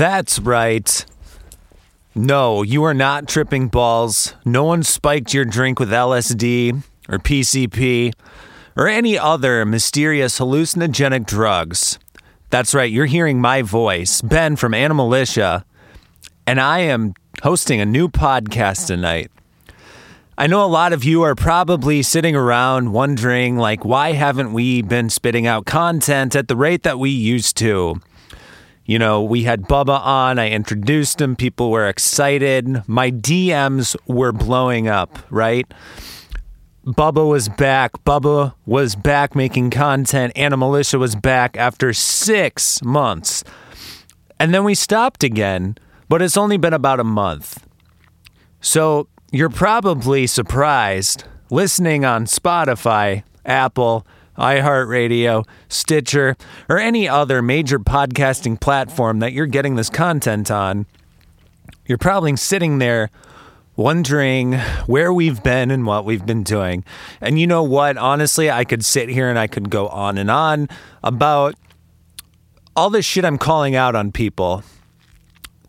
That's right. No, you are not tripping balls. No one spiked your drink with LSD or PCP or any other mysterious hallucinogenic drugs. That's right, you're hearing my voice, Ben from Animalitia, and I am hosting a new podcast tonight. I know a lot of you are probably sitting around wondering, like, why haven't we been spitting out content at the rate that we used to? You know, we had Bubba on, I introduced him, people were excited, my DMs were blowing up, right? Bubba was back. Bubba was back making content. Animalitia was back after six months. And then we stopped again, but it's only been about a month. So you're probably surprised listening on Spotify, Apple, iHeartRadio, Stitcher, or any other major podcasting platform that you're getting this content on. You're probably sitting there wondering where we've been and what we've been doing. And you know what? Honestly, I could sit here and I could go on and on about all this shit I'm calling out on people.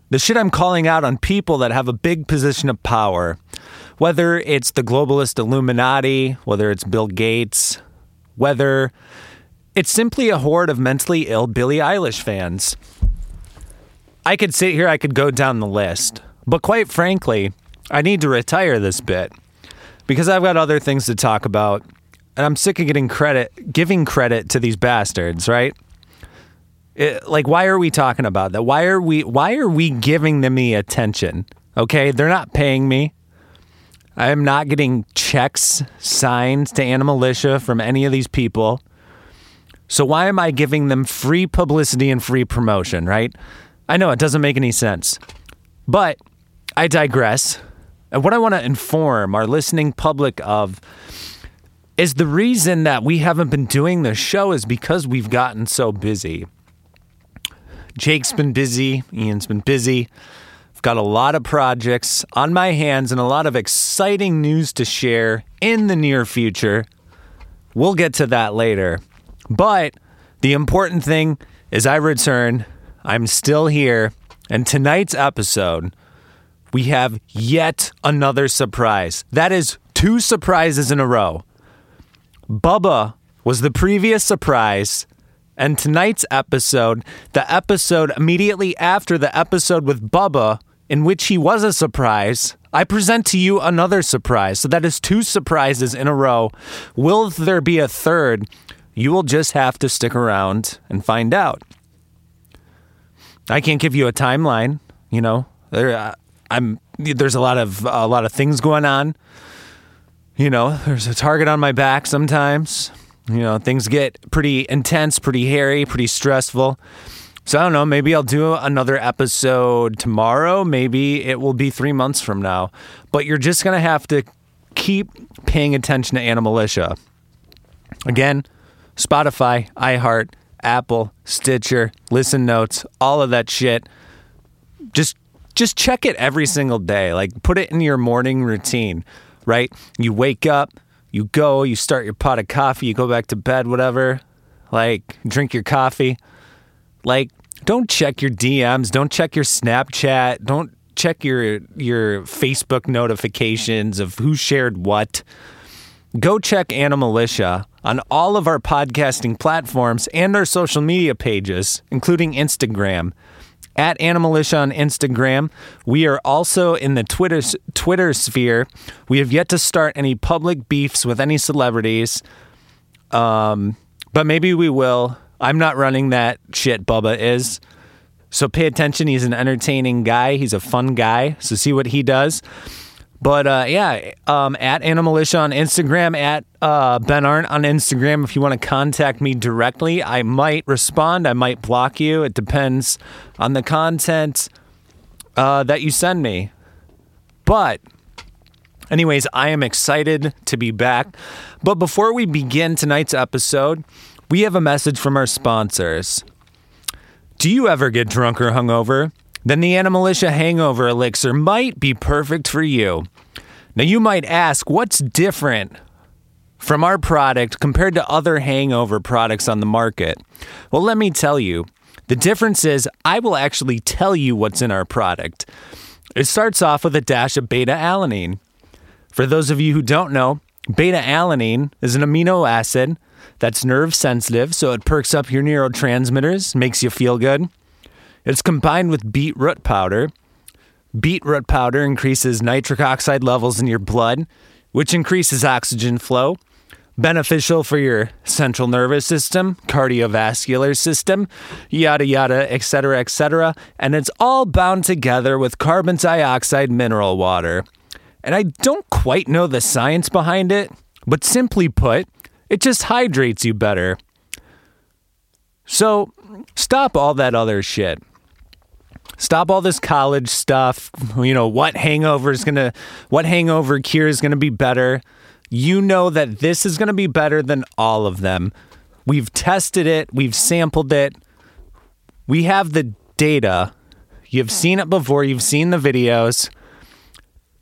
The shit I'm calling out on people that have a big position of power. Whether it's the globalist Illuminati, whether it's Bill Gates, whether it's simply a horde of mentally ill Billie Eilish fans. I could sit here, I could go down the list. But quite frankly, I need to retire this bit because I've got other things to talk about, and I'm sick of getting credit, giving credit to these bastards, right? It, like, why are we talking about that? Why are we? Why are we giving them the attention? Okay, they're not paying me. I am not getting checks signed to Animalitia from any of these people. So why am I giving them free publicity and free promotion, right? I know it doesn't make any sense. But I digress. And what I want to inform our listening public of is the reason that we haven't been doing this show is because we've gotten so busy. Jake's been busy, Ian's been busy. Got a lot of projects on my hands and a lot of exciting news to share in the near future. We'll get to that later. But the important thing is I return. I'm still here. And tonight's episode we have yet another surprise. That is two surprises in a row. Bubba was the previous surprise, and tonight's episode, the episode immediately after the episode with Bubba, in which he was a surprise, I present to you another surprise. So that is two surprises in a row. Will there be a third? You will just have to stick around and find out. I can't give you a timeline, you know. There, uh, I'm there's a lot of a lot of things going on. You know, there's a target on my back sometimes. You know, things get pretty intense, pretty hairy, pretty stressful. So I don't know, maybe I'll do another episode tomorrow, maybe it will be 3 months from now. But you're just going to have to keep paying attention to Animalitia. Again, Spotify, iHeart, Apple, Stitcher, Listen Notes, all of that shit. Just just check it every single day. Like put it in your morning routine, right? You wake up, you go, you start your pot of coffee, you go back to bed, whatever. Like drink your coffee. Like don't check your DMs, don't check your Snapchat, don't check your your Facebook notifications of who shared what. Go check Animalitia on all of our podcasting platforms and our social media pages, including Instagram at Animalitia on Instagram. We are also in the Twitter Twitter sphere. We have yet to start any public beefs with any celebrities, um, but maybe we will. I'm not running that shit. Bubba is. So pay attention. He's an entertaining guy. He's a fun guy. So see what he does. But uh, yeah, um, at Animalitia on Instagram, at uh, Ben Arndt on Instagram. If you want to contact me directly, I might respond. I might block you. It depends on the content uh, that you send me. But, anyways, I am excited to be back. But before we begin tonight's episode, we have a message from our sponsors. Do you ever get drunk or hungover? then the Animalitia Hangover Elixir might be perfect for you. Now, you might ask, what's different from our product compared to other hangover products on the market? Well, let me tell you. The difference is I will actually tell you what's in our product. It starts off with a dash of beta alanine. For those of you who don't know, beta alanine is an amino acid that's nerve sensitive, so it perks up your neurotransmitters, makes you feel good. It's combined with beetroot powder. Beetroot powder increases nitric oxide levels in your blood, which increases oxygen flow. Beneficial for your central nervous system, cardiovascular system, yada yada, etc., etc. And it's all bound together with carbon dioxide mineral water. And I don't quite know the science behind it, but simply put, it just hydrates you better. So stop all that other shit. Stop all this college stuff. You know, what hangover is going to, what hangover cure is going to be better. You know that this is going to be better than all of them. We've tested it, we've sampled it, we have the data. You've seen it before, you've seen the videos.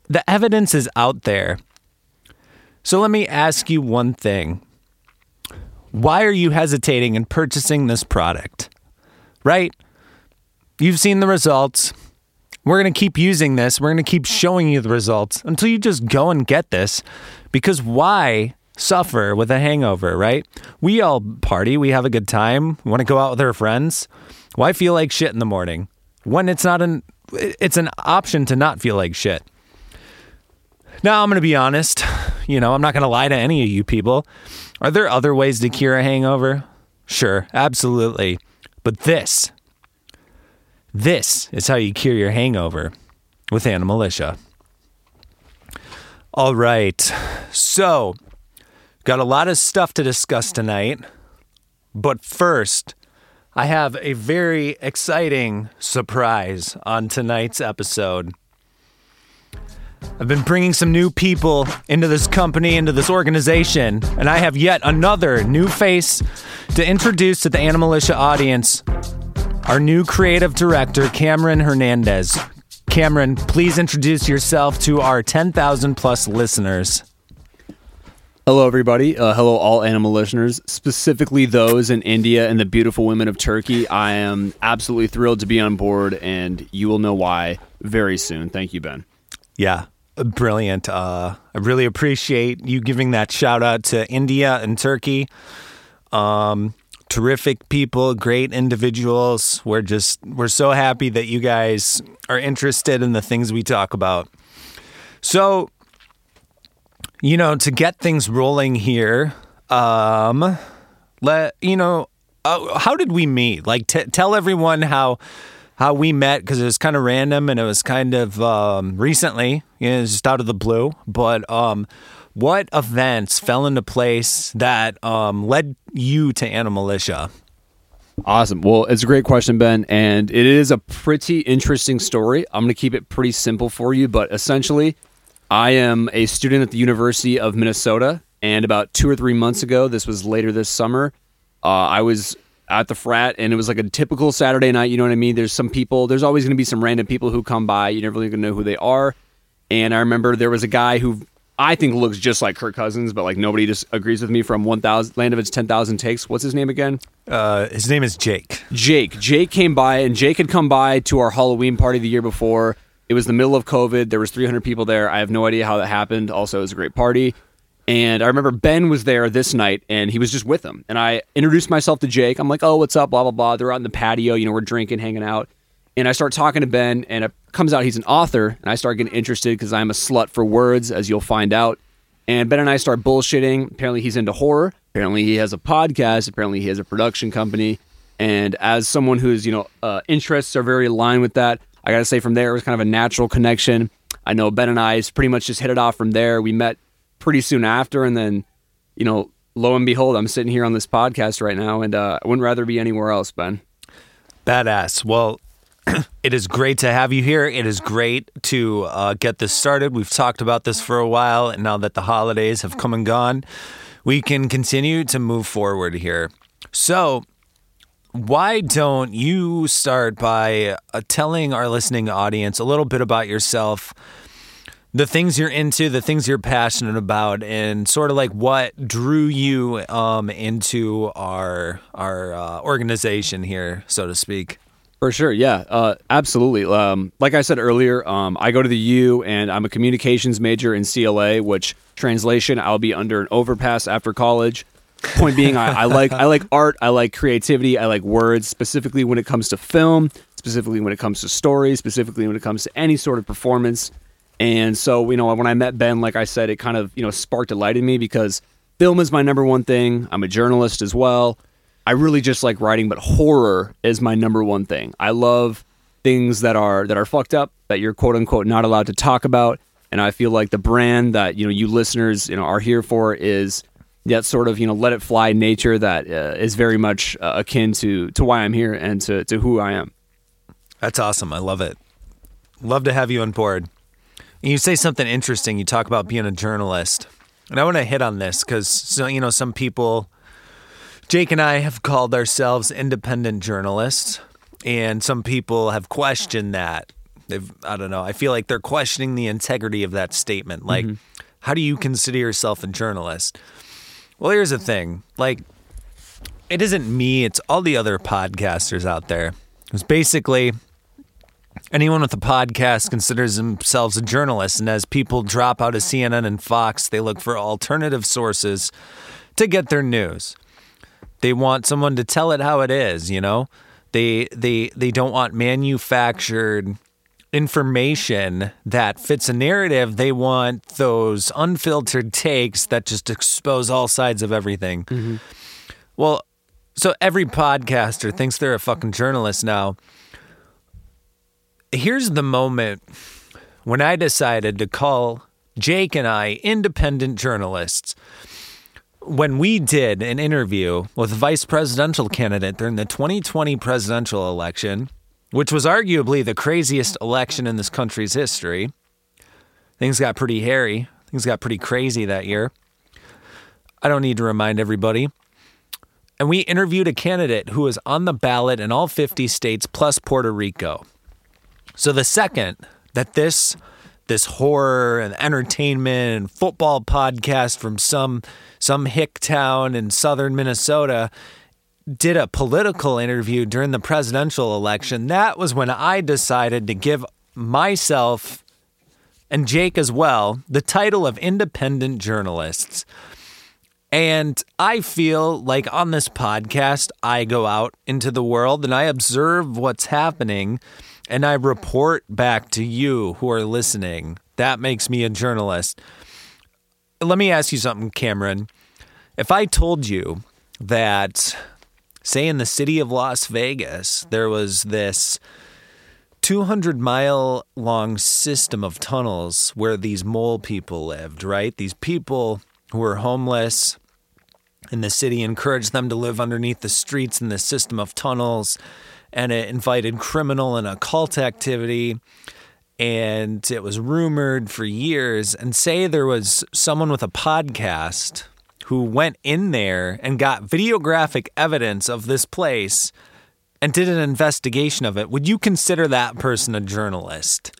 The evidence is out there. So let me ask you one thing. Why are you hesitating in purchasing this product? Right? You've seen the results. We're going to keep using this. We're going to keep showing you the results until you just go and get this. Because why suffer with a hangover, right? We all party, we have a good time, we want to go out with our friends. Why feel like shit in the morning when it's not an it's an option to not feel like shit. Now, I'm going to be honest. You know, I'm not going to lie to any of you people. Are there other ways to cure a hangover? Sure, absolutely. But this, this is how you cure your hangover with Animalitia. All right. So, got a lot of stuff to discuss tonight. But first, I have a very exciting surprise on tonight's episode. I've been bringing some new people into this company, into this organization, and I have yet another new face to introduce to the Animalitia audience. Our new creative director, Cameron Hernandez. Cameron, please introduce yourself to our 10,000 plus listeners. Hello, everybody. Uh, hello, all animal listeners, specifically those in India and the beautiful women of Turkey. I am absolutely thrilled to be on board, and you will know why very soon. Thank you, Ben. Yeah, brilliant. Uh, I really appreciate you giving that shout out to India and Turkey. Um, terrific people, great individuals. We're just we're so happy that you guys are interested in the things we talk about. So, you know, to get things rolling here, um, let you know, uh, how did we meet? Like, t- tell everyone how how we met because it was kind of random and it was kind of um, recently, you know, just out of the blue. But um, what events fell into place that um, led you to Animalitia? Awesome. Well, it's a great question, Ben, and it is a pretty interesting story. I'm going to keep it pretty simple for you, but essentially, I am a student at the University of Minnesota, and about two or three months ago, this was later this summer, uh, I was at the frat, and it was like a typical Saturday night. You know what I mean? There's some people. There's always going to be some random people who come by. You never really gonna know who they are. And I remember there was a guy who I think looks just like Kirk Cousins, but like nobody just agrees with me from 1,000 Land of Its 10,000 Takes. What's his name again? Uh, his name is Jake. Jake. Jake came by, and Jake had come by to our Halloween party the year before. It was the middle of COVID. There was 300 people there. I have no idea how that happened. Also, it was a great party. And I remember Ben was there this night and he was just with them. And I introduced myself to Jake. I'm like, oh, what's up? Blah, blah, blah. They're out in the patio. You know, we're drinking, hanging out. And I start talking to Ben and it comes out he's an author. And I start getting interested because I'm a slut for words, as you'll find out. And Ben and I start bullshitting. Apparently, he's into horror. Apparently, he has a podcast. Apparently, he has a production company. And as someone whose, you know, uh, interests are very aligned with that, I got to say from there, it was kind of a natural connection. I know Ben and I pretty much just hit it off from there. We met pretty soon after, and then you know, lo and behold, I'm sitting here on this podcast right now, and uh, I wouldn't rather be anywhere else, Ben. Badass. Well, it is great to have you here. It is great to uh, get this started. We've talked about this for a while, and now that the holidays have come and gone, we can continue to move forward here. So, why don't you start by uh, telling our listening audience a little bit about yourself? The things you're into, the things you're passionate about, and sort of like what drew you um, into our our uh, organization here, so to speak. For sure, yeah, uh, absolutely. Um, like I said earlier, um, I go to the U, and I'm a communications major in CLA, which translation I'll be under an overpass after college. Point being, I, I like I like art, I like creativity, I like words, specifically when it comes to film, specifically when it comes to stories, specifically when it comes to any sort of performance. And so, you know, when I met Ben, like I said, it kind of you know sparked a light in me because film is my number one thing. I'm a journalist as well. I really just like writing, but horror is my number one thing. I love things that are that are fucked up that you're quote unquote not allowed to talk about. And I feel like the brand that you know you listeners you know are here for is that sort of you know let it fly nature that uh, is very much uh, akin to to why I'm here and to to who I am. That's awesome. I love it. Love to have you on board. You say something interesting. You talk about being a journalist, and I want to hit on this because so you know some people Jake and I have called ourselves independent journalists, and some people have questioned that. They've, I don't know. I feel like they're questioning the integrity of that statement. Like, mm-hmm. how do you consider yourself a journalist? Well, here's the thing. Like, it isn't me, it's all the other podcasters out there. It's basically anyone with a podcast considers themselves a journalist. And as people drop out of CNN and Fox, they look for alternative sources to get their news. They want someone to tell it how it is, you know? They they they don't want manufactured information that fits a narrative. They want those unfiltered takes that just expose all sides of everything. Mm-hmm. Well, so every podcaster thinks they're a fucking journalist now. Here's the moment when I decided to call Jake and I independent journalists when we did an interview with a vice presidential candidate during the 2020 presidential election, which was arguably the craziest election in this country's history, things got pretty hairy. Things got pretty crazy that year. I don't need to remind everybody. And we interviewed a candidate who was on the ballot in all 50 states plus Puerto Rico. So the second that this this horror and entertainment and football podcast from some some hick town in southern Minnesota did a political interview during the presidential election. That was when I decided to give myself and Jake as well the title of independent journalists. And I feel like on this podcast, I go out into the world and I observe what's happening and I report back to you who are listening. That makes me a journalist. Let me ask you something, Cameron. If I told you that, say, in the city of Las Vegas, there was this 200 mile long system of tunnels where these mole people lived, right? These people who were homeless in the city encouraged them to live underneath the streets in this system of tunnels and it invited criminal and occult activity. And it was rumored for years. And say there was someone with a podcast who went in there and got videographic evidence of this place and did an investigation of it. Would you consider that person a journalist?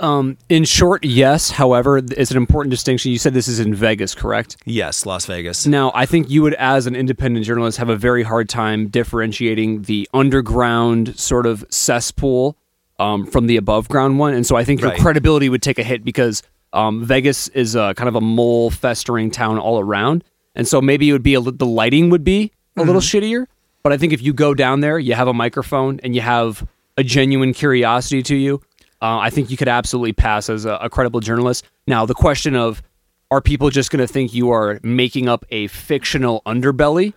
Um, in short, yes. However, it's an important distinction. You said this is in Vegas, correct? Yes, Las Vegas. Now, I think you would, as an independent journalist, have a very hard time differentiating the underground sort of cesspool um, from the above ground one. And so I think your right. credibility would take a hit because um, Vegas is a, kind of a mole festering town all around. And so maybe it would be a, the lighting would be a mm-hmm. little shittier. But I think if you go down there, you have a microphone and you have a genuine curiosity to you uh, I think you could absolutely pass as a, a credible journalist. Now, the question of are people just going to think you are making up a fictional underbelly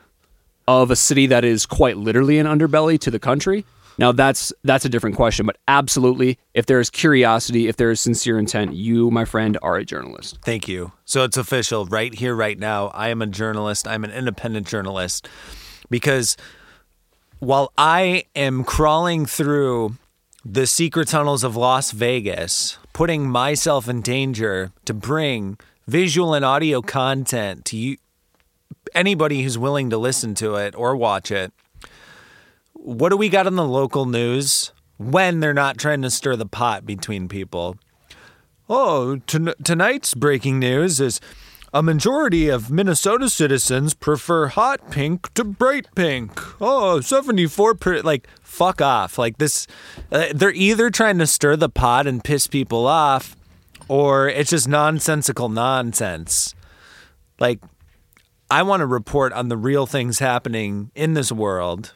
of a city that is quite literally an underbelly to the country? Now that's that's a different question, but absolutely, if there is curiosity, if there is sincere intent, you, my friend, are a journalist. Thank you. So it's official, right here, right now. I am a journalist. I'm an independent journalist because while I am crawling through the secret tunnels of Las Vegas, putting myself in danger to bring visual and audio content to you, anybody who's willing to listen to it or watch it. What do we got in the local news when they're not trying to stir the pot between people? Oh, ton- tonight's breaking news is a majority of Minnesota citizens prefer hot pink to bright pink. Oh, 74 per like fuck off. Like this uh, they're either trying to stir the pot and piss people off or it's just nonsensical nonsense. Like I want to report on the real things happening in this world.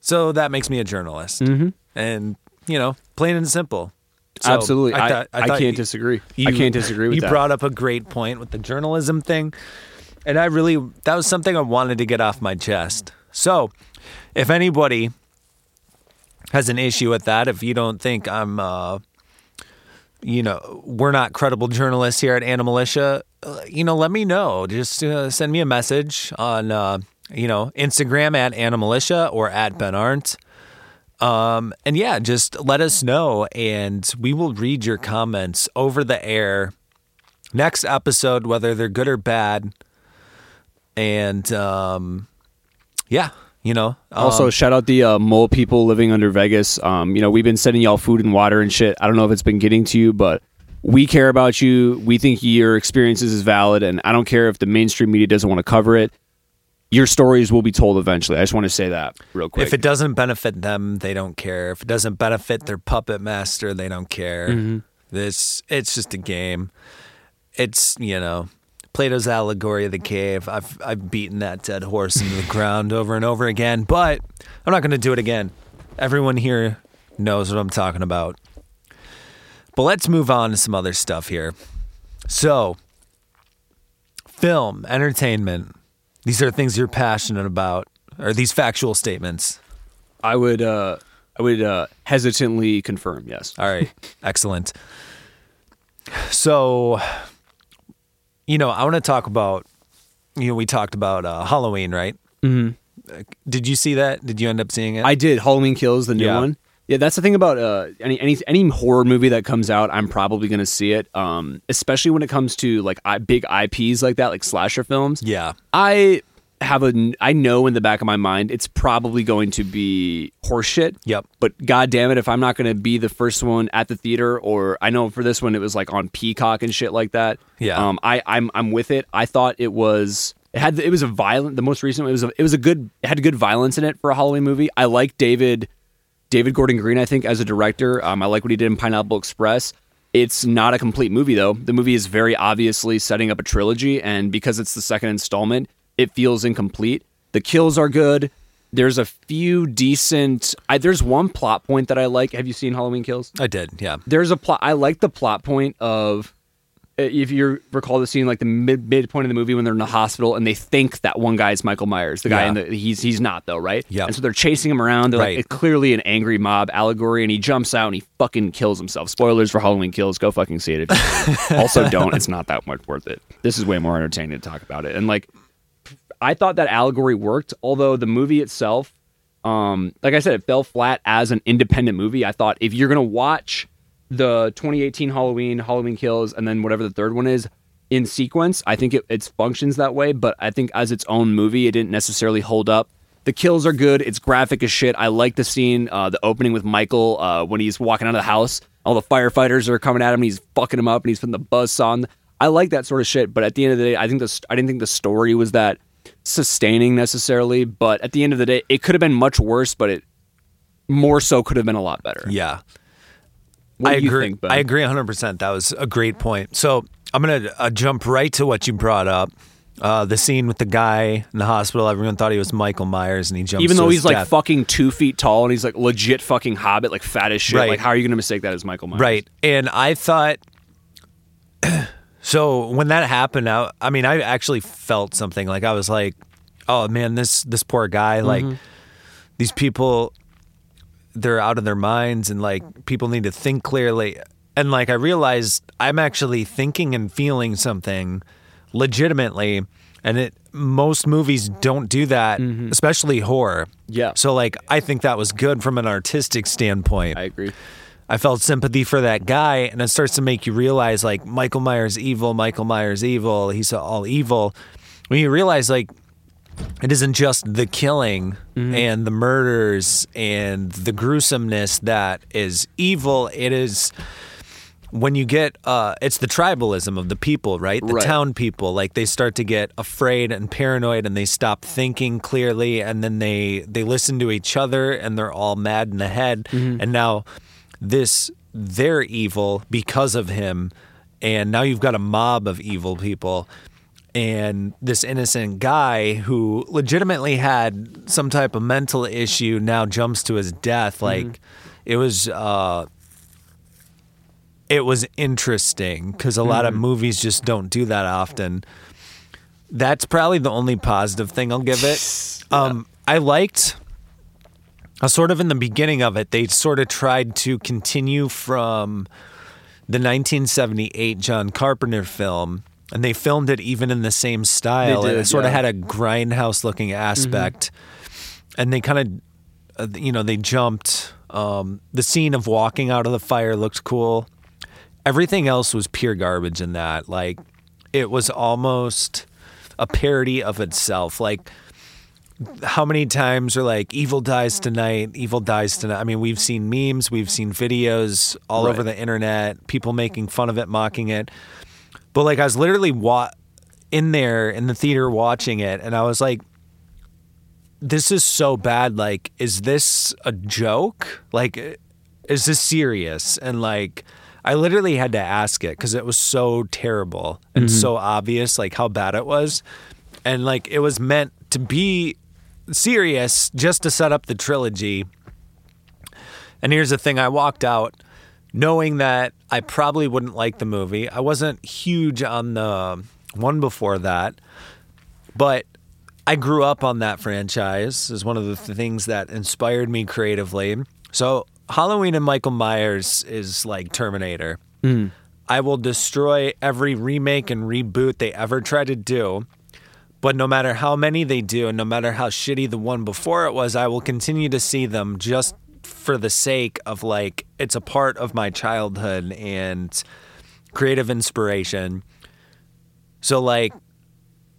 So that makes me a journalist. Mm-hmm. And, you know, plain and simple. So Absolutely. I, thought- I, thought can't you- disagree. I you- can't disagree with you that. brought up a great point with the journalism thing. And I really, that was something I wanted to get off my chest. So if anybody has an issue with that, if you don't think I'm, uh, you know, we're not credible journalists here at Animalitia, uh, you know, let me know. Just uh, send me a message on, uh, you know, Instagram at Animalitia or at Ben Arndt. Um, and yeah, just let us know and we will read your comments over the air next episode, whether they're good or bad. And um, yeah, you know, um, Also, shout out the uh, mole people living under Vegas. Um, you know, we've been sending y'all food and water and shit. I don't know if it's been getting to you, but we care about you. We think your experiences is valid, and I don't care if the mainstream media doesn't want to cover it. Your stories will be told eventually. I just want to say that real quick. if it doesn't benefit them, they don't care. If it doesn't benefit their puppet master, they don't care. Mm-hmm. This it's just a game. It's you know Plato's allegory of the cave. I've I've beaten that dead horse into the ground over and over again, but I'm not going to do it again. Everyone here knows what I'm talking about. But let's move on to some other stuff here. So, film, entertainment. These are things you're passionate about. Are these factual statements? I would, uh, I would uh, hesitantly confirm. Yes. All right. Excellent. So, you know, I want to talk about, you know, we talked about uh, Halloween, right? Mm-hmm. Did you see that? Did you end up seeing it? I did. Halloween Kills, the new Yeah. one. Yeah, that's the thing about uh, any any any horror movie that comes out. I'm probably gonna see it. Um, especially when it comes to like I, big IPs like that, like slasher films. yeah. I have a I know in the back of my mind it's probably going to be horseshit. Yep. But god damn it, if I'm not going to be the first one at the theater, or I know for this one it was like on Peacock and shit like that. Yeah. Um, I I'm I'm with it. I thought it was it had it was a violent. The most recent one, it was a, it was a good it had good violence in it for a Halloween movie. I like David David Gordon Green. I think as a director, um, I like what he did in Pineapple Express. It's not a complete movie though. The movie is very obviously setting up a trilogy, and because it's the second installment, it feels incomplete. The kills are good. There's a few decent. I, there's one plot point that I like. Have you seen Halloween Kills? I did. Yeah. There's a plot. I like the plot point of if you recall the scene, like the mid midpoint of the movie when they're in the hospital and they think that one guy is Michael Myers, the guy Yeah. in the he's he's not though, right? Yeah. And so they're chasing him around. They're Right. like it's clearly an angry mob allegory, and he jumps out and he fucking kills himself. Spoilers for Halloween Kills. Go fucking see it. If you- also, don't. It's not that much worth it. This is way more entertaining to talk about it. And like, I thought that allegory worked, although the movie itself, um, like I said, it fell flat as an independent movie. I thought if you're gonna watch the 2018 Halloween, Halloween Kills, and then whatever the third one is in sequence, I think it, it functions that way. But I think as its own movie, it didn't necessarily hold up. The kills are good. It's graphic as shit. I like the scene, uh, the opening with Michael uh, when he's walking out of the house. All the firefighters are coming at him. And he's fucking him up, and he's putting the buzz on. I like that sort of shit. But at the end of the day, I think the I didn't think the story was that sustaining necessarily. But at the end of the day, it could have been much worse. But it more so could have been a lot better. Yeah. What I agree. think, I agree 100%. That was a great point. So I'm going to uh, jump right to what you brought up. Uh, the scene with the guy in the hospital. Everyone thought he was Michael Myers, and he jumps. Even though he's like death. fucking two feet tall and he's like legit fucking hobbit, like fat as shit. Right. Like, how are you going to mistake that as Michael Myers? Right. And I thought so when that happened I, I mean I actually felt something like I was like oh man this this poor guy like these people they're out of their minds and like people need to think clearly and like I realized I'm actually thinking and feeling something legitimately and it most movies don't do that mm-hmm. especially horror Yeah. so like I think that was good from an artistic standpoint I agree. I felt sympathy for that guy, and it starts to make you realize like Michael Myers evil, Michael Myers evil, he's all evil. When you realize like it isn't just the killing and the murders and the gruesomeness that is evil, it is when you get uh it's the tribalism of the people right? The Right. town people. Like they start to get afraid and paranoid and they stop thinking clearly and then they they listen to each other and they're all mad in the head. Mm-hmm. and now this they're evil because of him. And now you've got a mob of evil people and this innocent guy who legitimately had some type of mental issue now jumps to his death. Like it was uh it was interesting because a lot of movies just don't do that often. That's probably the only positive thing i'll give it. Um i liked uh, sort of in the beginning of it they sort of tried to continue from the 1978 John Carpenter film, and they filmed it even in the same style. Did, it sort of had a grindhouse looking aspect, and they kind of, uh, you know, they jumped. Um, the scene of walking out of the fire looked cool. Everything else was pure garbage in that. Like, it was almost a parody of itself. Like, how many times are like evil dies tonight evil dies tonight i mean we've seen memes we've seen videos all Right. over the internet people making fun of it mocking it but like i was literally wa- in there in the theater watching it and i was like this is so bad. Like is this a joke? Like is this serious? And like i literally had to ask it because it was so terrible and mm-hmm. so obvious like how bad it was. And like it was meant to be serious just to set up the trilogy. And here's the thing. I walked out knowing that i probably wouldn't like the movie i wasn't huge on the one before that but I grew up on that franchise is one of the th- things that inspired me creatively. So Halloween and Michael Myers is like Terminator. Mm. I will destroy every remake and reboot they ever try to do. But no matter how many they do, and no matter how shitty the one before it was, I will continue to see them just for the sake of like it's a part of my childhood and creative inspiration. So like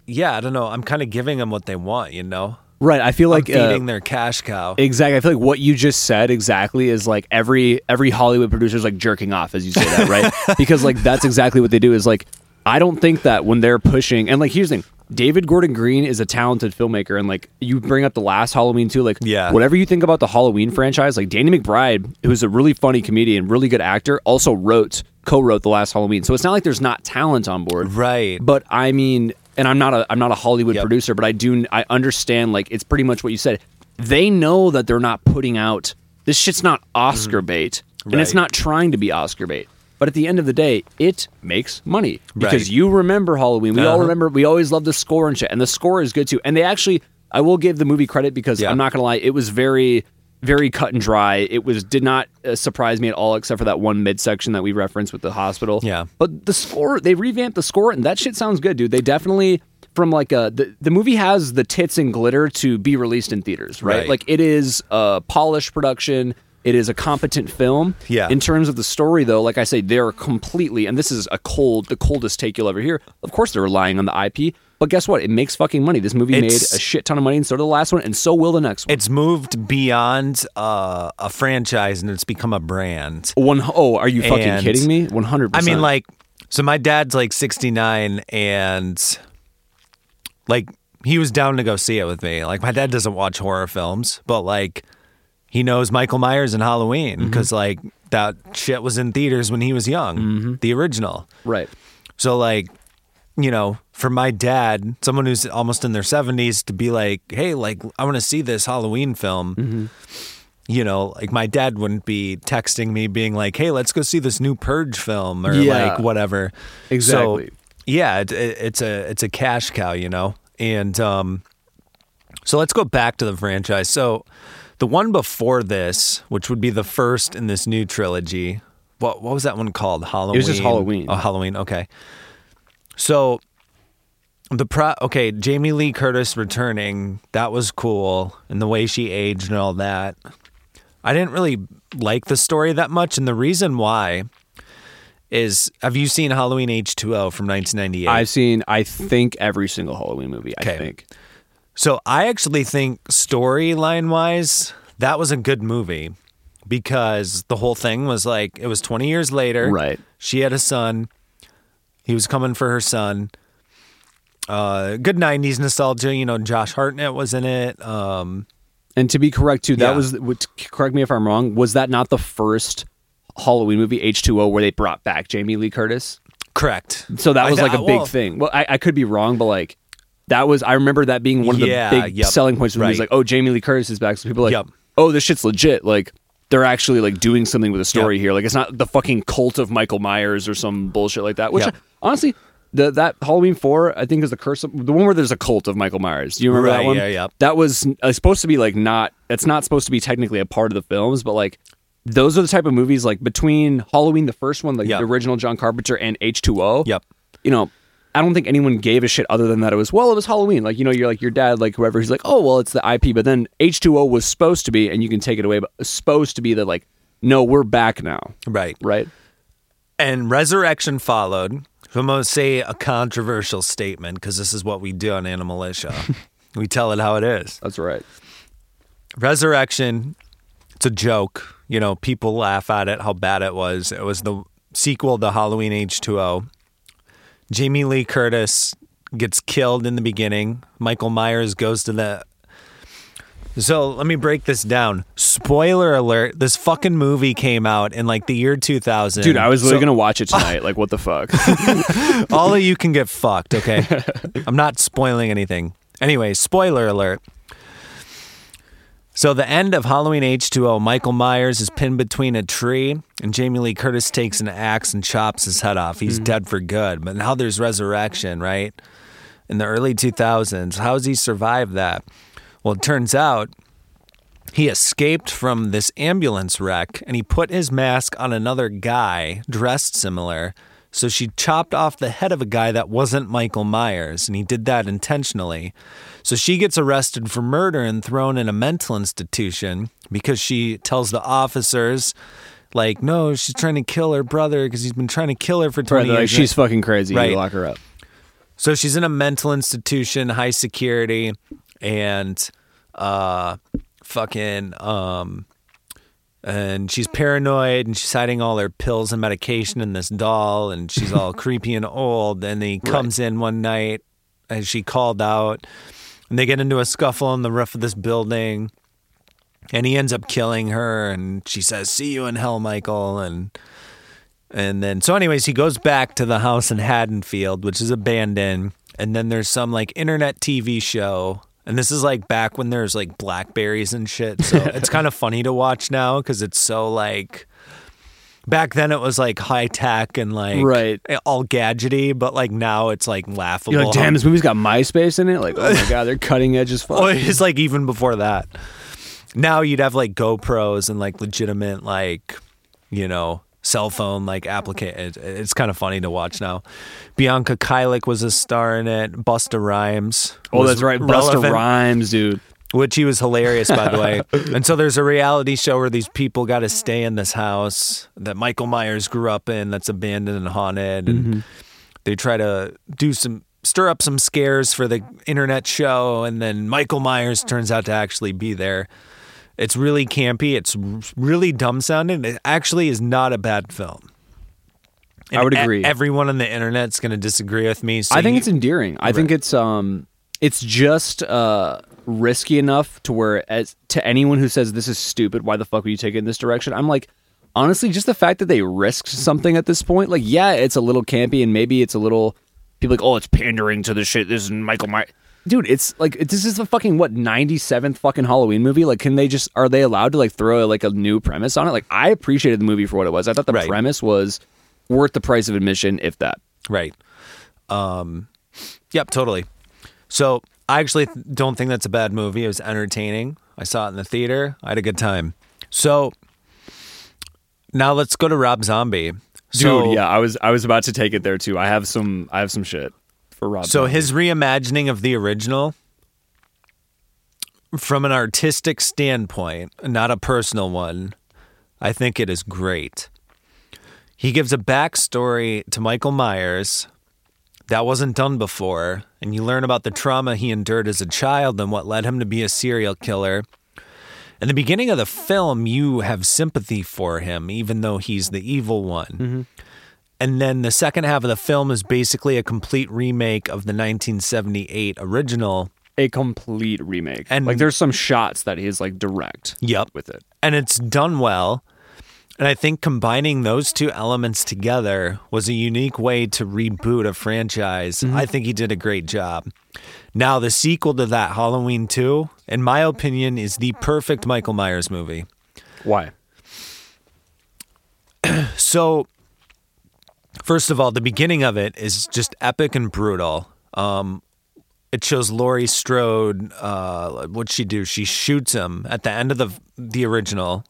yeah, I don't know. I'm kind of giving them what they want, you know. Right. I feel like I'm uh, feeding their cash cow. Exactly. I feel like what you just said exactly is like every every Hollywood producer is like jerking off as you say that, right? because like that's exactly what they do. Is like I don't think that when they're pushing and like here's the thing. David Gordon Green is a talented filmmaker, and like you bring up the last Halloween too, like Yeah. whatever you think about the Halloween franchise, like Danny McBride, who's a really funny comedian, really good actor, also wrote co-wrote the last Halloween. So it's not like there's not talent on board, Right. But I mean, and I'm not a I'm not a Hollywood Yep. producer, but I do I understand like it's pretty much what you said. They know that they're not putting out this shit's not Oscar bait, and it's Mm-hmm. Not trying to be Oscar bait. But at the end of the day, it makes money because Right. you remember Halloween. We all Uh-huh. remember. We always love the score and shit, and the score is good too. And they actually, I will give the movie credit because Yeah. I'm not gonna lie, it was very, very cut and dry. It was did not uh, surprise me at all, except for that one midsection that we referenced with the hospital. Yeah. But the score, they revamped the score, and that shit sounds good, dude. They definitely from like a the, the movie has the tits and glitter to be released in theaters, right? Right. Like it is a polished production. It is a competent film. Yeah. In terms of the story, though, like I say, they're completely, and this is a cold, the coldest take you'll ever hear. Of course, they're relying on the IP, but guess what? It makes fucking money. This movie It's- made a shit ton of money, and so did the last one, and so will the next one. It's moved beyond uh, a franchise and it's become a brand. One, oh, are you fucking And- kidding me? One hundred. I mean, like, so my dad's like 69 and like he was down to go see it with me. Like, my dad doesn't watch horror films, but like he knows Michael Myers and Halloween mm-hmm. because like that shit was in theaters when he was young, mm-hmm. the original. right. So like, you know, for my dad, someone who's almost in their 70s to be like, "Hey, like I want to see this Halloween film." Mm-hmm. You know, like my dad wouldn't be texting me being like, "Hey, let's go see this new Purge film" or Yeah. like whatever. Exactly. So, yeah, it, it, it's a it's a cash cow, you know. And um so let's go back to the franchise. So the one before this, which would be the first in this new trilogy, what what was that one called? Halloween. It was just Halloween. Oh, Halloween. Okay. So the pro okay, Jamie Lee Curtis returning, that was cool, and the way she aged and all that. I didn't really like the story that much, and the reason why is have you seen Halloween H2O from 1998? I've seen, I think, every single Halloween movie. I think. So I actually think storyline wise, that was a good movie. because the whole thing was like it was 20 years later. Right. She had a son. He was coming for her son. Uh, good 90s nostalgia. You know, Josh Hartnett was in it. Um, And to be correct too, that Yeah. was correct me if I'm wrong. Was that not the first Halloween movie H2O where they brought back Jamie Lee Curtis? correct. So that was like a big well, thing. Well, I, I could be wrong, but like that was I remember that being one of the Yeah, big yep, selling points of the movie. was. Like, oh, Jamie Lee Curtis is back. So people are like, Yep. oh, this shit's legit. Like they're actually like doing something with a story here. Like it's not the fucking cult of Michael Myers or some bullshit like that. Which Yep. honestly, the that Halloween four I think is the curse of the one where there's a cult of Michael Myers. Do you remember Right, that one? yeah, yeah. That was uh, supposed to be like not. That's not supposed to be technically a part of the films, but like. Those are the type of movies like between Halloween, the first one, like Yep. the original John Carpenter, and H two O Yep. you know, I don't think anyone gave a shit other than that it was well, it was Halloween. Like you know, you're like your dad, like whoever. He's like, oh well, it's the IP. But then H two O was supposed to be, and you can take it away, but supposed to be that like, no, we're back now, Right. right? And resurrection followed. So I'm to say a controversial statement because this is what we do on Animalitia. we tell it how it is. That's right. Resurrection, it's a joke. You know, people laugh at it, how bad it was. It was the sequel to Halloween H2O. Jamie Lee Curtis gets killed in the beginning. Michael Myers goes to the. So let me break this down. Spoiler alert: This fucking movie came out in like the year 2000. Dude, I was literally So- gonna watch it tonight. like, what the fuck? all of you can get fucked, okay? I'm not spoiling anything. Anyway, spoiler alert. So the end of Halloween H2O, Michael Myers is pinned between a tree, and Jamie Lee Curtis takes an axe and chops his head off. He's hmm. dead for good. But now there's resurrection, right? In the early 2000s, how does he survive that? Well, it turns out he escaped from this ambulance wreck and he put his mask on another guy dressed similar. So she chopped off the head of a guy that wasn't Michael Myers, and he did that intentionally. So she gets arrested for murder and thrown in a mental institution because she tells the officers, like, no, she's trying to kill her brother because he's been trying to kill her for 20 like, years. she's fucking crazy. Right. You lock her up. So she's in a mental institution, high security, and uh fucking um and she's paranoid and she's hiding all her pills and medication in this doll and she's all creepy and old and he comes in one night as she called out and they get into a scuffle on the roof of this building and he ends up killing her and she says see you in hell michael and and then, so, anyways, he goes back to the house in Haddonfield, which is abandoned. And then there's some like internet TV show. And this is like back when there's like Blackberries and shit. So it's kind of funny to watch now because it's so like. Back then it was like high tech and like Right. all gadgety, but like now it's like laughable. You're like, damn, this movie's got MySpace in it. Like, oh my god, they're cutting edge as fuck. Oh, it's like even before that. Now you'd have like GoPros and like legitimate like, you know, cell phone like application. It's kind of funny to watch now. Bianca Kajlich was a star in it. Busta Rhymes. oh, that's right, Busta Rhymes, dude. Which he was hilarious, by the way. And so there's a reality show where these people got to stay in this house that Michael Myers grew up in that's abandoned and haunted. And mm-hmm. they try to do some stir up some scares for the internet show and then Michael Myers turns out to actually be there. It's really campy, it's really dumb sounding. It actually is not a bad film. I would e- agree. everyone on the internet's going to disagree with me. So I think you- it's endearing. I think it's um it's just uh risky enough to where as to anyone who says this is stupid, why the fuck would you take it in this direction? I'm like honestly just the fact that they risked something at this point, like yeah, it's a little campy and maybe it's a little people like, "Oh, it's pandering to the shit. This is Michael Myers." Dude, it's like this is the fucking what 97th fucking Halloween movie. Like can they just are they allowed to like throw like a new premise on it? Like I appreciated the movie for what it was. I thought the Right. premise was worth the price of admission if that. Right. Um, yep, totally. So I actually don't think that's a bad movie. It was entertaining. I saw it in the theater. I had a good time. So now let's go to Rob Zombie. Dude, So, yeah, I was I was about to take it there too. I have some I have some shit for Rob. So Zombie. his reimagining of the original, from an artistic standpoint, not a personal one, I think it is great. He gives a backstory to Michael Myers that wasn't done before, and you learn about the trauma he endured as a child and what led him to be a serial killer. In the beginning of the film, you have sympathy for him, even though he's the evil one. Mm-hmm. And then the second half of the film is basically a complete remake of the 1978 original. A complete remake. And- like there's some shots that he's like direct Yep. with it. And it's done well. And I think combining those two elements together was a unique way to reboot a franchise. Mm-hmm. I think he did a great job. Now, the sequel to that, Halloween 2, in my opinion, is the perfect Michael Myers movie. Why? So, first of all, the beginning of it is just epic and brutal. Um, it shows Laurie Strode. Uh, what'd she do? She shoots him at the end of the the original,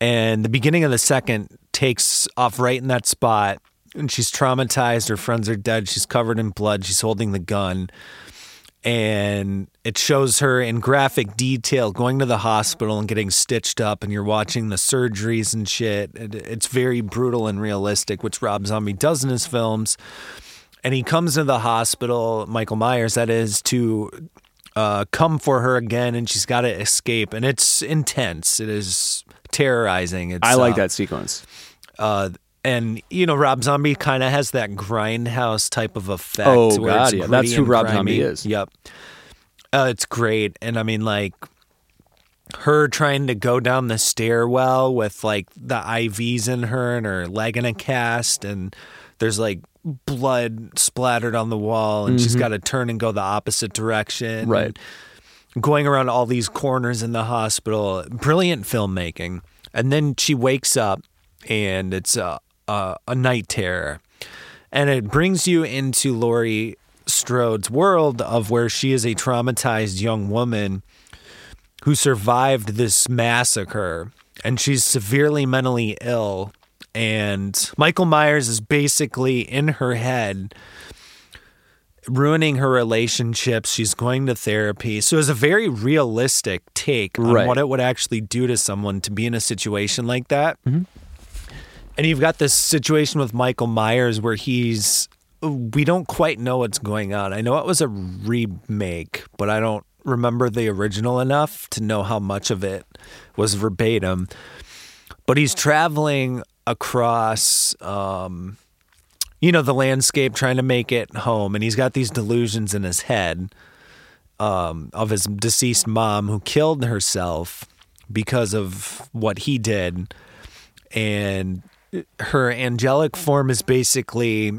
and the beginning of the second takes off right in that spot. And she's traumatized. Her friends are dead. She's covered in blood. She's holding the gun. And it shows her in graphic detail going to the hospital and getting stitched up, and you're watching the surgeries and shit. It's very brutal and realistic, which Rob Zombie does in his films. And he comes to the hospital, Michael Myers, that is, to uh, come for her again, and she's got to escape. And it's intense. It is terrorizing. It's, I like uh, that sequence. uh, and you know, Rob Zombie kind of has that grindhouse type of effect. Oh, God, yeah. That's who Rob grimy. Zombie is. Yep, uh, it's great, and I mean, like her trying to go down the stairwell with like the IVs in her and her leg in a cast, and there's like blood splattered on the wall, and she's got to turn and go the opposite direction. Mm-hmm. Right. Going around all these corners in the hospital. Brilliant filmmaking. And then she wakes up and it's a, a, a night terror. And it brings you into Laurie Strode's world of where she is a traumatized young woman who survived this massacre and she's severely mentally ill. And Michael Myers is basically in her head ruining her relationships. She's going to therapy. So it's a very realistic take on Right. what it would actually do to someone to be in a situation like that. Mm-hmm. And you've got this situation with Michael Myers where he's we don't quite know what's going on. I know it was a remake, but I don't remember the original enough to know how much of it was verbatim. But he's traveling across um you know the landscape trying to make it home and he's got these delusions in his head um, of his deceased mom who killed herself because of what he did and her angelic form is basically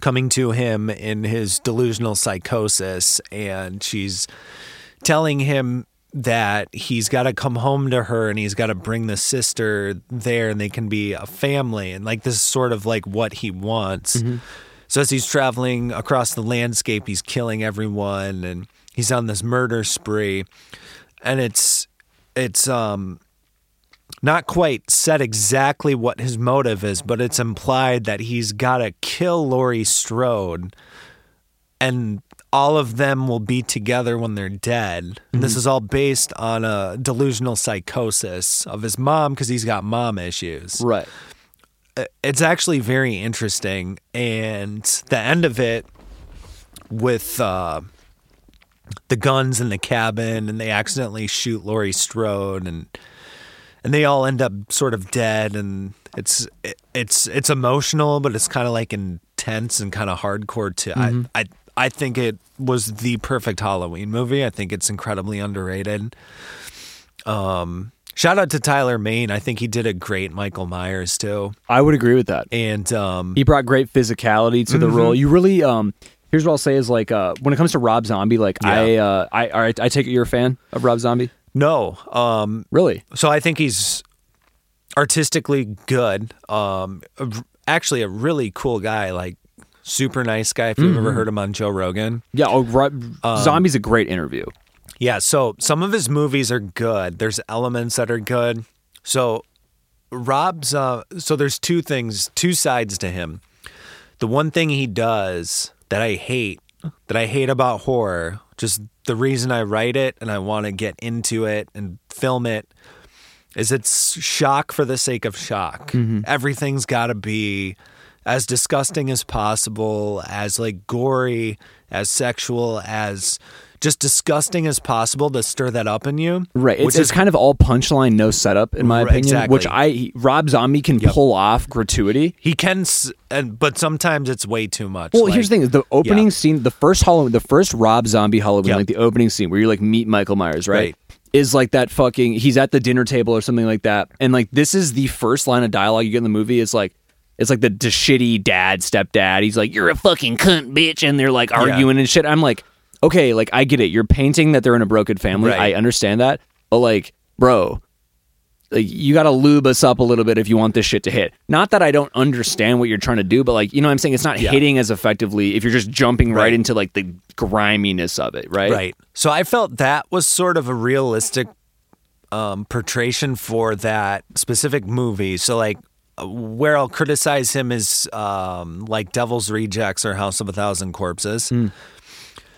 coming to him in his delusional psychosis and she's telling him that he's got to come home to her and he's got to bring the sister there and they can be a family and like this is sort of like what he wants. So as he's traveling across the landscape he's killing everyone and he's on this murder spree and it's it's um not quite said exactly what his motive is, but it's implied that he's got to kill Laurie Strode and all of them will be together when they're dead. And this is all based on a delusional psychosis of his mom because he's got mom issues. Right. It's actually very interesting. And the end of it with uh, the guns in the cabin and they accidentally shoot Laurie Strode and and they all end up sort of dead and it's it, it's it's emotional but it's kind of like intense and kind of hardcore too. I, I I think it was the perfect Halloween movie. I think it's incredibly underrated. Um shout out to Tyler Mane. I think he did a great Michael Myers too. I would agree with that. And um He brought great physicality to the Mm-hmm. role. You really um here's what I'll say is like uh when it comes to Rob Zombie, like I uh I all right, I take it you're a fan of Rob Zombie? No, um Really? So I think he's artistically good. Um, actually, a really cool guy, like super nice guy. If you've ever heard him on Joe Rogan, Yeah, oh, Rob, Um, Zombie's a great interview. yeah. So some of his movies are good. There's elements that are good. So Rob's. Uh, so there's two things, two sides to him. The one thing he does that I hate, that I hate about horror, just the reason I write it and I want to get into it and film it is it's shock for the sake of shock. Mm-hmm. Everything's got to be as disgusting as possible, as like gory, as sexual, as just disgusting as possible to stir that up in you. Right. It's, Which it's is kind of all punchline, no setup, in my Right, opinion. exactly. Which I Rob Zombie can pull off gratuity. he can, and but sometimes it's way too much. Well, like- here's the thing: the opening yeah. scene, the first Halloween, the first Rob Zombie Halloween, Yep. like the opening scene where you like meet Michael Myers, right? Right. Is like that fucking. He's at the dinner table or something like that, and like this is the first line of dialogue you get in the movie. It's like. It's like the, the shitty dad, stepdad. He's like, "You're a fucking cunt, bitch," and they're like arguing and shit. I'm like, okay, like I get it. You're painting that they're in a broken family. Right. I understand that, but like, bro, like you got to lube us up a little bit if you want this shit to hit. Not that I don't understand what you're trying to do, but like you know what I'm saying it's not hitting as effectively if you're just jumping right, Right. into like the griminess of it, right? Right. So I felt that was sort of a realistic um, portrayal for that specific movie. So like uh, where I'll criticize him is um, like Devil's Rejects or House of a Thousand Corpses.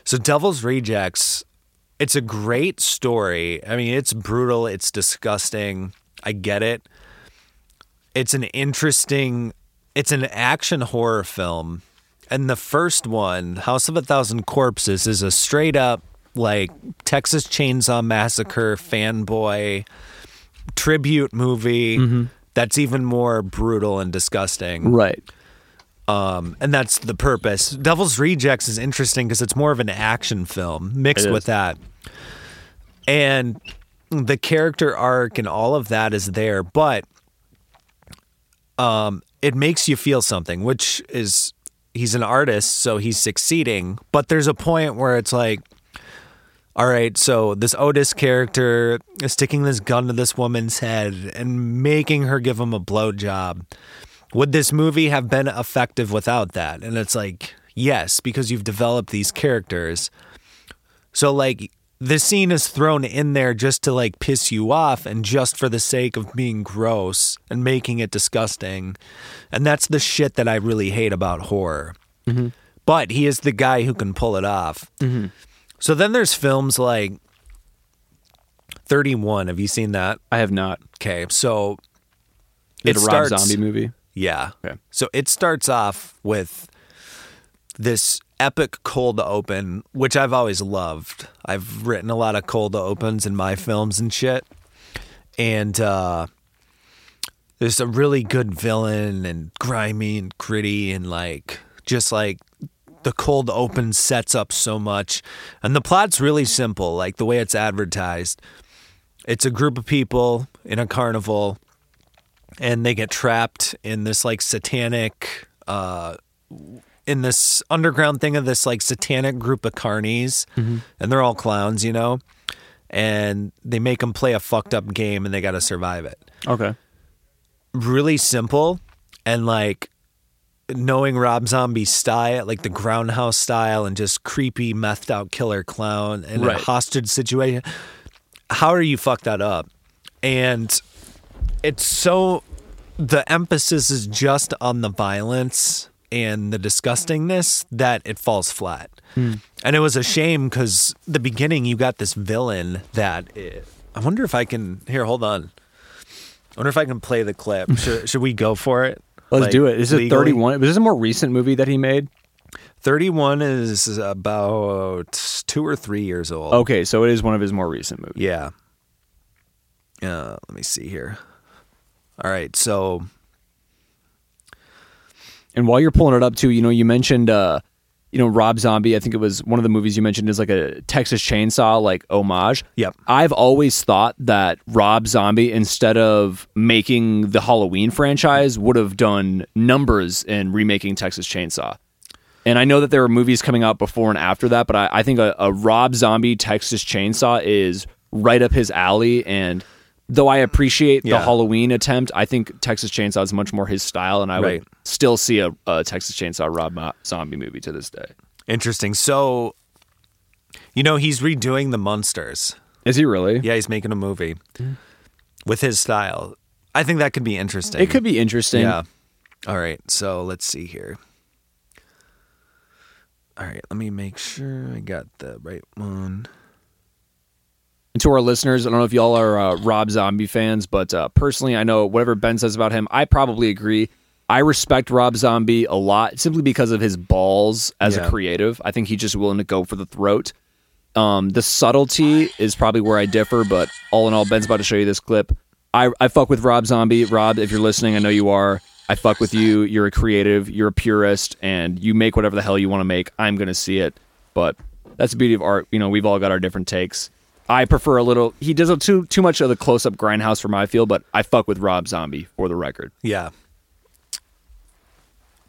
So Devil's Rejects, it's a great story. I mean, it's brutal, it's disgusting. I get it. It's an interesting it's an action horror film. And the first one, House of a Thousand Corpses, is a straight up like Texas Chainsaw Massacre fanboy tribute movie mm-hmm. that's even more brutal and disgusting. Right. Um, and that's the purpose. Devil's Rejects is interesting because it's more of an action film mixed with that. And the character arc and all of that is there, but um, it makes you feel something, which is he's an artist, so he's succeeding. But there's a point where it's like, all right, so this Otis character is sticking this gun to this woman's head and making her give him a blowjob. Would this movie have been effective without that? And it's like, yes, because you've developed these characters. So, like, the scene is thrown in there just to, like, piss you off and just for the sake of being gross and making it disgusting. And that's the shit that I really hate about horror. Mm-hmm. But he is the guy who can pull it off. Mm-hmm. So then there's films like 31. Have you seen that? I have not. Okay, so It's it a Rob starts- Zombie movie. Yeah. Okay. So it starts off with this epic cold open, which I've always loved. I've written a lot of cold opens in my films and shit. And uh there's a really good villain and grimy and gritty and like just like the cold open sets up so much. And the plot's really simple, like the way it's advertised. It's a group of people in a carnival and they get trapped in this like satanic uh in this underground thing of this like satanic group of carnies and they're all clowns you know and they make them play a fucked up game and they got to survive it Okay. really simple and like knowing Rob Zombie's style, like the grindhouse style and just creepy methed out killer clown and Right. a hostage situation. How are you fuck that up? And it's so the emphasis is just on the violence and the disgustingness that it falls flat. And it was a shame because the beginning you got this villain that it, I wonder if I can here. Hold on. I wonder if I can play the clip. Should, should we go for it? Let's Like, do it. Is it 31? Was this a more recent movie that he made? 31 is about two or three years old. Okay, so it is one of his more recent movies. Yeah. Uh, let me see here. All right. So, And while you're pulling it up too, you know, you mentioned uh you know, Rob Zombie, I think it was one of the movies you mentioned is like a Texas Chainsaw like homage. Yep. I've always thought that Rob Zombie, instead of making the Halloween franchise, would have done numbers in remaking Texas Chainsaw. And I know that there are movies coming out before and after that, but I, I think a, a Rob Zombie Texas Chainsaw is right up his alley. And though I appreciate the Halloween attempt, I think Texas Chainsaw is much more his style, and I Right. would still see a, a Texas Chainsaw Rob Zombie movie to this day. interesting. So, you know, he's redoing the Munsters. Is he really? Yeah, he's making a movie hmm. with his style. I think that could be interesting. It could be interesting. Yeah. All right. So let's see here. All right. Let me make sure I got the right one. And to our listeners, I don't know if y'all are uh, Rob Zombie fans, but uh, personally, I know whatever Ben says about him, I probably agree. I respect Rob Zombie a lot simply because of his balls as Yeah. a creative. I think he's just willing to go for the throat. Um, the subtlety is probably where I differ, but all in all, Ben's about to show you this clip. I, I fuck with Rob Zombie. Rob, if you're listening, I know you are. I fuck with you. You're a creative, you're a purist, and you make whatever the hell you want to make. I'm gonna see it. But that's the beauty of art. You know, we've all got our different takes. I prefer a little. He does a too too much of the close up grindhouse for my feel, but I fuck with Rob Zombie for the record. Yeah.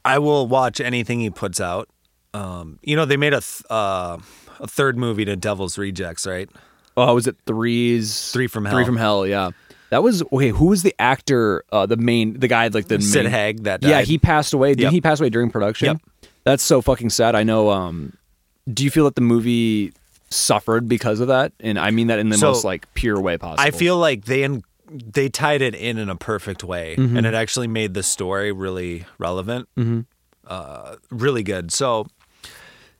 I will watch anything he puts out. Um, you know, they made a th- uh, a third movie to Devil's Rejects, right? Oh, was it threes? Three from hell. Three from Hell. Yeah, that was okay. Who was the actor? Uh, the main, the guy like the Sid main, Haig that Yeah, he passed away. Didn't Yep. he pass away during production? Yep. That's so fucking sad. I know. Um, do you feel that the movie suffered because of that? And I mean that in the So, most like pure way possible. I feel like they in, they tied it in in a perfect way, Mm-hmm. and it actually made the story really relevant, mm-hmm. uh, really good. So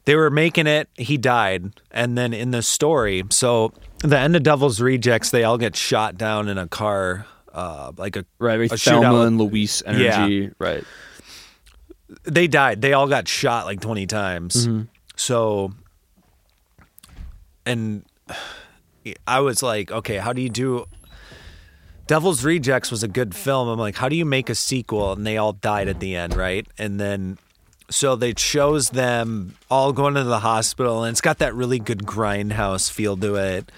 they were making it. He died, and then in the story, so the end of Devil's Rejects, they all get shot down in a car, uh, like a right. a Thelma shootout. and Louise energy. Right. they died. They all got shot like 20 times. So, and I was like, okay, how do you do? Devil's Rejects was a good film. I'm like, how do you make a sequel? And they all died at the end, right? And then, so they shows them all going to the hospital, and it's got that really good grindhouse feel to it.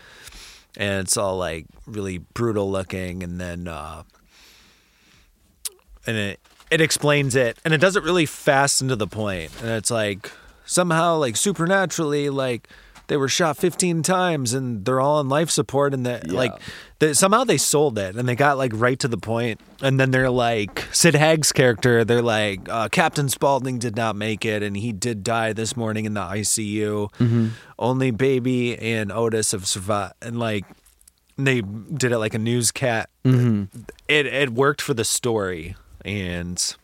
And it's all like really brutal looking. And then, uh, and it it explains it and it does it really fast and to the point and it's like somehow like supernaturally like they were shot 15 times and they're all on life support and that like they, somehow they sold it and they got like right to the point. And then they're like sid haig's character they're like uh, captain spaulding did not make it and he did die this morning in the icu only baby and otis have survived and like they did it like a newscat it it worked for the story and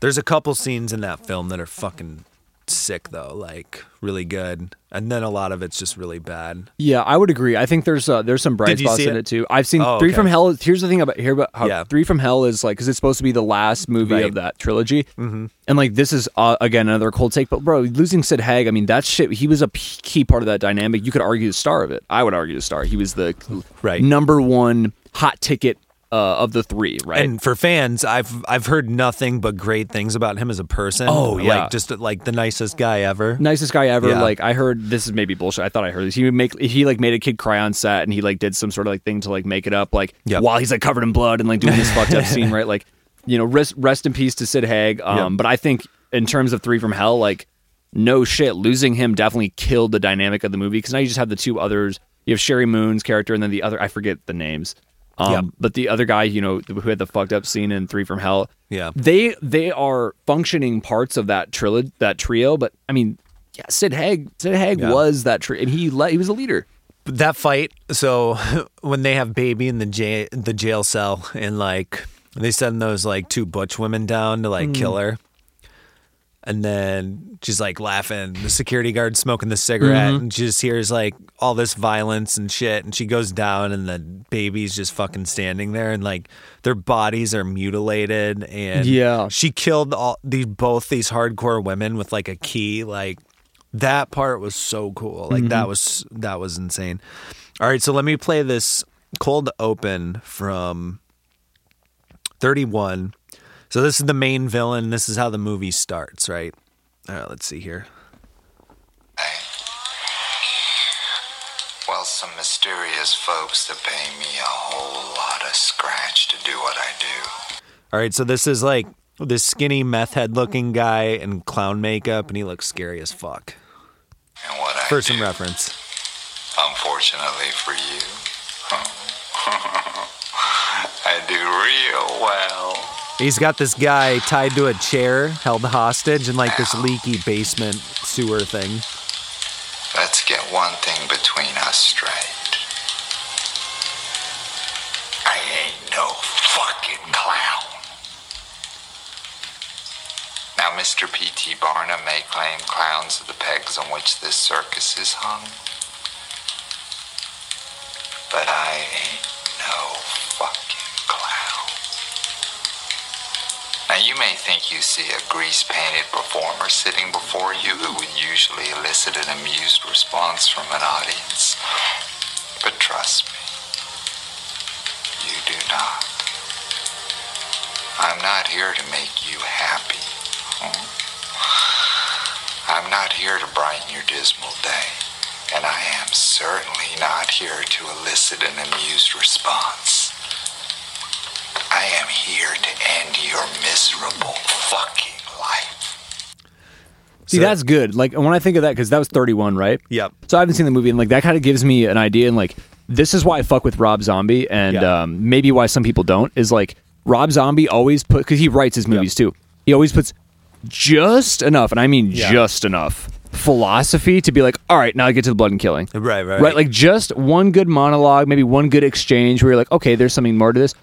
there's a couple scenes in that film that are fucking sick though like really good and then a lot of it's just really bad Yeah, I would agree. I think there's uh, there's some bright spots in it? it too. I've seen Oh, Three okay. from Hell. Here's the thing about here about how Yeah. Three from Hell is like because it's supposed to be the last movie Right. of that trilogy, mm-hmm. and like this is uh, again another cold take. But bro, losing Sid Haig, I mean that shit. He was a key part of that dynamic. You could argue the star of it. I would argue the star. He was the Right. number one hot ticket uh, of the three. Right. and for fans i've i've heard nothing but great things about him as a person Oh, yeah. like just like the nicest guy ever nicest guy ever. Yeah. Like I heard this is maybe bullshit. I thought I heard this. He would make he like made a kid cry on set and he like did some sort of like thing to like make it up like Yep. while he's like covered in blood and like doing this fucked up scene, right? Like, you know, rest rest in peace to Sid Haig. Um Yep. but I think in terms of Three from Hell, like no shit, losing him definitely killed the dynamic of the movie because now you just have the two others. You have Sheri Moon's character and then the other I forget the names. Um, Yep. but the other guy, you know, who had the fucked up scene in Three from Hell, Yeah. they they are functioning parts of that trilogy, that trio. But I mean, yeah, Sid Haig, Sid Haig Yeah. was that trio, and he le- he was a leader. that fight so when they have baby in the jail the jail cell and like they send those like two butch women down to like kill her and then she's like laughing. The security guard smoking the cigarette mm-hmm. and she just hears like all this violence and shit and she goes down and the baby's just fucking standing there and like their bodies are mutilated and Yeah. she killed all these both these hardcore women with like a key. Like that part was so cool. Like that mm-hmm. was that was insane. All right so let me play this cold open from 31 so this is the main villain. This is how the movie starts right? All right let's see here. Well, some mysterious folks that pay me a whole lot of scratch to do what I do. all right so this is like this skinny meth head looking guy in clown makeup and he looks scary as fuck. And what I for do, some reference. unfortunately for you, I do real well. He's got this guy tied to a chair held hostage in like this leaky basement sewer thing Let's get one thing between us straight. I ain't no fucking clown. Now, Mr. P.T. Barnum may claim clowns are the pegs on which this circus is hung. But I ain't no Now, you may think you see a grease painted performer sitting before you who would usually elicit an amused response from an audience. But trust me, you do not. I'm not here to make you happy. I'm not here to brighten your dismal day. And I am certainly not here to elicit an amused response. I am here to end your miserable fucking life. See, So- that's good. Like when I think of that, because that was 31, right? Yep. So I haven't seen the movie, and like that kind of gives me an idea. And like this is why I fuck with Rob Zombie, and Yeah. um, maybe why some people don't is like Rob Zombie always put because he writes his movies too. He always puts just enough, and I mean Yeah. just enough philosophy to be like, all right, now I get to the blood and killing. Right, right. Right, like just one good monologue, maybe one good exchange where you're like, okay, there's something more to this.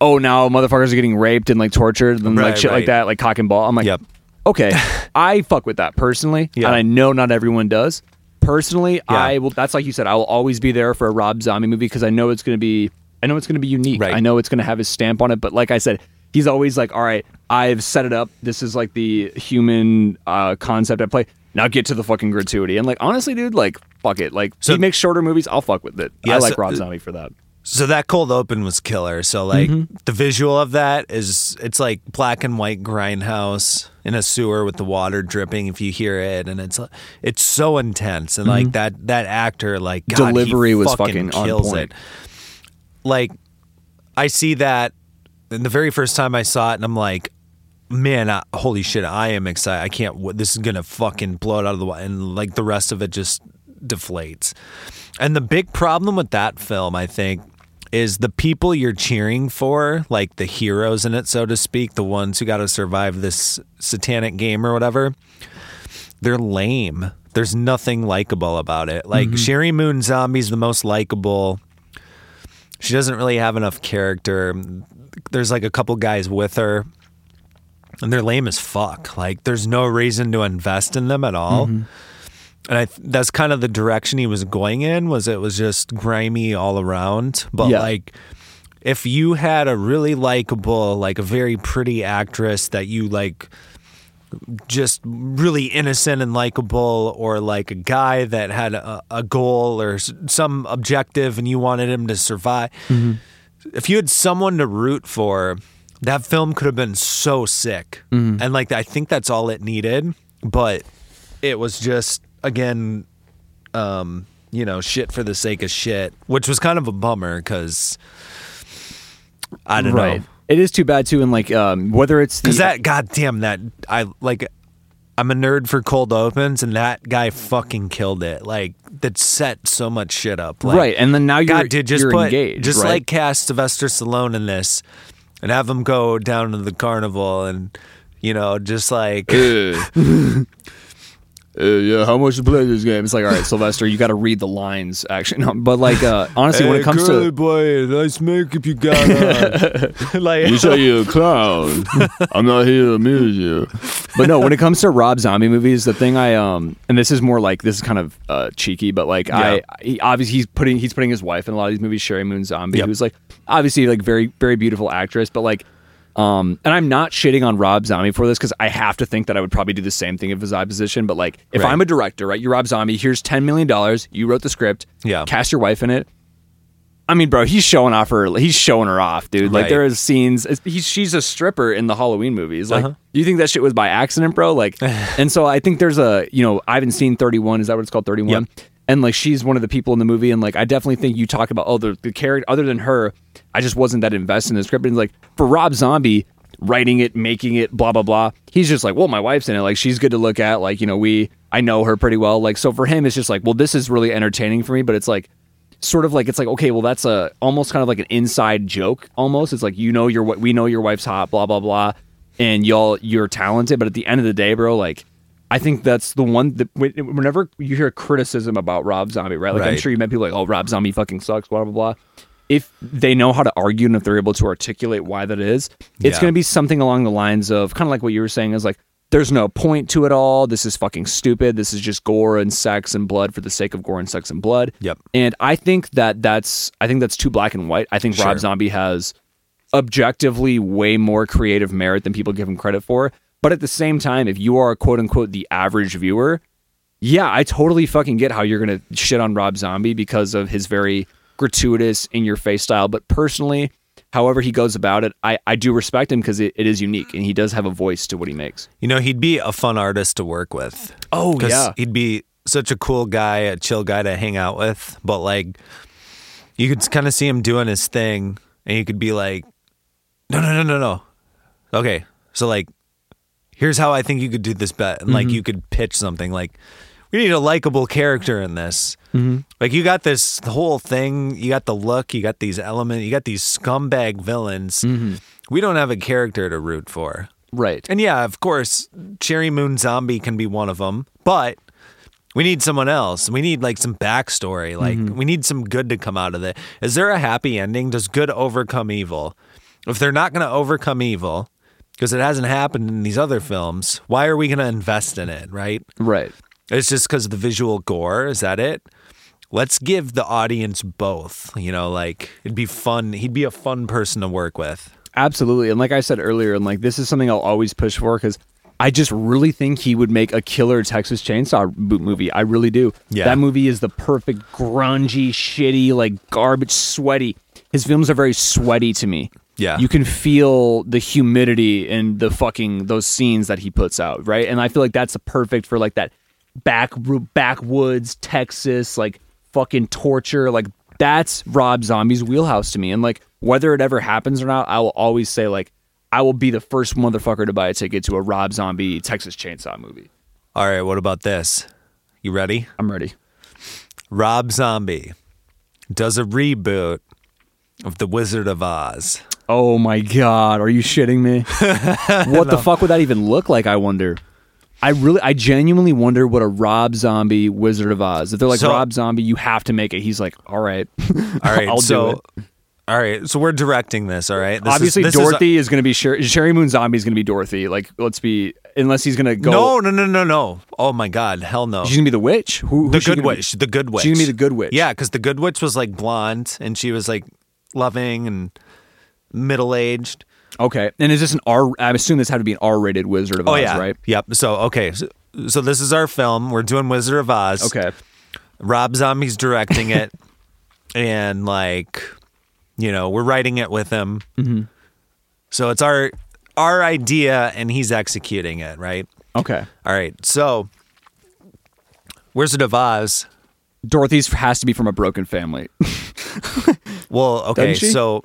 Oh, now motherfuckers are getting raped and like tortured and like Right, shit like right. that, like cock and ball. I'm like, Yep. okay, I fuck with that personally, Yeah. and I know not everyone does. Personally. I will. That's like you said. I will always be there for a Rob Zombie movie because I know it's going to be. I know it's going to be unique. Right. I know it's going to have his stamp on it. But like I said, he's always like, "All right, I've set it up. This is like the human uh, concept I play. Now get to the fucking gratuity." And like honestly, dude, like fuck it. Like So- he makes shorter movies. I'll fuck with it. Yeah, I like so- Rob Zombie for that. So that cold open was killer. So like mm-hmm. the visual of that is it's like black and white grindhouse in a sewer with the water dripping if you hear it and it's it's so intense and like mm-hmm. that that actor like God, Delivery was fucking fucking on kills point. it. Like I see that and the very first time I saw it and I'm like man, I, holy shit, I am excited. I can't. This is gonna fucking blow it out of the water, and like the rest of it just deflates. And the big problem with that film, I think, is the people you're cheering for, like the heroes in it, so to speak, the ones who got to survive this satanic game or whatever. They're lame. There's nothing likable about it. Like mm-hmm. Sheri Moon Zombie's the most likable. She doesn't really have enough character. There's like a couple guys with her and they're lame as fuck. Like there's no reason to invest in them at all. Mm-hmm. And I th- that's kind of the direction he was going in was it was just grimy all around. But Yeah. like if you had a really likable, like a very pretty actress that you like just really innocent and likable or like a guy that had a, a goal or s- some objective and you wanted him to survive mm-hmm. if you had someone to root for, that film could have been so sick. Mm-hmm. And like I think that's all it needed, but it was just again um, you know, shit for the sake of shit, which was kind of a bummer cuz I don't right. know. It is too bad too, and like um, whether it's Cuz that goddamn that I like I'm a nerd for cold opens and that guy fucking killed it. Like that set so much shit up. Like, right, and then now you're God, dude, just you're put engaged, just right? like cast Sylvester Stallone in this, and have him go down to the carnival and you know just like Uh, yeah, how much to play this game? It's like, all right, Sylvester, you got to read the lines. Actually, no, but like, uh, honestly, when it comes to boy, nice makeup you got on. like you're a clown. I'm not here to amuse you. But no, when it comes to Rob Zombie movies, the thing I um, and this is more like this is kind of uh, cheeky, but like I, he, obviously he's putting he's putting his wife in a lot of these movies, Sheri Moon Zombie, Yep. who's like obviously like very very beautiful actress, but like. Um, and I'm not shitting on Rob Zombie for this because I have to think that I would probably do the same thing if it was my position. But like, if Right. I'm a director, right? You're Rob Zombie. Here's ten million dollars. You wrote the script. Yeah. Cast your wife in it. I mean, bro, he's showing off her. He's showing her off, dude. Like Right. there is scenes. He's she's a stripper in the Halloween movies. Like, Uh-huh. do you think that shit was by accident, bro? Like, and so I think there's a you know I haven't seen 31. Is that what it's called? 31. Yep. And like she's one of the people in the movie, and like I definitely think you talk about oh the the character other than her, I just wasn't that invested in the script. And like for Rob Zombie writing it, making it, blah blah blah. He's just like, well, my wife's in it. Like she's good to look at. Like you know we I know her pretty well. Like so for him, it's just like well this is really entertaining for me, but it's like sort of like it's like okay well that's a almost kind of like an inside joke almost it's like you know your we know your wife's hot blah blah blah and y'all you're talented but at the end of the day bro like i think that's the one that whenever you hear criticism about rob zombie right like i'm sure you met people like oh rob zombie fucking sucks blah blah blah if they know how to argue and if they're able to articulate why that is it's Yeah. going to be something along the lines of kind of like what you were saying is like there's no point to it all. This is fucking stupid. This is just gore and sex and blood for the sake of gore and sex and blood. Yep. And I think that that's I think that's too black and white. I think Rob Zombie has objectively way more creative merit than people give him credit for. But at the same time, if you are quote unquote the average viewer, yeah, I totally fucking get how you're gonna shit on Rob Zombie because of his very gratuitous in your face style. But personally, however he goes about it, I, I do respect him because it, it is unique and he does have a voice to what he makes. You know, he'd be a fun artist to work with. Oh yeah. he'd be such a cool guy, a chill guy to hang out with. But like, you could kind of see him doing his thing, and you could be like, "No, no, no, no, no." Okay, so like, here's how I think you could do this bet, and Mm-hmm. like, you could pitch something like, "We need a likable character in this." Mm-hmm. Like, you got this whole thing. You got the look. You got these elements. You got these scumbag villains. Mm-hmm. We don't have a character to root for. Right. And yeah, of course, Sheri Moon Zombie can be one of them, but we need someone else. We need like some backstory. Like we need some good to come out of it. Is there a happy ending? Does good overcome evil? If they're not going to overcome evil, because it hasn't happened in these other films, why are we going to invest in it? Right? Right. It's just because of the visual gore. Is that it? Let's give the audience both. You know, like it'd be fun. He'd be a fun person to work with. Absolutely. And like I said earlier, and like this is something I'll always push for because I just really think he would make a killer Texas Chainsaw boot movie. I really do. Yeah. That movie is the perfect grungy, shitty, like garbage, sweaty. His films are very sweaty to me. Yeah. You can feel the humidity in the fucking those scenes that he puts out, right? And I feel like that's perfect for like that back backwoods Texas like fucking torture like that's Rob Zombie's wheelhouse to me. And like whether it ever happens or not, I will always say like I will be the first motherfucker to buy a ticket to a Rob Zombie Texas Chainsaw movie. All right, what about this? You ready? I'm ready. Rob Zombie does a reboot of The Wizard of Oz. Oh my god, are you shitting me? what the fuck would that even look like? I wonder. I really, I genuinely wonder what a Rob Zombie Wizard of Oz. If they're like So- Rob Zombie, you have to make it. He's like, all right, All right, I'll so do it. all right, so we're directing this. All right, This is- Obviously, this is- Dorothy is, going to be Sher- Sheri Moon Zombie is going to be Dorothy. Like, let's be unless he's going to go. no, no, no, no, no. Oh my God, hell no. she's going to be the witch. Who? the she good gonna be? witch. The good witch. She's gonna be the good witch. Yeah, because the good witch was like blonde and she was like loving and middle aged. Okay, and is this an R? I assume this had to be an R-rated Wizard of Oh Oz, yeah, right? Yep. So okay, so, so this is our film. We're doing Wizard of Oz. Okay, Rob Zombie's directing it, and like, you know, we're writing it with him. Mm-hmm. So it's our our idea, and he's executing it, right? okay. All right. So, Wizard of Oz. Dorothy's has to be from a broken family. Well, okay. So,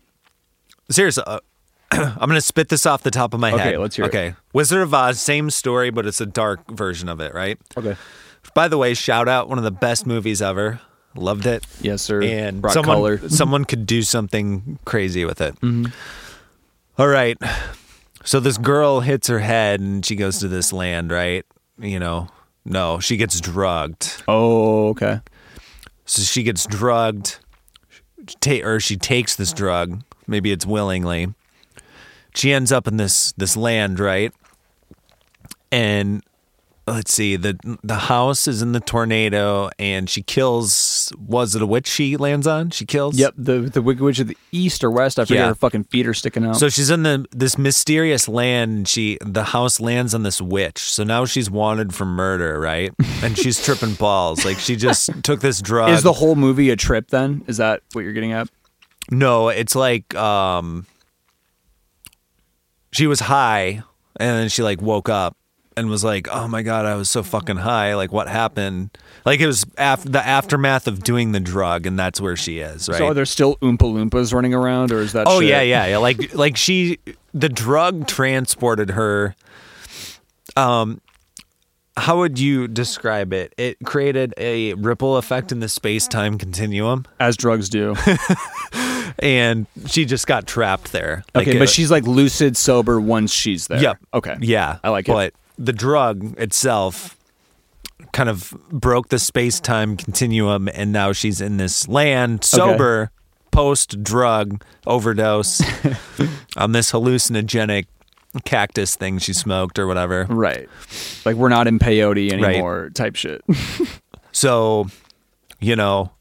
seriously, uh, I'm gonna spit this off the top of my head. Okay, let's hear it. Okay, Wizard of Oz, same story, but it's a dark version of it, right? okay. By the way, shout out one of the best movies ever. Loved it. Yes, sir. and Brought someone color. someone could do something crazy with it. Mm-hmm. All right. So this girl hits her head and she goes to this land, right? You know, no, she gets drugged. Oh, okay. So she gets drugged, ta- or she takes this drug. Maybe it's willingly. She ends up in this this land, right? And let's see the the house is in the tornado, and she kills. Was it a witch she lands on? She kills. Yep, the the Wicked Witch of the East or West. I forget Yeah. her fucking feet are sticking out. So she's in the this mysterious land. And she the house lands on this witch. So now she's wanted for murder, right? And she's tripping balls. Like she just took this drug. is the whole movie a trip? Then is that what you're getting at? No, it's like um she was high and then she like woke up and was like, "Oh my god, I was so fucking high. Like what happened?" Like it was af- the aftermath of doing the drug and that's where she is, right? So are there still Oompa Loompas running around, or is that? oh shit- yeah, yeah, yeah. Like like she the drug transported her um how would you describe it? It created a ripple effect in the space-time continuum as drugs do. and she just got trapped there. Like, okay, uh, but she's like lucid sober once she's there. Yep. Okay. Yeah. I like it. But the drug itself kind of broke the space time continuum and now she's in this land sober post drug overdose on this hallucinogenic cactus thing she smoked or whatever. Right. Like we're not in peyote anymore, type shit. So, you know,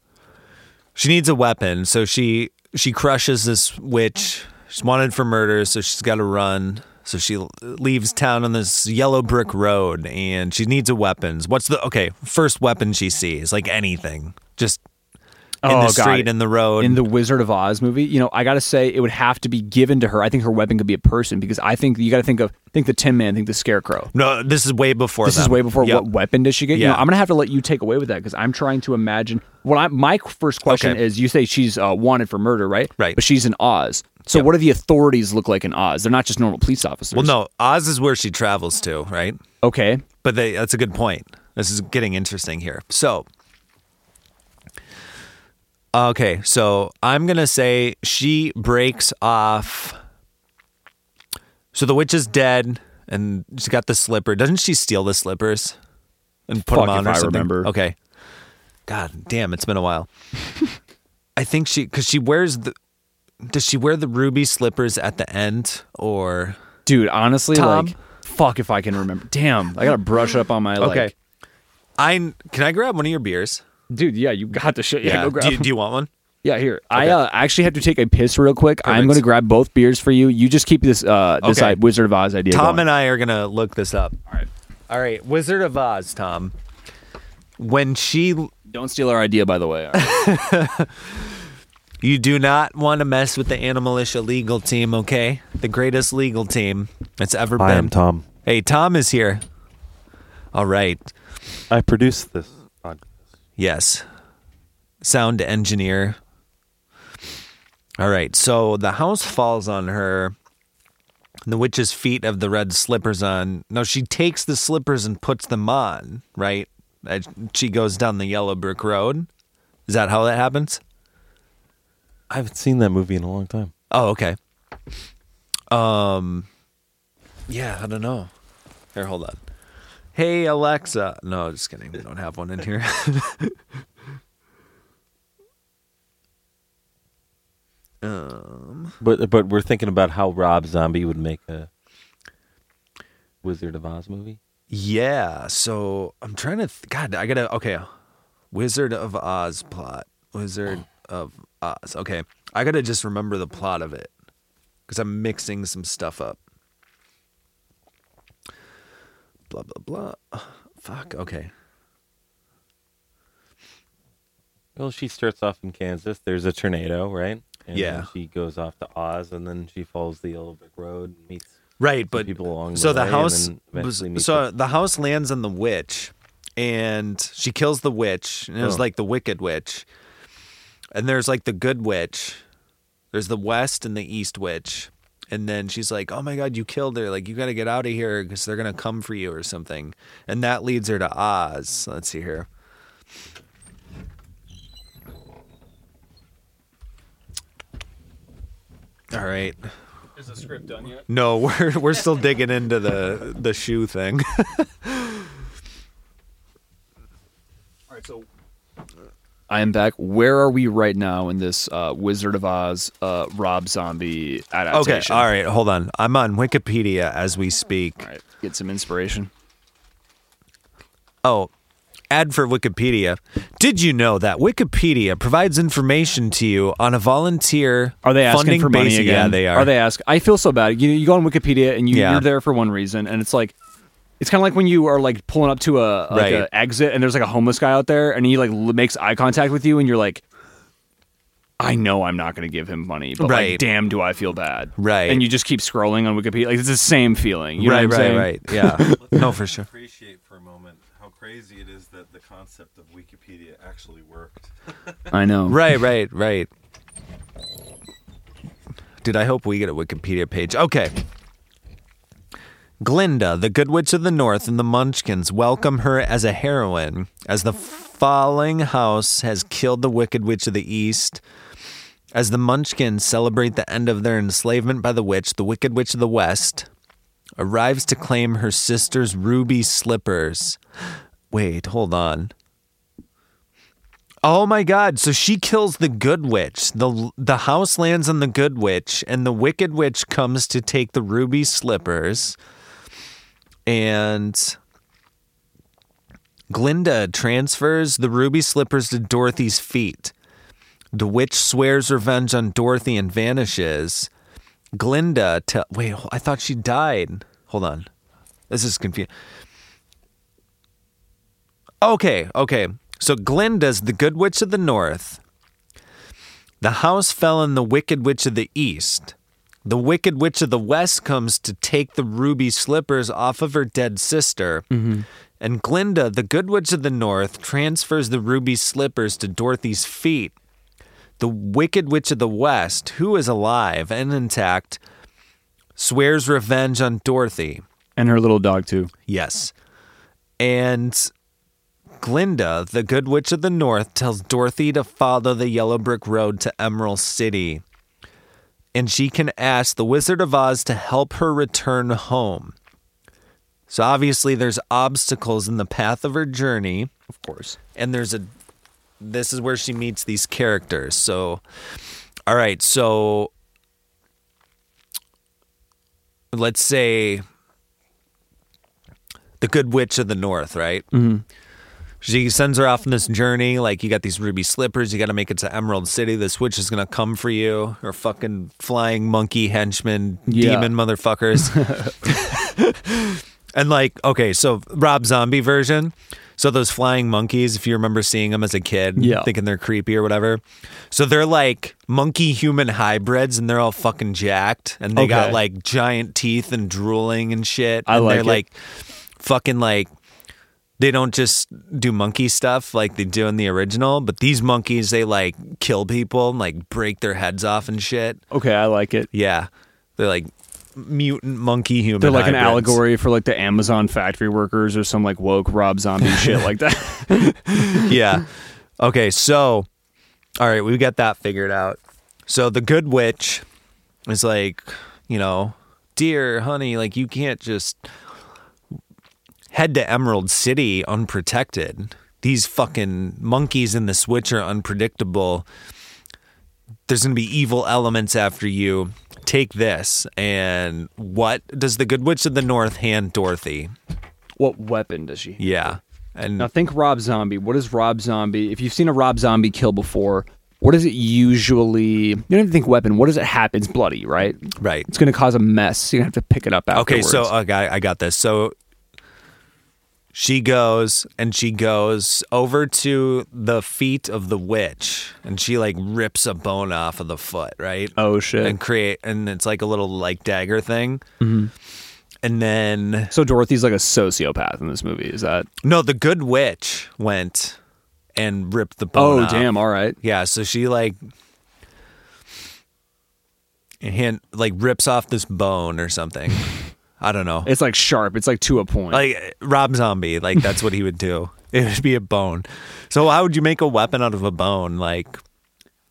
she needs a weapon. So she she crushes this witch. She's wanted for murder, so she's got to run. So she leaves town on this yellow brick road, and she needs a weapons. What's the okay first weapon she sees? Like anything, just in Oh, the God. street, in the road. in the Wizard of Oz movie, you know, I gotta say it would have to be given to her. I think her weapon could be a person because I think you gotta think of think the Tin Man, think the Scarecrow. no, this is way before. This is way before Yep. what weapon does she get? You know, Yeah. I'm gonna have to let you take away with that because I'm trying to imagine. What I my first question Okay. is: you say she's uh, wanted for murder, right? Right. But she's in Oz. So Yep. what do the authorities look like in Oz? They're not just normal police officers. Well, no, Oz is where she travels to, right? Okay. But they, that's a good point. This is getting interesting here. So, okay, so I'm gonna say she breaks off. So the witch is dead, and she's got the slipper. Doesn't she steal the slippers and put Fuck them on if or I something? remember. Okay. God damn, it's been a while. I think she because she wears the. Does she wear the ruby slippers at the end or? Dude, honestly, Tom? like, fuck if I can remember. Damn, I gotta brush up on my like. Okay. I can I grab one of your beers? Dude, yeah, you got the shit. Yeah, go grab do, you, do you want one? Yeah, here. I uh, actually have to take a piss real quick. I'm going to grab both beers for you. You just keep this uh this Okay. uh, Wizard of Oz idea Tom going. and I are gonna look this up. All right. All right, Wizard of Oz, Tom. When she, Don't steal our idea, by the way. All right. you do not want to mess with the Animalitia legal team, okay? The greatest legal team that's ever Hi, been. I'm Tom. Hey, Tom is here. All right. I produced this podcast. Yes. Sound engineer. All right. So the house falls on her. The witch's feet have the red slippers on. No, she takes the slippers and puts them on, right? She goes down the yellow brick road. Is that how that happens? I haven't seen that movie in a long time. Oh, okay. Um Yeah, I don't know. Here, hold on. Hey Alexa. No, just kidding. We don't have one in here. um But but we're thinking about how Rob Zombie would make a Wizard of Oz movie. Yeah, so I'm trying to. Th- God, I gotta. Okay, Wizard of Oz plot. Wizard of Oz. Okay, I gotta just remember the plot of it because I'm mixing some stuff up. Blah blah blah. Fuck. Okay. Well, she starts off in Kansas. There's a tornado, right? And Yeah. she goes off to Oz, and then she follows the yellow brick road and meets. Right, but people along so the the house then eventually was, meets so her. the house lands on the witch, and she kills the witch, and it was Oh. like the wicked witch, and there's like the good witch, there's the west and the east witch, and then she's like, "Oh my god, you killed her! Like you got to get out of here because they're gonna come for you or something," and that leads her to Oz. Let's see here. All right. Is the script done yet? No, we're we're still digging into the the shoe thing. All right, so I am back. Where are we right now in this uh, Wizard of Oz uh, Rob Zombie adaptation? okay, all right, hold on. I'm on Wikipedia as we speak. All right, get some inspiration. Oh, ad for Wikipedia. Did you know that Wikipedia provides information to you on a volunteer Are they asking funding for money basis? again? Yeah, they are. Are they ask? I feel so bad. You you go on Wikipedia and you, Yeah. you're there for one reason, and it's like. It's kind of like when you are like pulling up to a like Right. a exit and there's like a homeless guy out there and he like l- makes eye contact with you and you're like, I know I'm not going to give him money, but Right. like, damn, do I feel bad? Right. And you just keep scrolling on Wikipedia. Like it's the same feeling. You know right, what I'm right, saying? right. Yeah. no, for sure. appreciate for a moment how crazy it is that the concept of Wikipedia actually worked. I know. Right, right, right. Dude, I hope we get a Wikipedia page. Okay. Glinda, the Good Witch of the North, and the Munchkins welcome her as a heroine, as the falling house has killed the Wicked Witch of the East. As the Munchkins celebrate the end of their enslavement by the witch, the Wicked Witch of the West arrives to claim her sister's ruby slippers. Wait, hold on. Oh my god, so she kills the good witch. The the house lands on the good witch and the wicked witch comes to take the ruby slippers. And Glinda transfers the ruby slippers to Dorothy's feet. The witch swears revenge on Dorothy and vanishes. Glinda. Wait, I thought she died. Hold on. This is confusing. Okay, okay. So Glinda's the good witch of the north. The house fell on the wicked witch of the east. The wicked witch of the west comes to take the ruby slippers off of her dead sister. Mm-hmm. And Glinda, the good witch of the north, transfers the ruby slippers to Dorothy's feet. The wicked witch of the west, who is alive and intact, swears revenge on Dorothy. And her little dog too. Yes. And Glinda, the good witch of the north, tells Dorothy to follow the yellow brick road to Emerald City. And she can ask the Wizard of Oz to help her return home. So obviously there's obstacles in the path of her journey, Of course. and there's a this is where she meets these characters. So all right, so let's say the good witch of the north, right? Mm-hmm. She sends her off on this journey. Like, you got these ruby slippers. You got to make it to Emerald City. This witch is going to come for you. Or fucking flying monkey henchmen, Yeah. demon motherfuckers. and, like, okay, so Rob Zombie version. So, those flying monkeys, if you remember seeing them as a kid, Yeah. thinking they're creepy or whatever. So, they're like monkey human hybrids and they're all fucking jacked. And they got like giant teeth and drooling and shit. I and like they're it. like fucking like they don't just do monkey stuff like they do in the original, but these monkeys they like kill people and like break their heads off and shit. Okay, I like it. Yeah. They're like mutant monkey human. They're like an allegory for like the Amazon factory workers or some like woke Rob Zombie shit like that. yeah. Okay, so all right, we got that figured out. So the good witch is like, you know, dear honey, like you can't just head to Emerald City unprotected. These fucking monkeys in the switch are unpredictable. There's going to be evil elements after you. Take this. And what does the good witch of the north hand Dorothy? what weapon does she? Yeah. And Now think Rob Zombie. What is Rob Zombie? If you've seen a Rob Zombie kill before, what does it usually? You don't even think weapon. What does it happen? It's bloody, right? right. It's going to cause a mess. You're gonna have to pick it up Okay, so okay, I got this. So she goes and she goes over to the feet of the witch and she like rips a bone off of the foot, right? oh shit. And create and it's like a little like dagger thing. Mm-hmm. And then so Dorothy's like a sociopath in this movie. Is that? no, the good witch went and ripped the bone Oh off. damn! All right. Yeah, so she like hand like rips off this bone or something. I don't know. It's like sharp. It's like to a point. like Rob Zombie, like that's what he would do. It would be a bone. So how would you make a weapon out of a bone? Like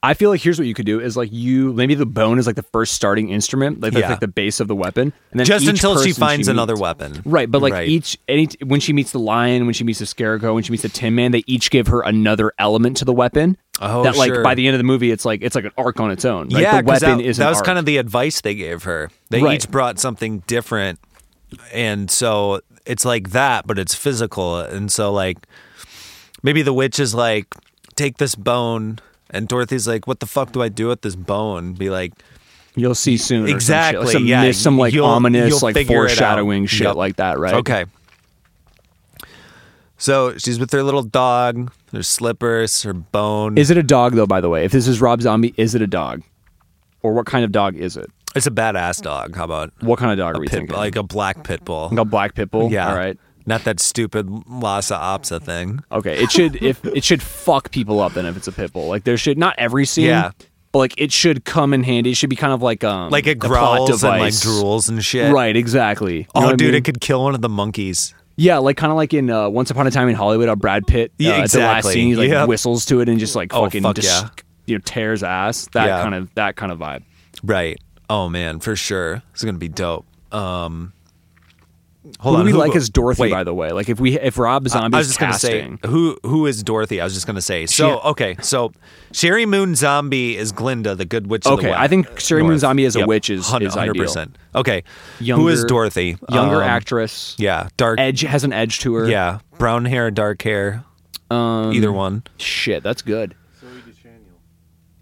I feel like here's what you could do is like you maybe the bone is like the first starting instrument, like that's Yeah. like the base of the weapon, and then just until she finds another meets- weapon. Right, but like Right. each any when she meets the lion, when she meets the scarecrow, when she meets the Tin Man, they each give her another element to the weapon. Oh, that like sure. by the end of the movie, it's like it's like an arc on its own. Right? yeah, the weapon that, is that was arc. kind of the advice they gave her. They Right. each brought something different, and so it's like that, but it's physical. And so like maybe the witch is like, take this bone, and Dorothy's like, what the fuck do I do with this bone? Be like, you'll see soon. or some shit. Exactly, Like some, yeah, mis- some like ominous like figure it out. foreshadowing shit Yep. like that. Right. Okay. So she's with her little dog, her slippers, her bone. Is it a dog though? By the way, if this is Rob Zombie, is it a dog, or what kind of dog is it? it's a badass dog. How about What kind of dog are we pit, thinking? like a black pit bull? Like a black pit bull. Yeah. All right. Not that stupid Lhasa Apso thing. Okay. It should if it should fuck people up then if it's a pit bull. Like there should not every scene. Yeah. But like it should come in handy. It should be kind of like um Like it growls and like drools and shit. Right. Exactly. You Oh, what I dude, mean? it could kill one of the monkeys. Yeah, like kind of like in uh, Once Upon a Time in Hollywood, how Brad Pitt, uh, Yeah, at the last exactly. scene, he like Yep. whistles to it and just like Oh, fucking fuck dis- yeah. you know tears ass. That Yeah. kind of that kind of vibe. Right. Oh man, for sure. It's gonna be dope. Um Hold who on. do we like as Dorothy, wait. by the way? Like if we if Rob Zombie I was just casting, gonna say who who is Dorothy. I was just gonna say. So She- okay, so Sheri Moon Zombie is Glinda, the good witch. of the Okay, West. I think Sheri Moon North. Zombie as a Yep. witch is- Hun- is ideal. 100%. Okay, who is Younger- Dorothy? younger Um, actress, Yeah, dark. edge has an edge to her. Yeah, brown hair, dark hair. um, Either one. Shit, that's good.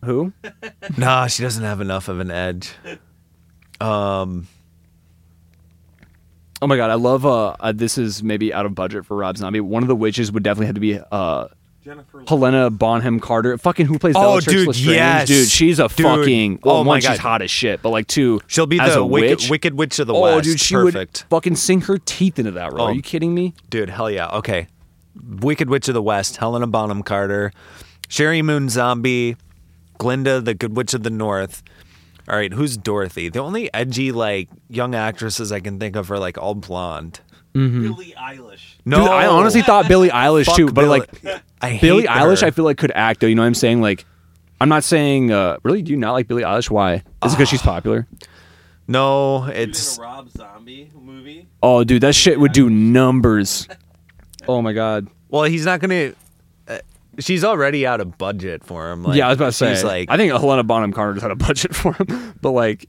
Who? Nah, she doesn't have enough of an edge. Oh my god, I love. Uh, uh, this is maybe out of budget for Rob Zombie. One of the witches would definitely have to be uh, Jennifer. Helena Bonham Carter. Fucking who plays Oh, Bellatrix dude, Lestrange? yes. dude, she's a Dude. fucking. Well, Oh my one, she's God. hot as shit, but like two, She'll be as the a wicked, witch. wicked witch of the west. oh, west. dude, she Perfect. would fucking sink her teeth into that role. Oh. Are you kidding me? Dude, hell yeah. Okay. Wicked Witch of the West, Helena Bonham Carter, Sheri Moon Zombie, Glinda, the Good Witch of the North. All right, who's Dorothy? The only edgy, like, young actresses I can think of are, like, all blonde. Billie Eilish. No, Dude, I honestly thought Billie Eilish Fuck too, but Billie- like I hate Billie Eilish. I feel like could act though. You know what I'm saying? Like, I'm not saying. Uh, really, do you not like Billie Eilish? Why? Is it because she's popular? No, Dude, it's. in a Rob Zombie movie. Oh, dude, that shit would do numbers. Oh my god. Well, he's not going to. Uh, she's already out of budget for him. Like, yeah, I was about to say. She's like. I think Helena Bonham Carter just had a budget for him, but like,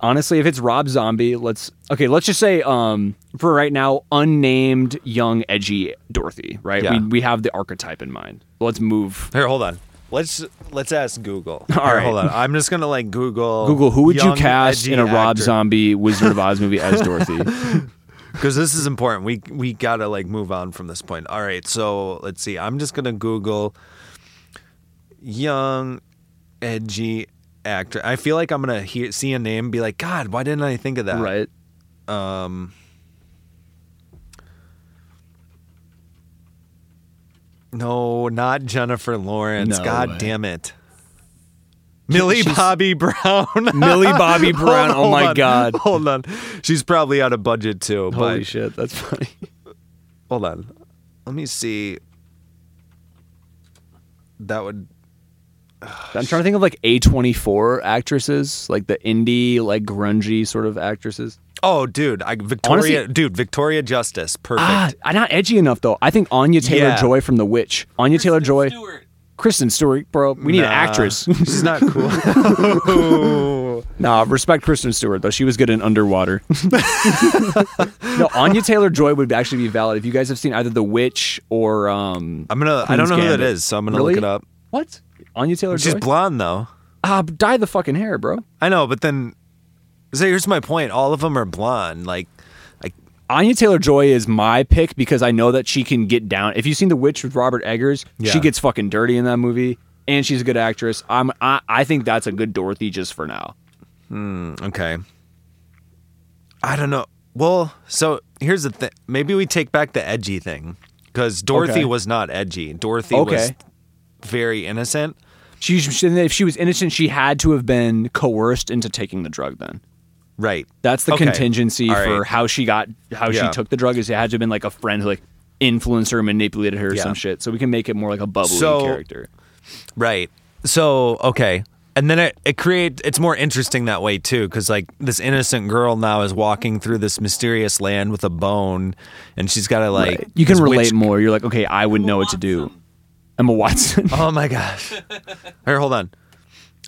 honestly, if it's Rob Zombie, let's okay. Let's just say, um, for right now, unnamed young edgy Dorothy. Right? Yeah. We we have the archetype in mind. Let's move. Here, hold on. Let's let's ask Google. All Here, right. hold on. I'm just gonna like Google. Google, who would you cast in a Rob. Zombie Wizard of Oz movie as Dorothy? because this is important. We we gotta like move on from this point. All right, so let's see. I'm just gonna Google young, edgy actor. I feel like I'm gonna hear see a name, and be like, God, why didn't I think of that? right. Um. No, not Jennifer Lawrence. No God way. damn it. Millie she's- Bobby Brown. Millie Bobby Brown. Hold oh my on, god. Hold on. She's probably out of budget too. Holy but shit, that's funny. hold on. Let me see. That would I'm trying to think of like A24 actresses, like the indie, like grungy sort of actresses. Oh, dude, I Victoria, Honestly- dude, Victoria Justice, perfect. Ah, not edgy enough though. I think Anya Taylor Yeah. Joy from The Witch. Anya Taylor Joy, Stewart. Kristen Stewart, bro. We need an actress. She's not cool. nah, respect Kristen Stewart though. She was good in Underwater. no, Anya Taylor Joy would actually be valid if you guys have seen either The Witch or um. I'm gonna. I don't know who that is, so I'm gonna Really? look it up. What? Anya Taylor Joy. She's blonde though. Ah, dye the fucking hair, bro. I know, but then, so here's my point. All of them are blonde. Like Anya Taylor Joy is my pick because I know that she can get down. If you've seen The Witch with Robert Eggers, Yeah. she gets fucking dirty in that movie, and she's a good actress. I'm I, I think that's a good Dorothy just for now. Hmm, okay. I don't know. Well, so here's the thing. Maybe we take back the edgy thing because Dorothy Okay. was not edgy. Dorothy was Okay. very innocent. She if she was innocent, she had to have been coerced into taking the drug. Then Right. that's the Okay. contingency All for right. how she got how Yeah. she took the drug. Is it had to have been like a friend who like influenced her, manipulated her, or Yeah. some shit. So we can make it more like a bubbly So- character. Right. So okay, and then it it create it's more interesting that way too, because like this innocent girl now is walking through this mysterious land with a bone, and she's got to like Right. you can relate witch- more. You're like, okay, I would know what to do. Emma Watson. Oh my gosh! Here, hold on.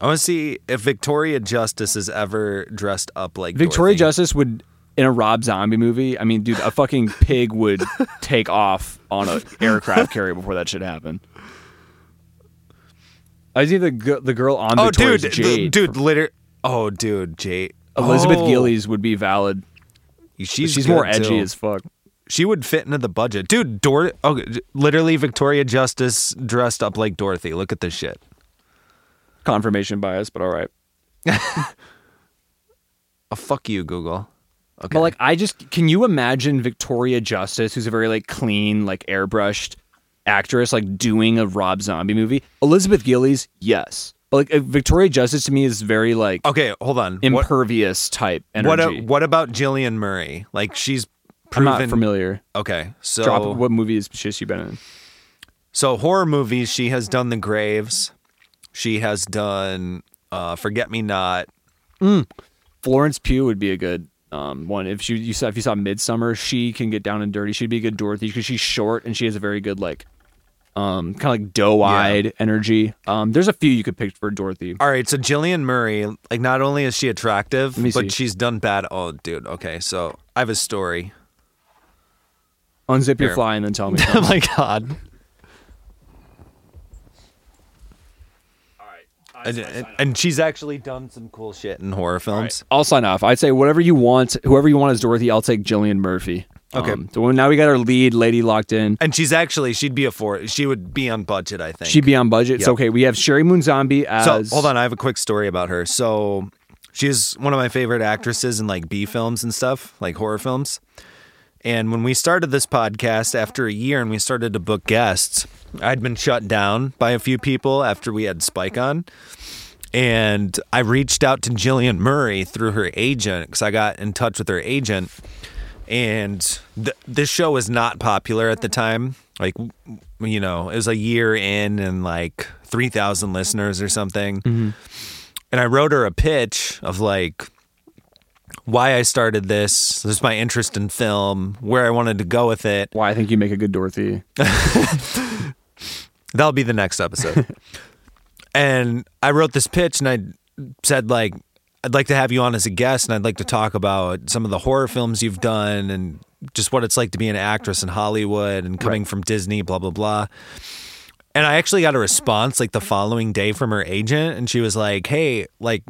I want to see if Victoria Justice is ever dressed up like Victoria Dorothy. Justice would in a Rob Zombie movie. I mean, dude, a fucking pig would take off on an aircraft carrier before that shit happened. I see the the girl on the Oh, Victoria's dude, Jade. dude, liter. Oh, dude, Jade. Elizabeth oh, Gillies would be valid. She's She's more edgy too. as fuck. She would fit into the budget, dude. Dor. Oh, literally, Victoria Justice dressed up like Dorothy. Look at this shit. Confirmation bias, but all right. Oh, fuck you, Google. Okay. But like, I just can you imagine Victoria Justice, who's a very like clean, like airbrushed actress, like doing a Rob Zombie movie? Elizabeth Gillies, yes, but like uh, Victoria Justice to me is very like okay, hold on. What, impervious type what, a, what about Jillian Murray? Like she's I'm proven. not familiar. Okay, so Drop what movies has she been in? so horror movies. She has done The Graves. She has done uh, Forget Me Not. Florence Pugh would be a good um, one. If she you saw if you saw Midsommar, she can get down and dirty. She'd be a good Dorothy because she's short and she has a very good like um kind of like doe-eyed energy. Um, there's a few you could pick for Dorothy. All right, so Jillian Murray, like not only is she attractive, but see. she's done bad. Oh, dude. Okay, so I have a story. Unzip your fly and then tell me. oh my god. All right, and, and, and she's actually done some cool shit in horror films. I'll sign off. I'd say whatever you want, whoever you want is Dorothy, I'll take Jillian Murphy. Okay. Um, so now we got our lead lady locked in. And she's actually she'd be a four. She would be on budget, I think. She'd be on budget. Yep. So okay, we have Sheri Moon Zombie So as hold on, I have a quick story about her. So she's one of my favorite actresses in like B films and stuff, like horror films. And when we started this podcast after a year and we started to book guests, I'd been shut down by a few people after we had Spike on. And I reached out to Jillian Murray through her agent because I got in touch with her agent. And th- this show was not popular at the time. Like, you know, it was a year in and like 3,000 listeners or something. Mm-hmm. And I wrote her a pitch of like why I started this, this is my interest in film, where I wanted to go with it. Why I think you make a good Dorothy. That'll be the next episode. and I wrote this pitch and I said like I'd like to have you on as a guest and I'd like to talk about some of the horror films you've done and just what it's like to be an actress in Hollywood and coming from Disney, blah blah blah. And I actually got a response like the following day from her agent and she was like, "Hey, like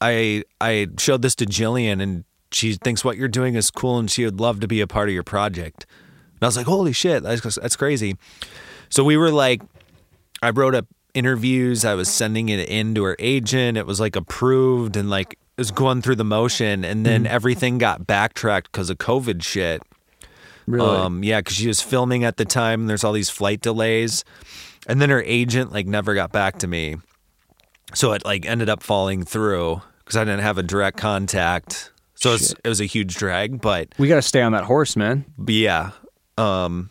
I I showed this to Jillian and she thinks what you're doing is cool and she would love to be a part of your project." And I was like, "Holy shit, that's that's crazy." So we were like I wrote up interviews. I was sending it in to her agent. It was like approved and like it was going through the motion. And then everything got backtracked because of COVID shit. Really? Um, yeah, because she was filming at the time. And there's all these flight delays, and then her agent like never got back to me. So it like ended up falling through because I didn't have a direct contact. So it's, it was a huge drag, but we got to stay on that horse, man. but yeah. Um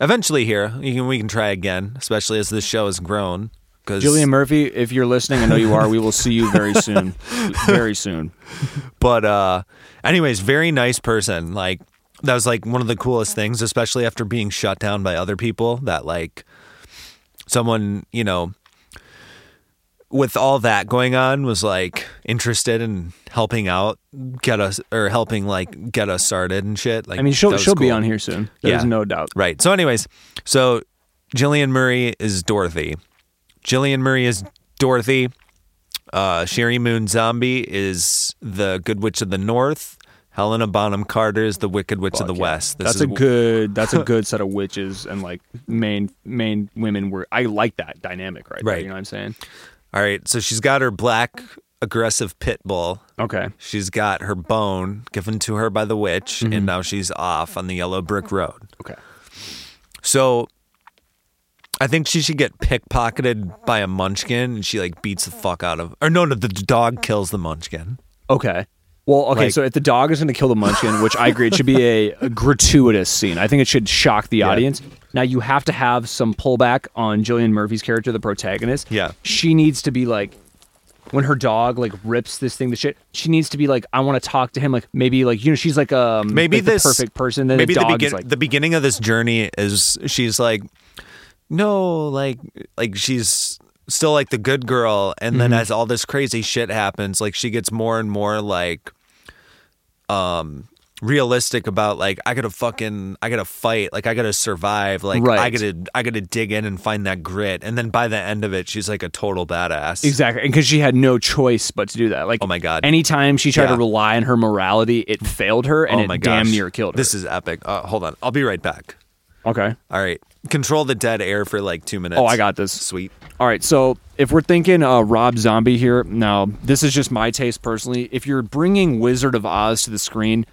eventually here, you can, we can try again, especially as this show has grown. Cause, Jillian Murphy, if you're listening, I know you are. We will see you very soon. very soon. but uh anyways, very nice person. Like that was like one of the coolest things, especially after being shut down by other people that like someone, you know, with all that going on was like interested in helping out, get us or helping like get us started and shit. Like I mean, she'll she'll be on here soon. There's Yeah. no doubt. Right. So, anyways, so Jillian Murray is Dorothy. Jillian Murray is Dorothy. Uh, Sheri Moon Zombie is the Good Witch of the North. Helena Bonham Carter is the Wicked Witch of the yeah. West. This That's is a good. That's a good set of witches and like main main women. Were I like that dynamic right? there, Right. you know what I'm saying? All right. So she's got her black aggressive pit bull. Okay. She's got her bone given to her by the witch, Mm-hmm. and now she's off on the yellow brick road. Okay. So I think she should get pickpocketed by a munchkin and she like beats the fuck out of or no no the dog kills the munchkin. Okay. Well, okay. Like- so if the dog is going to kill the munchkin, which I agree, it should be a, a gratuitous scene. I think it should shock the audience. Now you have to have some pullback on Jillian Murphy's character, the protagonist. Yeah. She needs to be like when her dog like rips this thing to shit. She needs to be like, I want to talk to him. Like maybe like you know she's like um Maybe like, the perfect person. Then maybe the the, begin, is like the beginning of this journey is she's like no like like she's still like the good girl and then Mm-hmm. as all this crazy shit happens like she gets more and more like um realistic about like I gotta fucking I gotta fight like I gotta survive like I gotta I gotta dig in and find that grit and then by the end of it she's like a total badass Exactly, and because she had no choice but to do that. Like, Oh my God. anytime she tried Yeah. to rely on her morality, it failed her, and oh it my damn near killed her. this is epic uh, hold on I'll be right back okay. all right control the dead air for like two minutes Oh, I got this. sweet All right, so if we're thinking uh, Rob Zombie here, now this is just my taste personally. If you're bringing Wizard of Oz to the screen,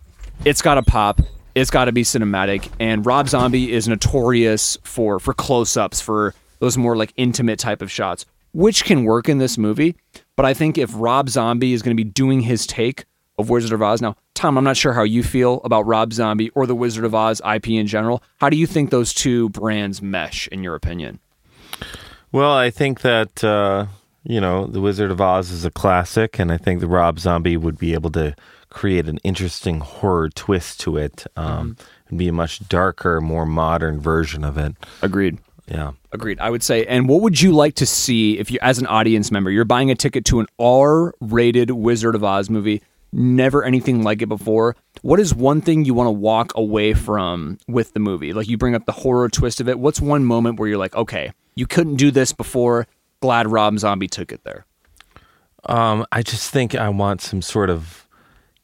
it's got to pop. It's got to be cinematic, and Rob Zombie is notorious for for close-ups, for those more like intimate type of shots, which can work in this movie. But I think if Rob Zombie is going to be doing his take of Wizard of Oz, now Tom, I'm not sure how you feel about Rob Zombie or the Wizard of Oz IP in general. How do you think those two brands mesh, in your opinion? Well, I think that uh, you know the Wizard of Oz is a classic, and I think the Rob Zombie would be able to create an interesting horror twist to it, um, and be a much darker, more modern version of it. Agreed. Yeah. Agreed. I would say. And what would you like to see if you, as an audience member, you're buying a ticket to an R-rated Wizard of Oz movie? Never anything like it before. What is one thing you want to walk away from with the movie? Like you bring up the horror twist of it. What's one moment where you're like, okay, you couldn't do this before. glad Rob Zombie took it there. Um, I just think I want some sort of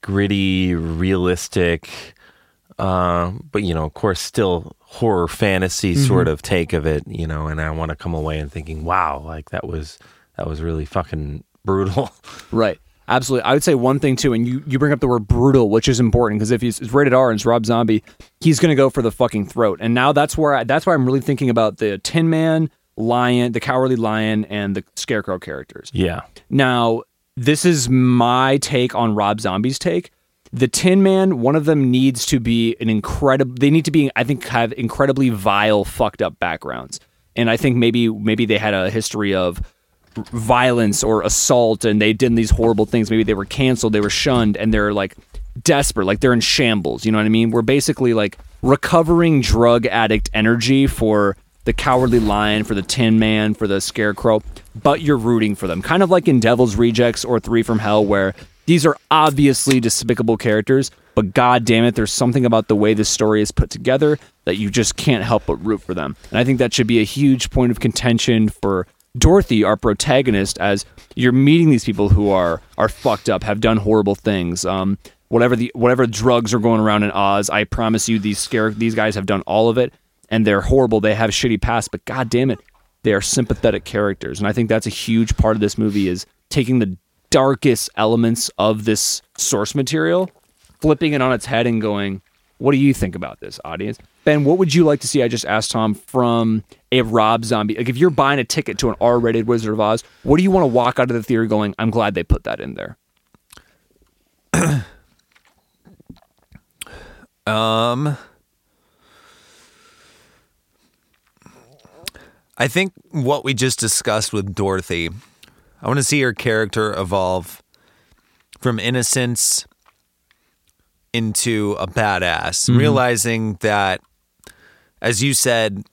gritty, realistic, uh, but you know, of course, still horror fantasy sort of take of it. You know, and I want to come away and thinking, wow, like that was that was really fucking brutal. Right. Absolutely. I would say one thing too, and you, you bring up the word brutal, which is important because if he's it's rated R and it's Rob Zombie, he's going to go for the fucking throat. And now that's where I, that's why I'm really thinking about the Tin Man, Lion, the Cowardly Lion, and the Scarecrow characters. yeah. Now, this is my take on Rob Zombie's take. The Tin Man, one of them needs to be an incredible. They need to be, I think, have incredibly vile, fucked up backgrounds, and I think maybe maybe they had a history of violence or assault, and they did these horrible things. Maybe they were canceled, they were shunned, and they're like desperate, like they're in shambles. You know what I mean? We're basically like recovering drug addict energy for the Cowardly Lion, for the Tin Man, for the Scarecrow, but you're rooting for them. Kind of like in Devil's Rejects or Three from Hell, where these are obviously despicable characters, but god damn it, there's something about the way this story is put together that you just can't help but root for them. And I think that should be a huge point of contention for Dorothy, our protagonist, as you're meeting these people who are are fucked up, have done horrible things. Um, whatever the whatever drugs are going around in Oz, I promise you, these scare these guys have done all of it, and they're horrible. They have shitty past, but god damn it, they are sympathetic characters, and I think that's a huge part of this movie is taking the darkest elements of this source material, flipping it on its head, and going, "What do you think about this, audience?" Ben, what would you like to see? I just asked Tom from a Rob Zombie. Like, if you're buying a ticket to an R-rated Wizard of Oz, what do you want to walk out of the theater going? I'm glad they put that in there. Um, I think what we just discussed with Dorothy, I want to see her character evolve from innocence into a badass, mm-hmm. realizing that, as you said,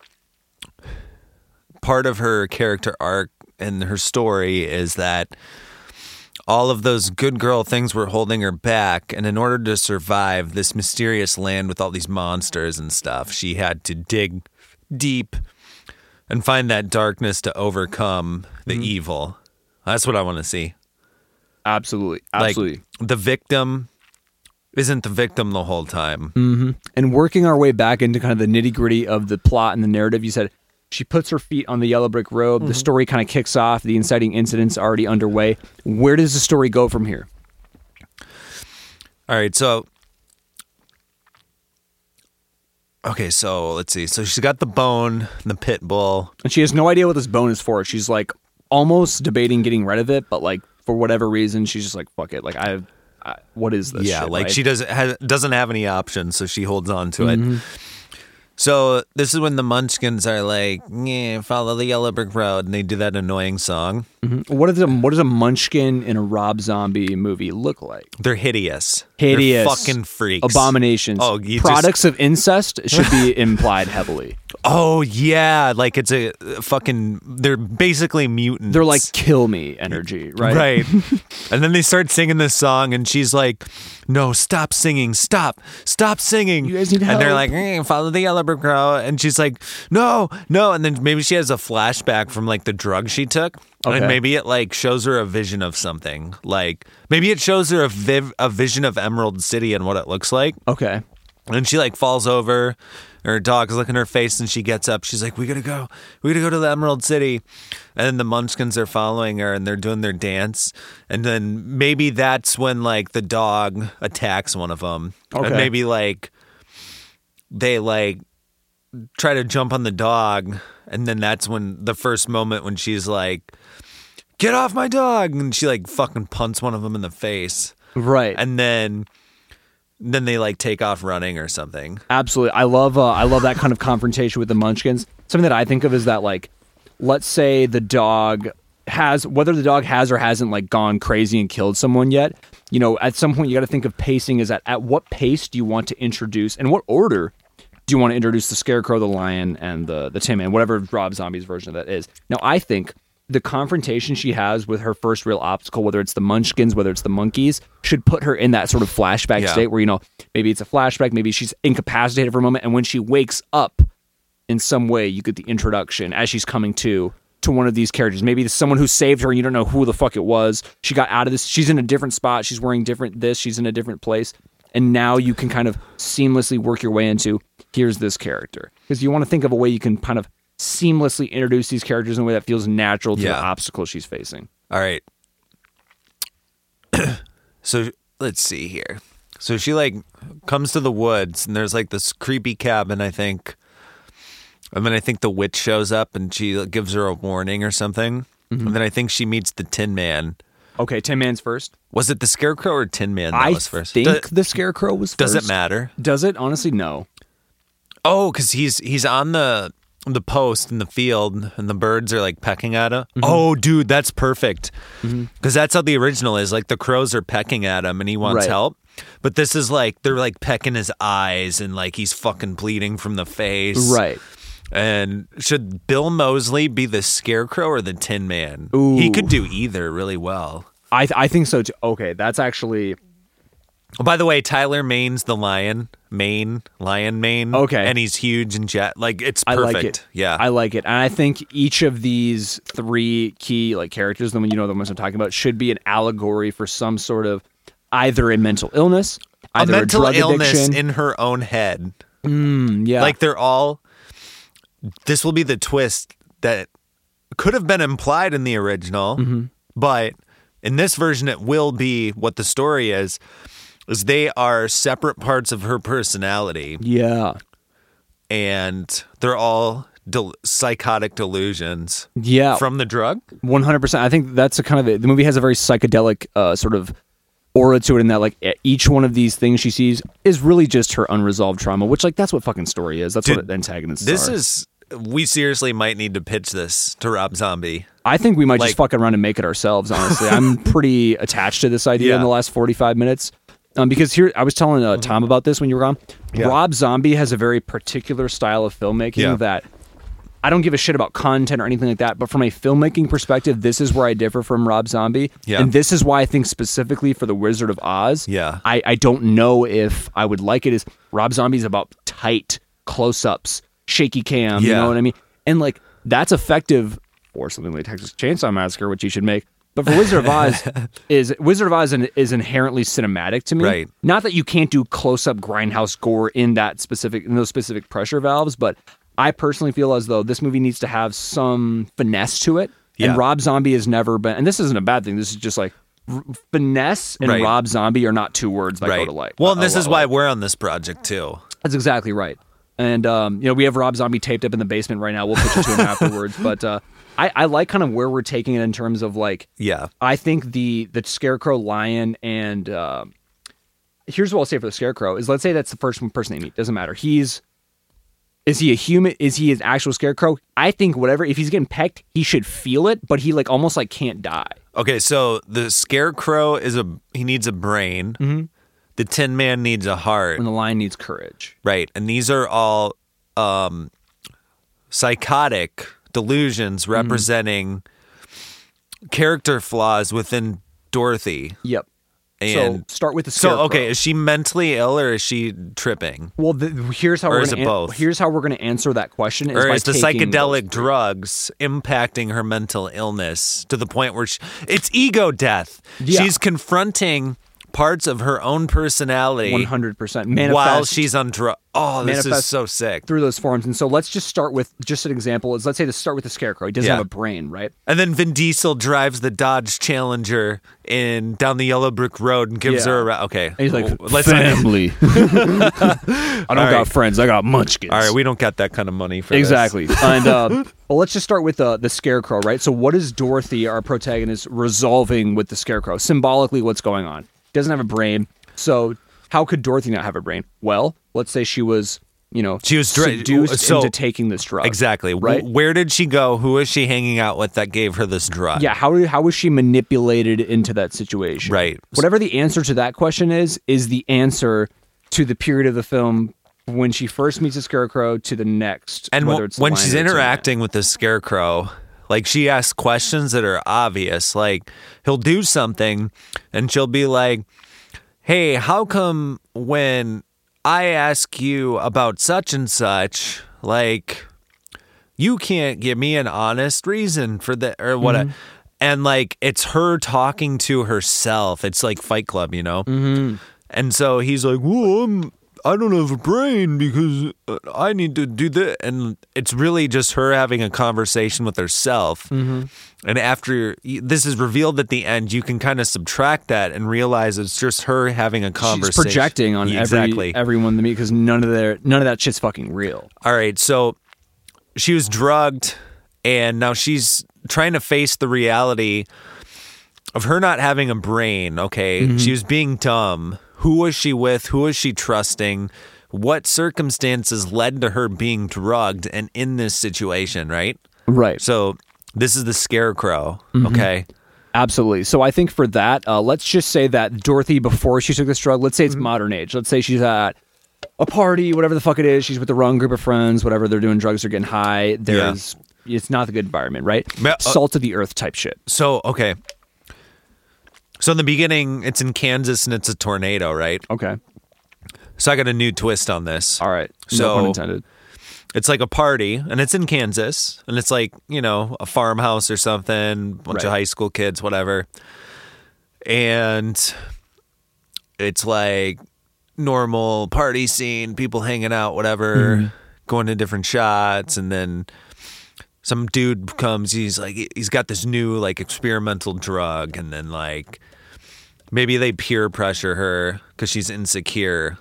part of her character arc and her story is that all of those good girl things were holding her back. And in order to survive this mysterious land with all these monsters and stuff, she had to dig deep and find that darkness to overcome the evil. That's what I want to see. Absolutely, Like, absolutely. the victim isn't the victim the whole time. Mm. and working our way back into kind of the nitty gritty of the plot and the narrative, you said she puts her feet on the yellow brick road. The story kind of kicks off. The inciting incident's already underway. Where does the story go from here? All right, so Okay, so let's see. So she's got the bone, the pit bull. And she has no idea what this bone is for. She's like almost debating getting rid of it, but like for whatever reason, she's just like, "Fuck it." Like I, I what is this? yeah, shit, like right? she doesn't has, doesn't have any options, so she holds on to Mm-hmm. it. So this is when the Munchkins are like, "Yeah, follow the yellow brick road," and they do that annoying song. What is a what does a Munchkin in a Rob Zombie movie look like? They're hideous, Hideous, They're fucking freaks, abominations. Oh, you just- products of incest should be implied heavily. Oh yeah, like it's a fucking. They're basically mutants. They're like kill me energy, right? Right. and then they start singing this song, and she's like, No, stop singing. Stop. Stop singing. You guys need help. And they're like, "Eh, Follow the yellow brick road. And she's like, No, no. And then maybe she has a flashback from like the drug she took. Okay. And maybe it like shows her a vision of something. Like maybe it shows her a, viv- a vision of Emerald City and what it looks like. Okay. And she like falls over. Her dog's looking her face, and she gets up. She's like, "We gotta go. We gotta go to the Emerald City." And then the Munchkins are following her, and they're doing their dance. And then maybe that's when like the dog attacks one of them. Okay. And maybe like they like try to jump on the dog, and then that's when the first moment when she's like, "Get off my dog!" and she like fucking punts one of them in the face, Right. and then then they like take off running or something. Absolutely. I love uh, I love that kind of confrontation with the munchkins. Something that I think of is that like let's say the dog has whether the dog has or hasn't like gone crazy and killed someone yet. You know, at some point you got to think of pacing is that at what pace do you want to introduce and what order do you want to introduce the scarecrow, the lion and the the tin man, whatever Rob Zombie's version of that is. Now, I think the confrontation she has with her first real obstacle, whether it's the munchkins, whether it's the monkeys, should put her in that sort of flashback Yeah. state where, you know, maybe it's a flashback, maybe she's incapacitated for a moment. And when she wakes up in some way, you get the introduction as she's coming to to one of these characters. Maybe it's someone who saved her and you don't know who the fuck it was. She got out of this. She's in a different spot. She's wearing different this. She's in a different place. And now you can kind of seamlessly work your way into here's this character. Because you want to think of a way you can kind of seamlessly introduce these characters in a way that feels natural to the Yeah. obstacle she's facing. All right. so let's see here. So she like comes to the woods and there's like this creepy cabin, I think. And then I think the witch shows up and she gives her a warning or something. Mm-hmm. And then I think she meets the Tin Man. Okay, Tin Man's first. Was it the Scarecrow or Tin Man that I was first? I think Do- the Scarecrow was first. does it matter? Does it? Honestly, no. Oh, because he's he's on the the post in the field, and the birds are like pecking at him. Mm-hmm. Oh, dude, that's perfect. Mm-hmm. Because that's how the original is. Like the crows are pecking at him, and he wants Right. help. But this is like they're like pecking his eyes, and like he's fucking bleeding from the face. Right. And should Bill Moseley be the Scarecrow or the Tin Man? He could do either really well. I th- I think so too. Okay, that's actually Oh, by the way, Tyler Mane's the lion, Maine, lion Maine. Okay. and he's huge and jet. Like it's I perfect. like it. Yeah, I like it, and I think each of these three key like characters, the one you know the ones I'm talking about, should be an allegory for some sort of either a mental illness, either a, mental drug illness addiction. in her own head. yeah, Like they're all. This will be the twist that could have been implied in the original, Mm-hmm. but in this version, it will be what the story is. Is they are separate parts of her personality, yeah, and they're all del- psychotic delusions yeah, from the drug. one hundred percent. I think that's a kind of a, the movie has a very psychedelic uh, sort of aura to it, in that like each one of these things she sees is really just her unresolved trauma, which like that's what fucking story is. That's Dude, what antagonists. This are. is. We seriously might need to pitch this to Rob Zombie. I think we might Like- just fuck around and make it ourselves. Honestly, I'm pretty attached to this idea in Yeah. Mm-hmm. the last 45 minutes. Um, because here, I was telling uh, Tom about this when you were gone. Rob Zombie has a very particular style of filmmaking Yeah. that I don't give a shit about content or anything like that. But from a filmmaking perspective, this is where I differ from Rob Zombie. Yeah. And this is why I think specifically for The Wizard of Oz, Yeah. I, I don't know if I would like it. Is Rob Zombie's about tight close ups, shaky cam, you know what I mean? And like that's effective or something like Texas Chainsaw Massacre, which you should make. But for Wizard of Oz, is Wizard of Oz is inherently cinematic to me. Right. Not that you can't do close up grindhouse gore in that specific in those specific pressure valves, but I personally feel as though this movie needs to have some finesse to it. Yeah. And Rob Zombie has never been, and this isn't a bad thing. This is just like finesse and Right. Rob Zombie are not two words that go to like. Well, and this is why we're on this project too. that's exactly right. And um, you know, we have Rob Zombie taped up in the basement right now. We'll pitch it to him afterwards. But uh, I, I like kind of where we're taking it in terms of like Yeah. I think the the Scarecrow Lion and uh, here's what I'll say for the Scarecrow is let's say that's the first person they meet. Doesn't matter. He's is he a human? Is he an actual Scarecrow? I think whatever. If he's getting pecked, he should feel it, but he like almost like can't die. Okay, so the scarecrow is a he needs a brain. Mm-hmm. The Tin Man needs a heart. And the lion needs courage. Right. And these are all um psychotic delusions Mm-hmm. representing character flaws within Dorothy. Yep. And so start with the so okay, is she mentally ill or is she tripping? Well, the, here's how Or we're is gonna it an- both? here's how we're going to answer that question. Is Or by is the psychedelic drugs impacting her mental illness to the point where she, it's ego death? Yeah. She's confronting parts of her own personality 100% manifest while she's on drugs. Oh, this is so sick. through those forms. And so let's just start with just an example. Is let's say to start with the scarecrow. He doesn't Yeah. have a brain, right? And then Vin Diesel drives the Dodge Challenger in down the yellow brick road and gives Yeah. her a ra- okay. And he's like, Oh, let's family. I don't got friends. I got munchkins. all right, we don't got that kind of money for. Exactly. and uh, well, let's just start with uh, the scarecrow, right? So, what is Dorothy, our protagonist, resolving with the scarecrow? Symbolically, what's going on? Doesn't have a brain. So, how could Dorothy not have a brain? Well, let's say she was, you know, She was dra- seduced so- into taking this drug. Exactly. Right. Where did she go? Who was she hanging out with that gave her this drug? Yeah, how how was she manipulated into that situation? Right. Whatever the answer to that question is, is the answer to the period of the film when she first meets the scarecrow to the next. And whether it's when she's or the tin man. interacting with the scarecrow, like she asks questions that are obvious. Like he'll do something and she'll be like, Hey, how come when I ask you about such and such, like you can't give me an honest reason for that or what. I- and like it's her talking to herself. It's like Fight Club, you know. Mm-hmm. And so he's like, "Well, I'm, I don't have a brain because uh, I need to do that." And it's really just her having a conversation with herself. Mm-hmm. And after this is revealed at the end, you can kind of subtract that and realize it's just her having a conversation. She's projecting on Yeah, every exactly. everyone to me because none of their none of that shit's fucking real. All right, so she was drugged, and now she's trying to face the reality of her not having a brain. Okay, she was being dumb. Who was she with? Who was she trusting? What circumstances led to her being drugged and in this situation? Right. Right. So this is the scarecrow. Okay. Absolutely. So I think for that, uh, let's just say that Dorothy, before she took this drug, let's say Mm-hmm. it's modern age. Let's say she's at a party, whatever the fuck it is. She's with the wrong group of friends, whatever they're doing, drugs are getting high. There's, it's not the good environment, right? Uh, Salt of the earth type shit. So okay. So in the beginning, it's in Kansas and it's a tornado, right? Okay. So I got a new twist on this. All right. So- no pun intended. it's like a party and it's in Kansas and it's like, you know, a farmhouse or something, bunch of high school kids, whatever. And it's like normal party scene, people hanging out, whatever, hmm. going to different shots and then some dude comes, he's like he's got this new like experimental drug and then like maybe they peer pressure her cuz she's insecure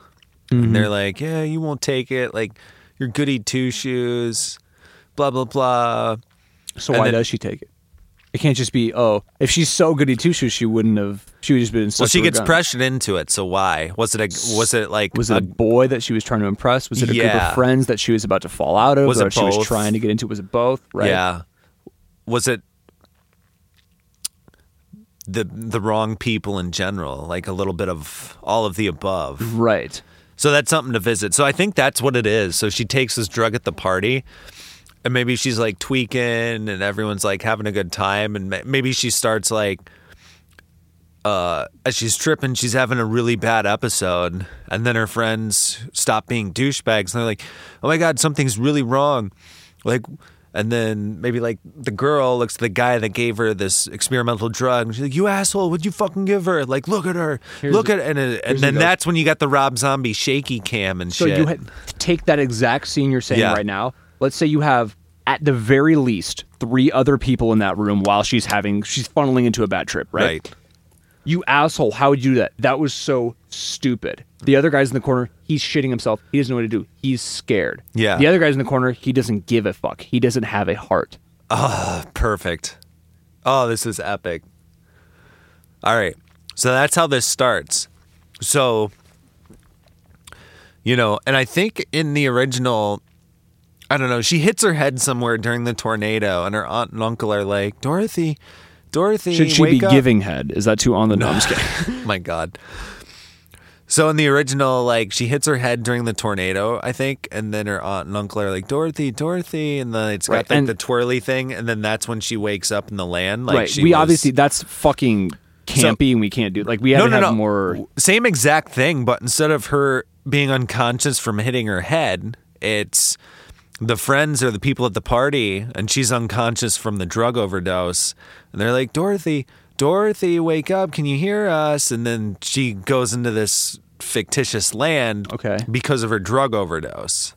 and mm-hmm. they're like, "Yeah, you won't take it. Like, you're goody two shoes." Blah blah blah. So and why then- does she take it? It can't just be, oh, if she's so goody two shoes, she wouldn't have, she would just been Well, she gets gun. pressured into it. So why? Was it a? Was it like? Was it a a, boy that she was trying to impress? Was it a group of friends that she was about to fall out of? Was or it she was trying to get into? Was it both? Right. Yeah. Was it the the wrong people in general? Like a little bit of all of the above. Right. So that's something to visit. So I think that's what it is. So she takes this drug at the party, and maybe she's like tweaking, and everyone's like having a good time, and maybe she starts like, uh, as she's tripping, she's having a really bad episode, and then her friends stop being douchebags, and they're like, "Oh my god, something's really wrong," like. And then maybe like the girl looks at the guy that gave her this experimental drug, and she's like, "You asshole! What'd you fucking give her? Like, look at her, look at." And, it, and then that's when you got the Rob Zombie shaky cam and So shit. So you had, take that exact scene you're saying Yeah. right now. Let's say you have at the very least three other people in that room while she's having she's funneling into a bad trip, right? right. You asshole! How would you do that? That was so stupid. The other guy's in the corner. He's shitting himself. He doesn't know what to do. He's scared. Yeah. The other guy's in the corner. He doesn't give a fuck. He doesn't have a heart. Ah, perfect. Oh, this is epic. All right. So that's how this starts. So, you know, and I think in the original, I don't know, she hits her head somewhere during the tornado, and her aunt and uncle are like, Dorothy, Dorothy, Should she be up." giving head? Is that too on the nose? My God. So in the original, like she hits her head during the tornado, I think, and then her aunt and uncle are like, Dorothy, Dorothy, and then it's got Right, like and- the twirly thing, and then that's when she wakes up in the land. Like right. she We was- obviously that's fucking campy, and we can't do like we have no, to no, have no. more. Same exact thing, but instead of her being unconscious from hitting her head, it's the friends or the people at the party, and she's unconscious from the drug overdose. And they're like, Dorothy, Dorothy, wake up. Can you hear us? And then she goes into this fictitious land Okay. because of her drug overdose.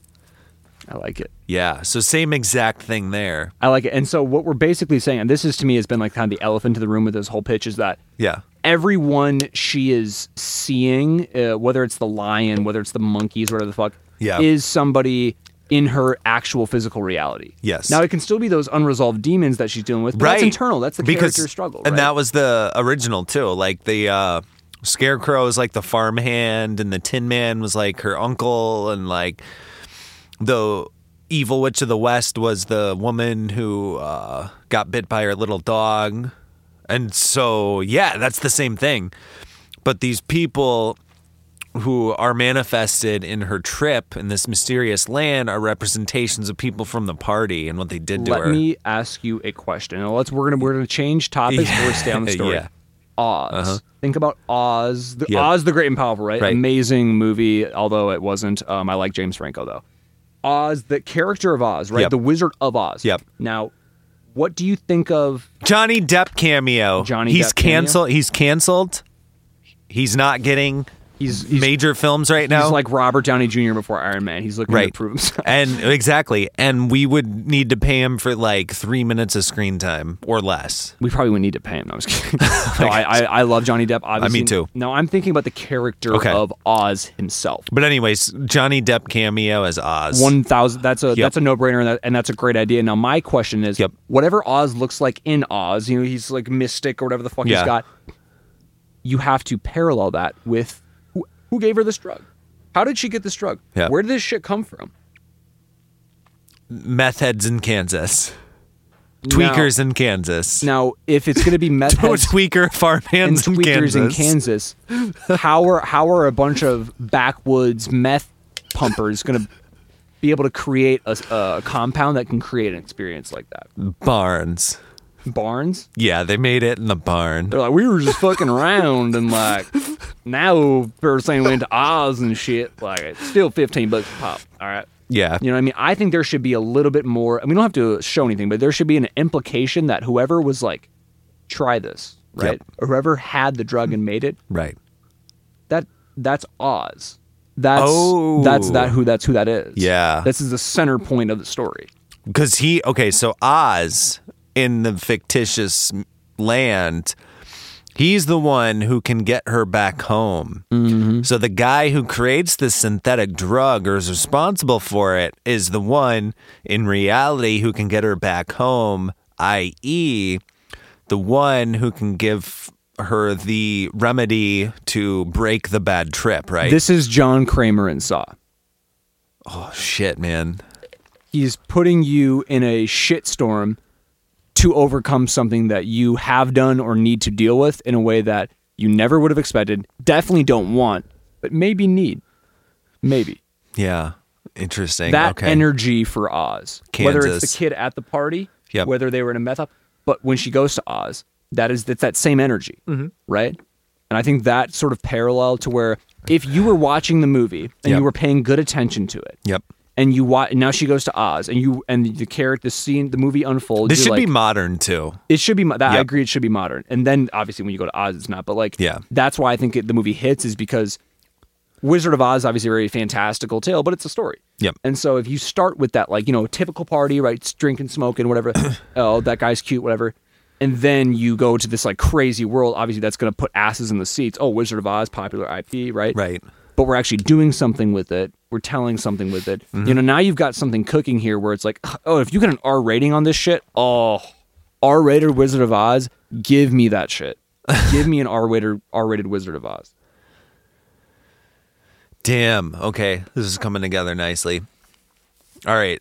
I like it. Yeah. So same exact thing there. I like it. And so what we're basically saying, and this is to me has been like kind of the elephant in the room with this whole pitch, is that Yeah. everyone she is seeing, uh, whether it's the lion, whether it's the monkeys, whatever the fuck, Yeah. is somebody in her actual physical reality. Yes. Now it can still be those unresolved demons that she's dealing with, but that's internal. That's the character's struggle. And right? that was the original too. Like the uh Scarecrow is like the farmhand and the Tin Man was like her uncle and like the evil witch of the west was the woman who uh got bit by her little dog. And so yeah, that's the same thing. But these people who are manifested in her trip in this mysterious land are representations of people from the party and what they did to Let her. Let me ask you a question. Now let's we're gonna we're gonna change topics Yeah. or stay on the story. Yeah. Oz. Think about Oz. The, Yeah. Oz the Great and Powerful, right? Right. Amazing movie, although it wasn't. Um, I like James Franco though. Oz, the character of Oz, right? Yep. The Wizard of Oz. Yep. Now, what do you think of? Johnny Depp cameo. Johnny he's Depp cameo? canceled. He's canceled. He's not getting He's, he's major films right now. He's like Robert Downey Jr. before Iron Man. He's looking right. to prove himself. and exactly. And we would need to pay him for like three minutes of screen time or less. We probably wouldn't need to pay him. No, I was kidding. no, I, I, I love Johnny Depp. Uh, obviously. too. No, I'm thinking about the character Okay. of Oz himself. But anyways, Johnny Depp cameo as Oz. One thousand. That's a that's a no brainer, and, that, and that's a great idea. Now, my question is, Yep. whatever Oz looks like in Oz, you know, he's like mystic or whatever the fuck Yeah. he's got. You have to parallel that with who, gave her this drug. How did she get this drug? Yeah. Where did this shit come from? meth heads in Kansas. Tweakers in Kansas. Now, if it's going to be meth heads tweaker and farmhands in tweakers Kansas. in Kansas, how are how are a bunch of backwoods meth pumpers going to be able to create a, a compound that can create an experience like that? Barns. Barns. Yeah, they made it in the barn. They're like, we were just fucking around, and like, now we're saying we went to Oz and shit. Like, it's still fifteen bucks a pop. All right. Yeah. You know what I mean? I think there should be a little bit more. I mean, we don't have to show anything, but there should be an implication that whoever was like, try this, right? Yep. Or whoever had the drug and made it, Right. that that's Oz. That's Oh. that's that who that's who that is. Yeah. This is the center point of the story. Because he, okay, so Oz in the fictitious land, he's the one who can get her back home. Mm-hmm. So the guy who creates the synthetic drug or is responsible for it is the one in reality who can get her back home, i.e., the one who can give her the remedy to break the bad trip, right? This is John Kramer in Saw. oh, shit, man. He's putting you in a shitstorm to overcome something that you have done or need to deal with in a way that you never would have expected, definitely don't want, but maybe need. Maybe. Yeah. Interesting. that okay. energy for Oz. Whether it's the kid at the party, Yep. whether they were in a meth up, but when she goes to Oz, that is that's that same energy, Mm-hmm. right? And I think that sort of parallel to where if you were watching the movie and Yep. you were paying good attention to it, Yep. And you watch, now she goes to Oz, and you and the character, the scene, the movie unfolds. This should be modern too. it should be that I agree. It should be modern, and then obviously when you go to Oz, it's not. But like, Yeah. that's why I think it, the movie hits is because Wizard of Oz obviously a very fantastical tale, but it's a story. Yep. And so if you start with that, like you know, typical party, right, it's drinking, smoking, whatever. oh, that guy's cute, whatever. And then you go to this like crazy world. Obviously, that's going to put asses in the seats. Oh, Wizard of Oz, popular IP, right? Right. But we're actually doing something with it. We're telling something with it. Mm-hmm. You know, now you've got something cooking here where it's like, oh, if you get an R rating on this shit, oh, R rated Wizard of Oz, give me that shit. give me an R rated R rated Wizard of Oz. Damn. Okay. This is coming together nicely. All right.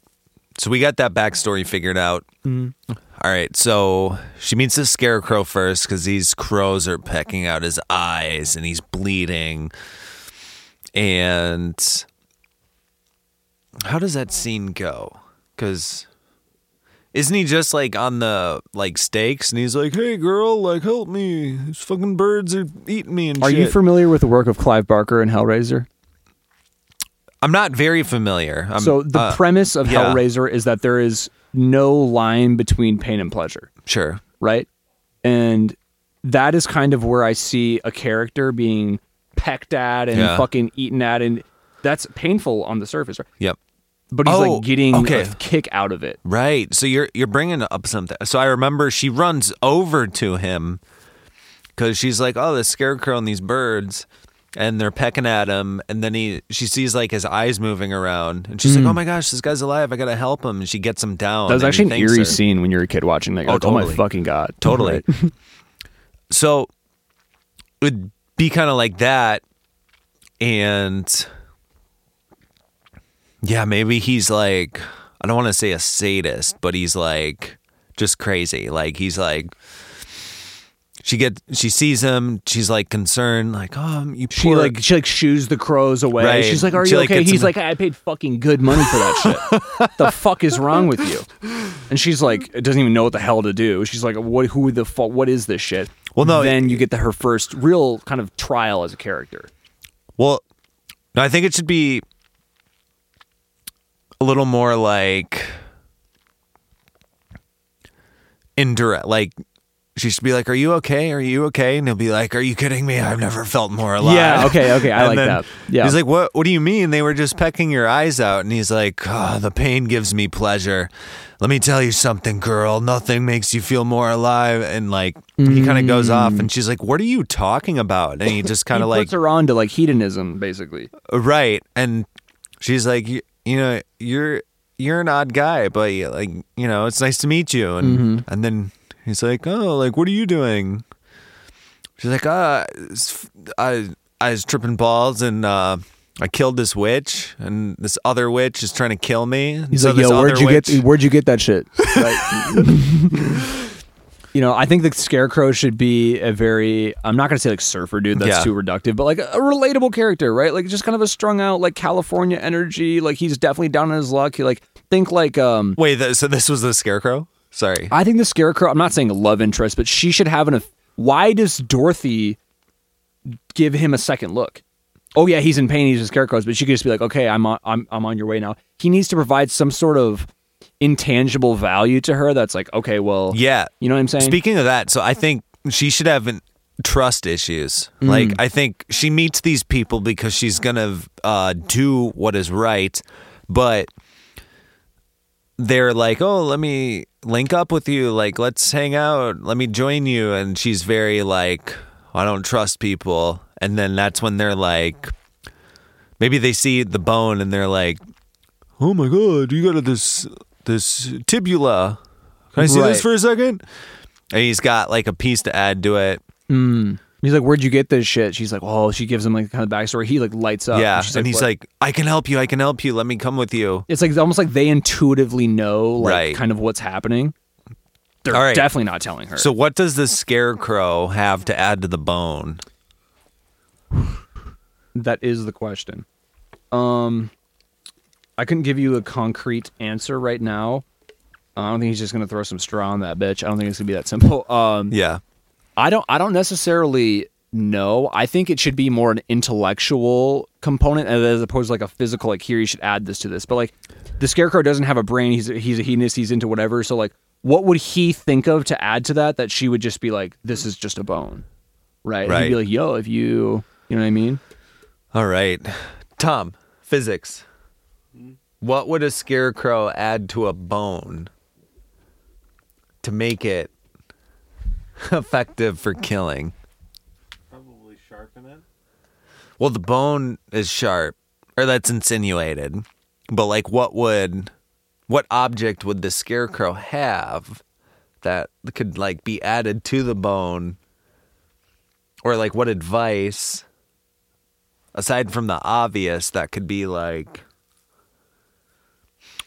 So we got that backstory figured out. Mm-hmm. All right. So she meets the scarecrow first because these crows are pecking out his eyes and he's bleeding. And how does that scene go? Because isn't he just like on the like stakes and he's like, "Hey, girl, like help me! These fucking birds are eating me and Are shit." you familiar with the work of Clive Barker and Hellraiser? I'm not very familiar. I'm, so the uh, premise of yeah. Hellraiser is that there is no line between pain and pleasure, sure. right? And that is kind of where I see a character being pecked at and Yeah. fucking eaten at, and that's painful on the surface, right? Yep. But he's Oh, like getting okay. a kick out of it. Right. So you're you're bringing up something. So I remember she runs over to him because she's like, "Oh, the scarecrow and these birds." And they're pecking at him, and then he she sees like his eyes moving around, and she's like, hmm. "Oh my gosh, this guy's alive! I gotta help him!" And she gets him down. That was actually an eerie her. scene when you're a kid watching that. You're Oh, like, oh my fucking god! Totally. Right. So it would be kind of like that. And yeah, maybe he's like, I don't want to say a sadist, but he's like just crazy. Like he's like, she get she sees him. She's like concerned, like, oh, you She poor like she like shoos the crows away. Right. She's like, "Are She, you like, okay?" He's like, "I paid fucking good money for that shit. the fuck is wrong with you?" And she's like, it doesn't even know what the hell to do. She's like, "What? Who the fuck? What is this shit?" Well, no, Then it- you get to her first real kind of trial as a character. Well, no, I think it should be a little more like indirect like she should be like, "Are you okay? Are you okay?" And he'll be like, "Are you kidding me? I've never felt more alive." Yeah, okay, okay, I like that. Yeah. He's like, "What? What do you mean? They were just pecking your eyes out?" And he's like, oh, "The pain gives me pleasure. Let me tell you something, girl. Nothing makes you feel more alive." And like, he kind of goes off, and she's like, "What are you talking about?" And he just kind of like, puts her on to like hedonism, basically. right. And she's like, "You, know, you're." You're an odd guy, but like you know, it's nice to meet you. And and then he's like, "Oh, like what are you doing?" She's like, uh, I I was tripping balls and uh, I killed this witch, and this other witch is trying to kill me. He's so like, yo, where'd you witch- get where'd you get that shit? Right. you know, I think the scarecrow should be a very I'm not gonna say like surfer dude, that's Yeah. too reductive, but like a, relatable character, right? Like just kind of a strung out, like California energy, like he's definitely down on his luck. He like think like um Wait, th- so this was the scarecrow? Sorry. I think the scarecrow I'm not saying a love interest, but she should have an why does Dorothy give him a second look? Oh yeah, he's in pain, he's a scarecrow, but she could just be like, Okay, I'm on I'm I'm on your way now. He needs to provide some sort of intangible value to her that's like, okay, well yeah. You know what I'm saying? Speaking of that, so I think she should have an, trust issues. Mm. Like I think she meets these people because she's gonna uh, do what is right, but they're like, "Oh, let me link up with you. Like, let's hang out. Let me join you." And she's very like, "I don't trust people." And then that's when they're like, maybe they see the bone and they're like, "Oh my god, you got this this tibula. Can I see Right. this for a second? And he's got like a piece to add to it. He's like, Where'd you get this shit? She's like, Oh, she gives him like kind of backstory. He like lights up. yeah, And, she's and he's "What?" like, "I can help you. I can help you. Let me come with you." It's like almost like they intuitively know like Right. kind of what's happening. They're All right. definitely not telling her. So, what does the scarecrow have to add to the bone? That is the question. Um, I couldn't give you a concrete answer right now. I don't think he's just gonna throw some straw on that bitch. I don't think it's gonna be that simple. Um, Yeah, I don't. I don't necessarily know. I think it should be more an intellectual component as opposed to like a physical. Like here, you should add this to this. But like, the scarecrow doesn't have a brain. He's he's a hedonist. He's into whatever. So like, what would he think of to add to that? That she would just be like, this is just a bone, right? And He'd be Right. like, yo, if you, you know what I mean? All right. Tom, physics. What would a scarecrow add to a bone to make it effective for killing? Probably sharpen it. Well, the bone is sharp, or that's insinuated. But like, what would, what object would the scarecrow have that could like be added to the bone, or like what advice, aside from the obvious, that could be like,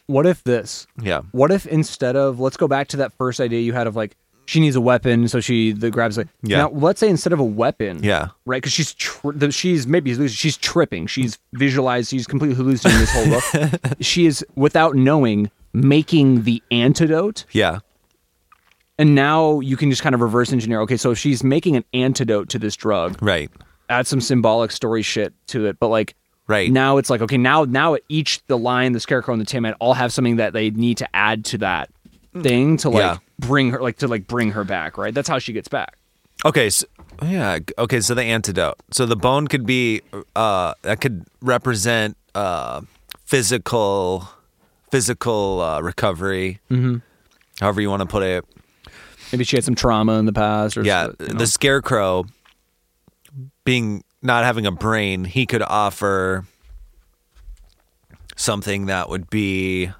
What if this? yeah, What if instead of let's go back to that first idea you had of like she needs a weapon, so she the grabs like Yeah. Now let's say instead of a weapon, yeah, right? Because she's tr- the, she's maybe she's tripping, she's visualized, she's completely hallucinating this whole book. she is without knowing making the antidote, yeah, and now you can just kind of reverse engineer. Okay, so if she's making an antidote to this drug, right, add some symbolic story shit to it, but like. Right, Now it's like okay, now now each the lion, the scarecrow, and the tin man all have something that they need to add to that thing to like Yeah. bring her like to like bring her back, right? That's how she gets back. Okay, so, yeah, okay. So the antidote. So the bone could be, uh, that could represent uh, physical, physical uh, recovery. Mm-hmm. However you want to put it. Maybe she had some trauma in the past, or Yeah, you know. the scarecrow, being not having a brain, he could offer something that would be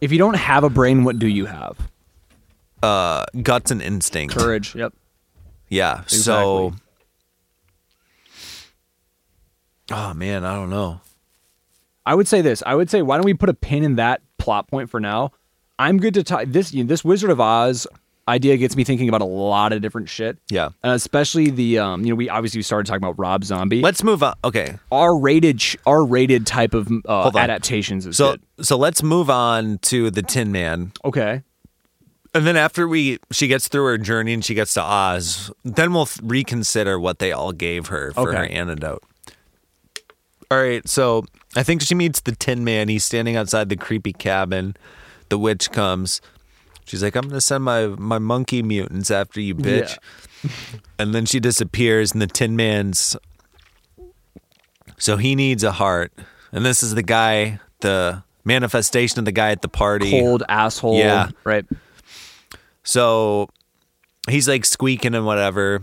If you don't have a brain, what do you have? uh, guts and instinct. Courage. Yep. Yeah. So. Oh man, I don't know. I would say this. I would say, why don't we put a pin in that plot point for now? I'm good to talk. This you know, this Wizard of Oz idea gets me thinking about a lot of different shit. Yeah. Uh, especially the um, you know, we obviously started talking about Rob Zombie. Let's move on. Okay. R rated R rated type of uh, adaptations So good. so let's move on to the Tin Man. Okay. And then after we she gets through her journey and she gets to Oz, then we'll reconsider what they all gave her for her Okay. antidote. All right, so I think she meets the Tin Man. He's standing outside the creepy cabin. The witch comes. She's like, "I'm gonna send my my monkey mutants after you, bitch." and then she disappears, and the Tin Man's. So he needs a heart, and this is the guy, the manifestation of the guy at the party. Cold asshole. Yeah. Right. So he's like squeaking and whatever.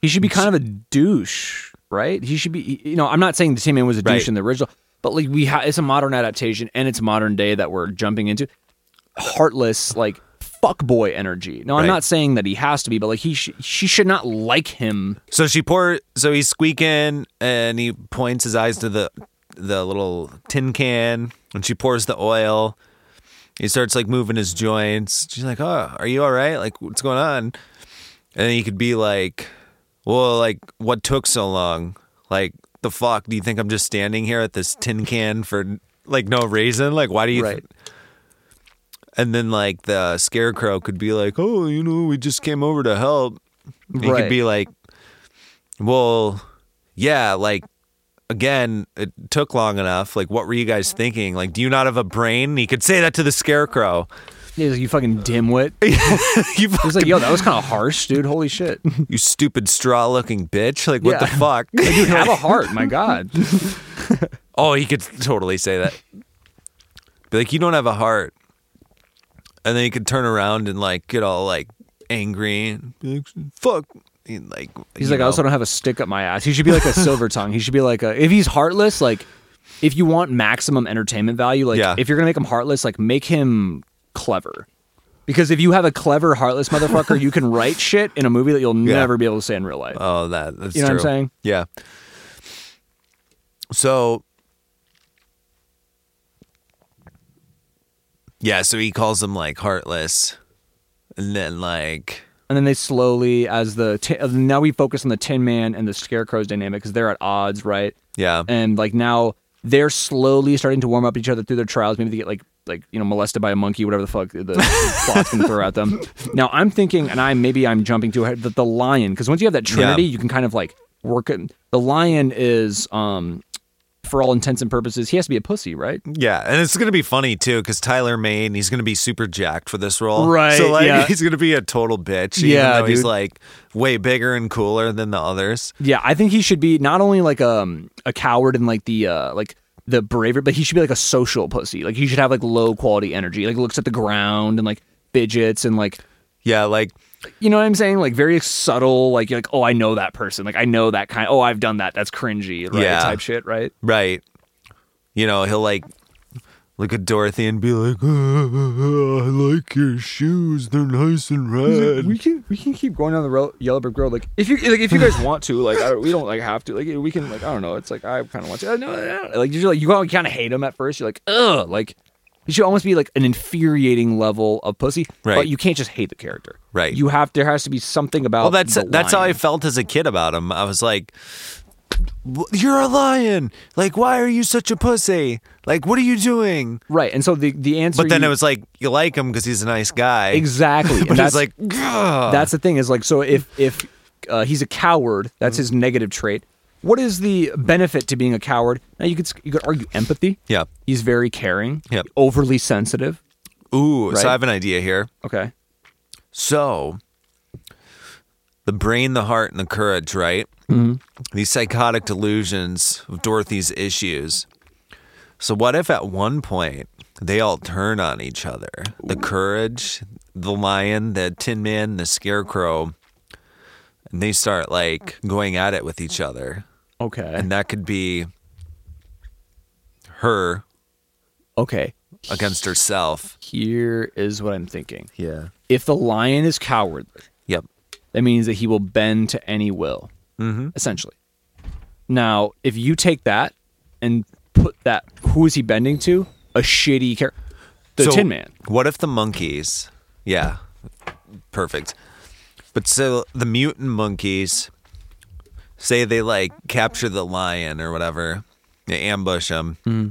He should be kind of a douche, right? He should be. You know, I'm not saying the Tin Man was a douche Right. in the original, but like we, ha- it's a modern adaptation and it's modern day that we're jumping into. Heartless, like fuck boy energy. No, I'm Right. not saying that he has to be, but like he, sh- she should not like him. So she pour. So he's squeaking, and he points his eyes to the the little tin can, and she pours the oil. He starts like moving his joints. She's like, "Oh, are you all right? Like, what's going on?" And then he could be like, "Well, like, what took so long? Like, the fuck? Do you think I'm just standing here at this tin can for like no reason? Like, why do you?" Right. And then like the scarecrow could be like, "Oh, you know, we just came over to help." He Right. could be like, "Well, yeah, like again, it took long enough. Like, what were you guys thinking? Like, do you not have a brain?" He could say that to the scarecrow. He's like, you fucking dimwit. you, He's like, yo, that was kind of harsh, dude. Holy shit. you stupid straw-looking bitch! Like, what the fuck? Like, dude, have a heart. My God. oh, he could totally say that. Be like, you don't have a heart, and then he could turn around and like get all like angry and be like, fuck. He, like He's like, I also don't have a stick up my ass. He should be like a silver tongue. He should be like a. If he's heartless, like, if you want maximum entertainment value, like, Yeah. if you're gonna make him heartless, like, make him clever. Because if you have a clever, heartless motherfucker, you can write shit in a movie that you'll Yeah. never be able to say in real life. Oh, that that's You know what I'm saying? Yeah. So Yeah, so he calls them like heartless. And then like and then they slowly, as the ti- uh, now we focus on the Tin Man and the Scarecrow's dynamic because they're at odds, right? yeah. and like now they're slowly starting to warm up each other through their trials. Maybe they get like like you know molested by a monkey, whatever the fuck the, the plot's gonna throw at them. Now I'm thinking, and I maybe I'm jumping to ahead that the lion because once you have that trinity, Yeah. you can kind of like work it. The lion is um for all intents and purposes, he has to be a pussy, right? Yeah, and it's gonna be funny too because Tyler Mane, he's gonna be super jacked for this role, Right, So like, yeah. he's gonna be a total bitch. Yeah, he's like way bigger and cooler than the others. Yeah, I think he should be not only like um a coward and like the uh like the braver, but he should be like a social pussy. Like he should have like low quality energy. Like looks at the ground and like fidgets and like Yeah, like you know what I'm saying? Like very subtle, like you're like, oh, I know that person. Like I know that kind. Oh, I've done that. That's cringy, right? Yeah. Type shit, right? right. You know, he'll like look at Dorothy and be like, "Uh, "I like your shoes. They're nice and red." We can we can keep going down the yellow brick road. Like if you like if you guys want to, like I, we don't like have to. Like we can like I don't know. It's like I kind of want to. Uh, no, no, no. like you're like you kind of hate him at first. You're like ugh, like. He should almost be like an infuriating level of pussy, Right. but you can't just hate the character. Right. You have there has to be something about. Well, that's that's how I felt as a kid about him. I was like, "You're a lion. Like, why are you such a pussy? Like, what are you doing?" right. And so the the answer. But then you- it was like, "You like him because he's a nice guy." exactly. and But that's it's like. That's the thing is like so if if uh, he's a coward, that's his negative trait. What is the benefit to being a coward? Now you could you could argue empathy. yeah. He's very caring. Yeah. Overly sensitive. Ooh, Right. so I have an idea here. Okay. So, the brain, the heart, and the courage, right? Mm-hmm. These psychotic delusions of Dorothy's issues. So, what if at one point they all turn on each other? The courage, the lion, the tin man, the scarecrow, and they start like going at it with each other. Okay. And that could be her okay. against herself. Here is what I'm thinking. Yeah. If the lion is cowardly, Yep. that means that he will bend to any will. Mm-hmm. Essentially. Now, if you take that and put that, who is he bending to? A shitty character. The So, Tin Man. What if the monkeys? Yeah, perfect. But so the mutant monkeys say they like capture the lion or whatever, they ambush him. Mm-hmm.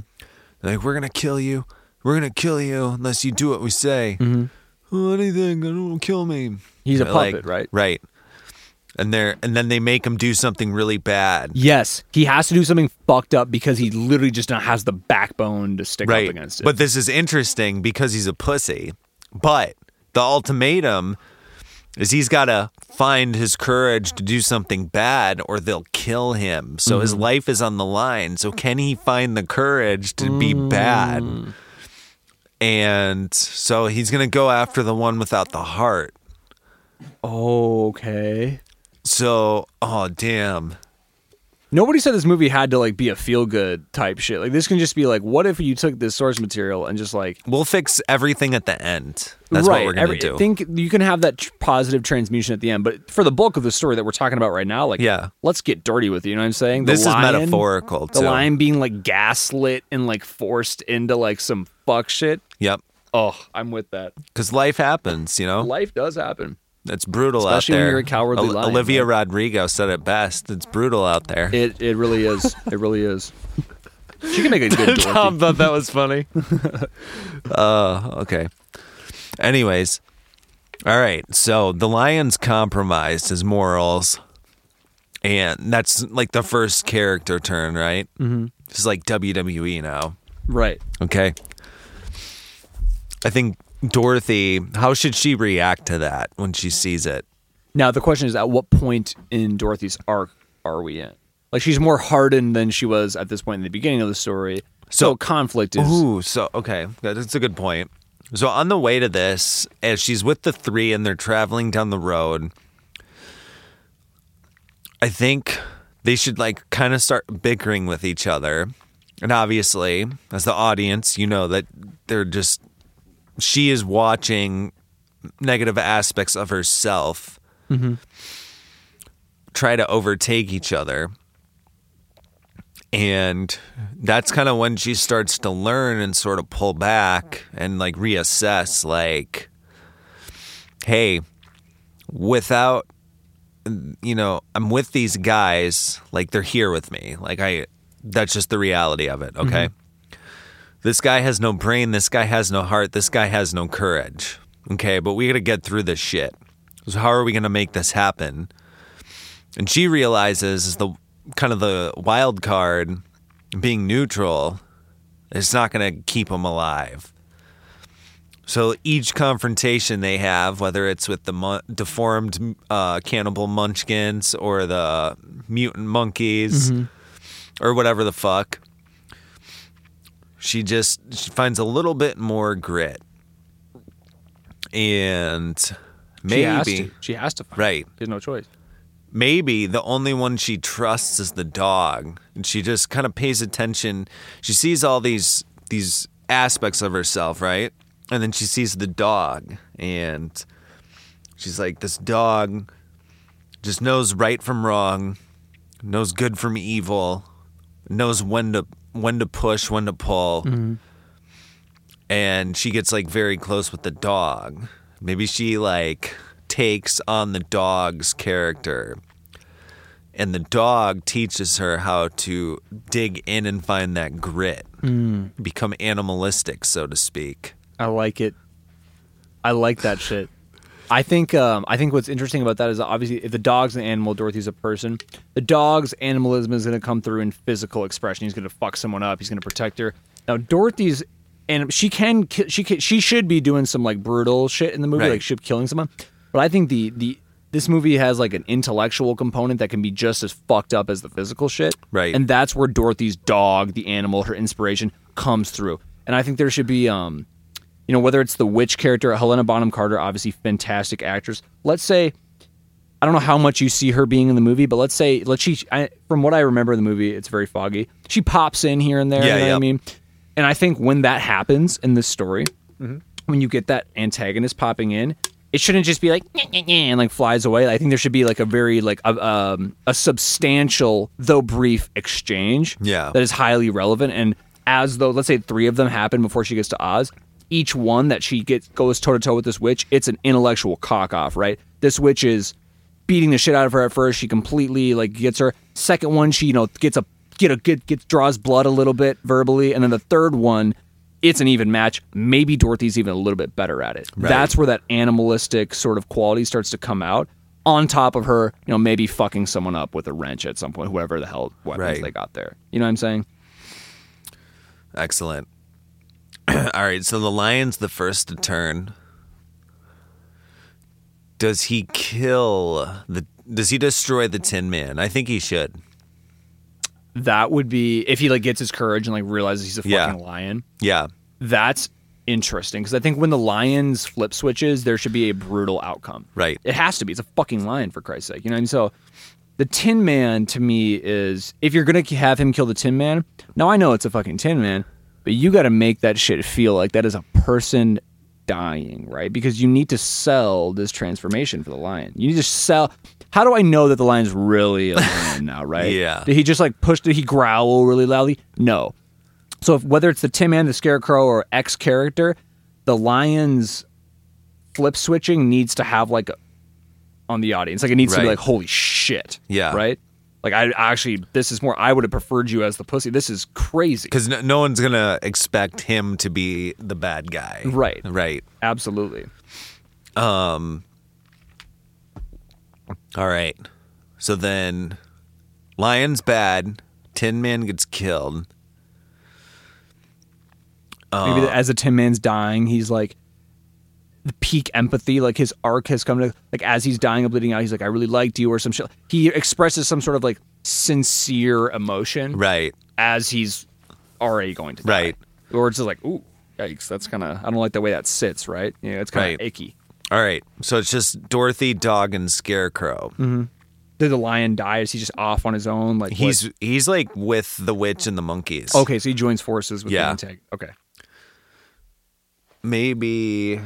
They're like, we're gonna kill you. We're gonna kill you unless you do what we say. Mm-hmm. Oh, anything, don't kill me. He's a Like, puppet, right? Right. and they're and then they make him do something really bad. Yes, he has to do something fucked up because he literally just not has the backbone to stick right. up against it. But this is interesting because he's a pussy. But the ultimatum is he's got to find his courage to do something bad or they'll kill him. So his mm-hmm. life is on the line. So can he find the courage to be bad? Mm. And so he's going to go after the one without the heart. Oh, okay. So, oh damn. Nobody said this movie had to like be a feel good type shit. Like this can just be like, what if you took this source material and just like We'll fix everything at the end. That's right, what we're going to every- do. Think you can have that tr- positive transmutation at the end, but for the bulk of the story that we're talking about right now, like Yeah. let's get dirty with you. You know what I'm saying? The this is metaphorical The too. lion being like gaslit and like forced into like some fuck shit. Yep. Oh, I'm with that. Because life happens, you know? Life does happen. It's brutal Especially out when there. you're a cowardly lion, Olivia right? Rodrigo said it best. It's brutal out there. It it really is. it really is. She can make a good Dorothy. thought that was funny. uh, okay. Anyways, all right. So the lion's compromised his morals, and that's like the first character turn, right? Mm-hmm. It's like WWE now. Right. Okay. I think Dorothy. How should she react to that when she sees it? Now the question is, at what point in Dorothy's arc are we in? Like she's more hardened than she was at this point in the beginning of the story. So, So- conflict is Ooh, so okay, that's a good point. So on the way to this, as she's with the three and they're traveling down the road, I think they should like kind of start bickering with each other. And obviously, as the audience, you know that they're just she is watching negative aspects of herself mm-hmm. try to overtake each other. And that's kind of when she starts to learn and sort of pull back and like reassess like, hey, without, you know, I'm with these guys, like they're here with me. Like, I, that's just the reality of it. Okay. Mm-hmm. This guy has no brain. This guy has no heart. This guy has no courage. Okay. But we got to get through this shit. So, how are we going to make this happen? And she realizes is the kind of the wild card being neutral is not going to keep them alive. So each confrontation they have, whether it's with the mon- deformed uh, cannibal munchkins or the mutant monkeys or whatever the fuck, she just she finds a little bit more grit. And she has maybe to. She has to. Find right There's no choice. maybe the only one she trusts is the dog and she just kind of pays attention she sees all these these aspects of herself right and then she sees the dog and she's like this dog just knows right from wrong knows good from evil knows when to when to push when to pull mm-hmm. and she gets like very close with the dog. Maybe she like takes on the dog's character. And the dog teaches her how to dig in and find that grit, mm. become animalistic, so to speak. I like it. I like that shit. I think um, I think what's interesting about that is obviously if the dog's an animal, Dorothy's a person. The dog's animalism is going to come through in physical expression. He's going to fuck someone up. He's going to protect her. Now Dorothy's and she can she can, she should be doing some like brutal shit in the movie, Right. like ship killing someone. But I think the the this movie has like an intellectual component that can be just as fucked up as the physical shit. Right. And that's where Dorothy's dog, the animal, her inspiration comes through. And I think there should be um you know, whether it's the witch character, Helena Bonham Carter, obviously fantastic actress. Let's say, I don't know how much you see her being in the movie, but let's say, let's she, I, from what I remember in the movie, it's very foggy. She pops in here and there. Yeah, you know what yeah. I mean? And I think when that happens in this story, Mm-hmm. when you get that antagonist popping in, it shouldn't just be like "Nyeh, nyeh, nyeh," and like flies away. I think there should be like a very like a, um, a substantial though brief exchange. Yeah. that is highly relevant. And as though let's say three of them happen before she gets to Oz, each one that she gets goes toe to toe with this witch, it's an intellectual cock off. Right, this witch is beating the shit out of her at first. She completely like gets her. Second one, she you know gets a get a get gets draws blood a little bit verbally, and then the third one, it's an even match. Maybe Dorothy's even a little bit better at it. That's where that animalistic sort of quality starts to come out. on top of her, you know, maybe fucking someone up with a wrench at some point, whoever the hell weapons Right. they got there. You know what I'm saying? Excellent. All right, so the lion's the first to turn. Does he kill the? Does he destroy the Tin Man? I think he should. That would be if he like gets his courage and like realizes he's a fucking Yeah. lion. Yeah, That's interesting because I think when the lions flip switches, there should be a brutal outcome. right. It has to be. It's a fucking lion for Christ's sake, you know. And so, the Tin Man to me is if you're gonna have him kill the Tin Man. Now I know it's a fucking Tin Man, but you got to make that shit feel like that is a person dying, right? Because you need to sell this transformation for the lion. You need to sell. How do I know that the lion's really a lion now, right? Yeah. Did he just like push? Did he growl really loudly? No. So if, whether it's the Tin Man, the Scarecrow, or X character, the lion's flip switching needs to have like a, on the audience. Like it needs to be like, holy shit. Yeah. Right? Like I actually this is more I would have preferred you as the pussy. This is crazy. Because no, no one's gonna expect him to be the bad guy. Right. Right. Absolutely. Um. All right. So then, lion's bad. Tin Man gets killed. Maybe Uh. as the Tin Man's dying, he's like peak empathy, like his arc has come to like as he's dying and bleeding out, he's like, I really liked you or some shit. He expresses some sort of like sincere emotion Right. as he's already going to die. Right. Or it's just like, ooh, yikes, that's kinda I don't like the way that sits, right? Yeah, it's kinda Right. icky. All right. So it's just Dorothy, Dog, and Scarecrow. Mm-hmm. Did the lion die? Is he just off on his own? Like what- He's he's like with the witch and the monkeys. Okay, so he joins forces with Yeah. the antag- Okay. Maybe.